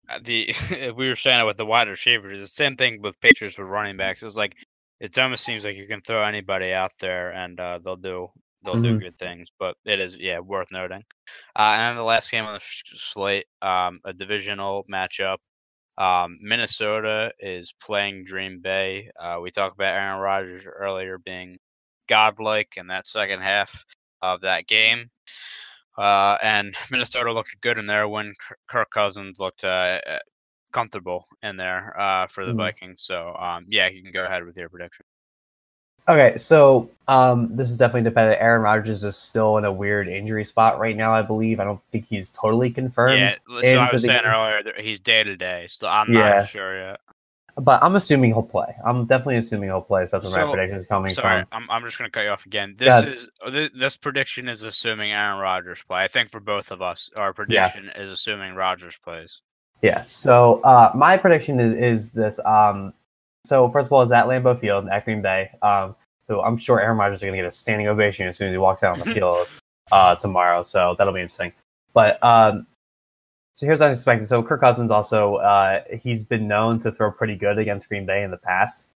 uh, the [laughs] we were saying it with the wide receivers. The same thing with Patriots with running backs. It's like it almost seems like you can throw anybody out there and uh, they'll do they'll mm-hmm. do good things. But it is yeah worth noting. Uh, and then the last game on the slate, um, a divisional matchup. Um, Minnesota is playing Green Bay. Uh, we talked about Aaron Rodgers earlier being godlike in that second half of that game. Uh, and [sighs] Minnesota looked good in there when Kirk Cousins looked uh, uh, comfortable in there uh, for the mm Vikings. So, um, yeah, you can go ahead with your prediction. Okay, so um, this is definitely dependent. Aaron Rodgers is still in a weird injury spot right now, I believe. I don't think he's totally confirmed. Yeah, so I was saying game. earlier, he's day to day, so I'm yeah. not sure yet. But I'm assuming he'll play. I'm definitely assuming he'll play. So that's where so, my prediction is coming sorry, from. I'm, I'm just going to cut you off again. This yeah. is this, this, prediction is assuming Aaron Rodgers play. I think for both of us, our prediction yeah. is assuming Rodgers plays. Yeah. So uh, my prediction is, is this. Um, so first of all, it's at Lambeau Field at Green Bay. Um, so I'm sure Aaron Rodgers is going to get a standing ovation as soon as he walks out on the field [laughs] uh, tomorrow. So that'll be interesting. But um, so here's unexpected. So Kirk Cousins also uh, he's been known to throw pretty good against Green Bay in the past.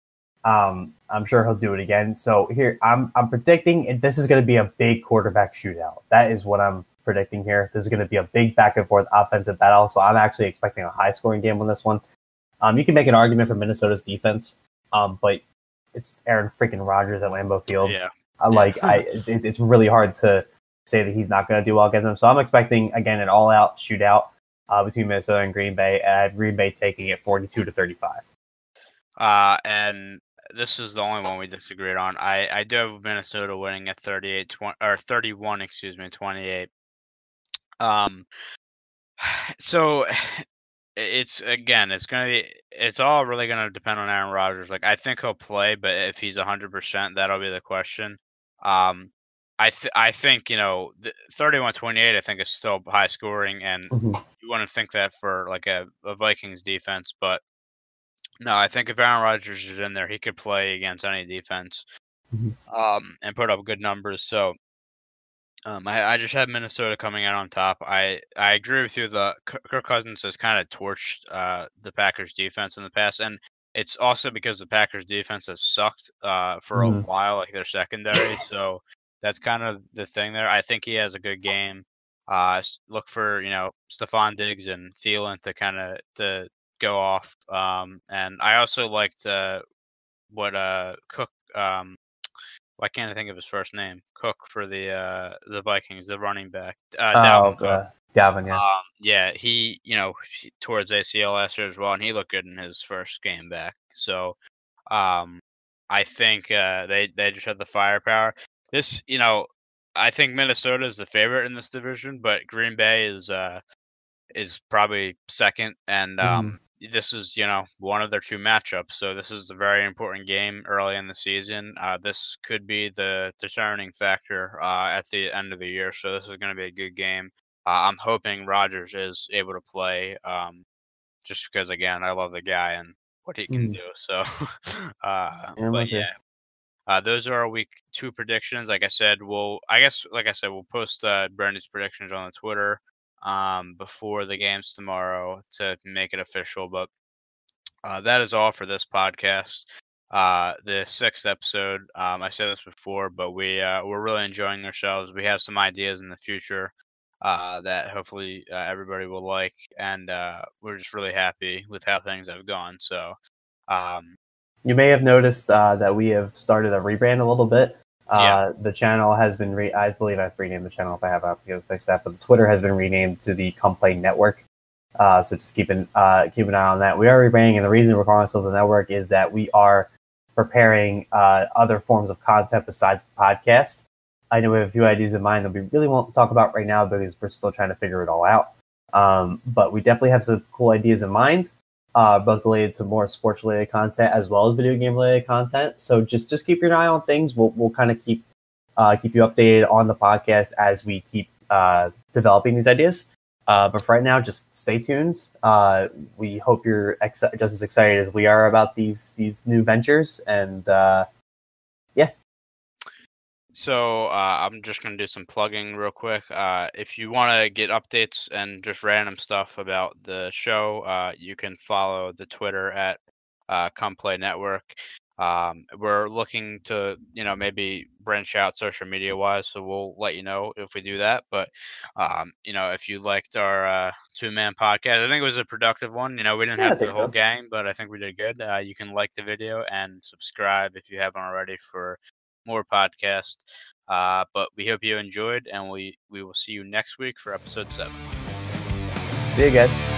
Um, I'm sure he'll do it again. So here I'm I'm predicting this is going to be a big quarterback shootout. That is what I'm predicting here. This is going to be a big back and forth offensive battle. So I'm actually expecting a high scoring game on this one. Um, you can make an argument for Minnesota's defense, um, but it's Aaron freaking Rodgers at Lambeau Field. Yeah, uh, like I, it, it's really hard to say that he's not going to do well against them. So I'm expecting again an all out shootout uh, between Minnesota and Green Bay. And Green Bay taking it 42 to 35. Uh, and this is the only one we disagreed on. I, I do have Minnesota winning at 38 20, or 31, excuse me, 28. Um, [sighs] so [sighs] it's again, it's gonna be, it's all really gonna depend on Aaron Rodgers. Like I think he'll play, but if he's 100, percent that'll be the question. Um, I th- I think you know 31-28 I think is still high scoring and mm-hmm. you wouldn't think that for like a, a, Vikings defense but No, I think if Aaron Rodgers is in there, he could play against any defense Mhm. um, and put up good numbers. So um, I, I just have Minnesota coming out on top. I, I agree with you. The Kirk Cousins has kind of torched uh, the Packers defense in the past, and it's also because the Packers defense has sucked uh, for Mhm. a while, like their secondary. so that's kind of the thing there. I think he has a good game. Uh, look for you know Stefon Diggs and Thielen to kind of to go off. Um, and I also liked uh, what uh, Cook. Um, why can't I think of his first name? Cook for the uh, the Vikings, the running back, uh, Dalvin Oh, Cook. uh, Dalvin, yeah. Um, yeah, he, you know, he- towards ACL last year as well, and he looked good in his first game back. So, um, I think uh, they they just have the firepower. This, you know, I think Minnesota is the favorite in this division, but Green Bay is uh, is probably second, and um, this is you know one of their two matchups. So this is a very important game early in the season. Uh, this could be the determining factor uh, at the end of the year. So this is going to be a good game. Uh, I'm hoping Rodgers is able to play, um, just because again I love the guy and what he can Mm. do. So, [laughs] uh, but yeah. Uh, those are our week two predictions. Like I said, we'll I guess like I said, we'll post uh, Brandy's predictions on the Twitter um, before the games tomorrow to make it official. But uh, that is all for this podcast. Uh, the sixth episode. Um, I said this before, but we uh, we're really enjoying ourselves. We have some ideas in the future uh, that hopefully uh, everybody will like, and uh, we're just really happy with how things have gone. So. Um, You may have noticed uh, that we have started a rebrand a little bit. Uh, Yeah. The channel has been, re- I believe I've renamed the channel if I have, able to fix that. But the Twitter has been renamed to the Come Play Network. Uh, so just keep an, uh, keep an eye on that. We are rebranding, and the reason we're calling ourselves a network is that we are preparing uh, other forms of content besides the podcast. I know we have a few ideas in mind that we really won't talk about right now because we're still trying to figure it all out. Um, but we definitely have some cool ideas in mind uh, both related to more sports related content as well as video game related content. So just just keep your eye on things. We'll we'll kind of keep uh, keep you updated on the podcast as we keep uh, developing these ideas. Uh, but for right now, just stay tuned. Uh, we hope you're ex- just as excited as we are about these these new ventures. And uh, So uh, I'm just gonna do some plugging real quick. Uh, if you want to get updates and just random stuff about the show, uh, you can follow the Twitter at uh, Come Play Network. Um, we're looking to, you know, maybe branch out social media wise, so we'll let you know if we do that. But, um, you know, if you liked our uh, two man podcast, I think it was a productive one. You know, we didn't Yeah, have the whole so. gang, but I think we did good. Uh, you can like the video and subscribe if you haven't already for more podcast. Uh, but we hope you enjoyed, and we we will see you next week for episode seven. see you guys.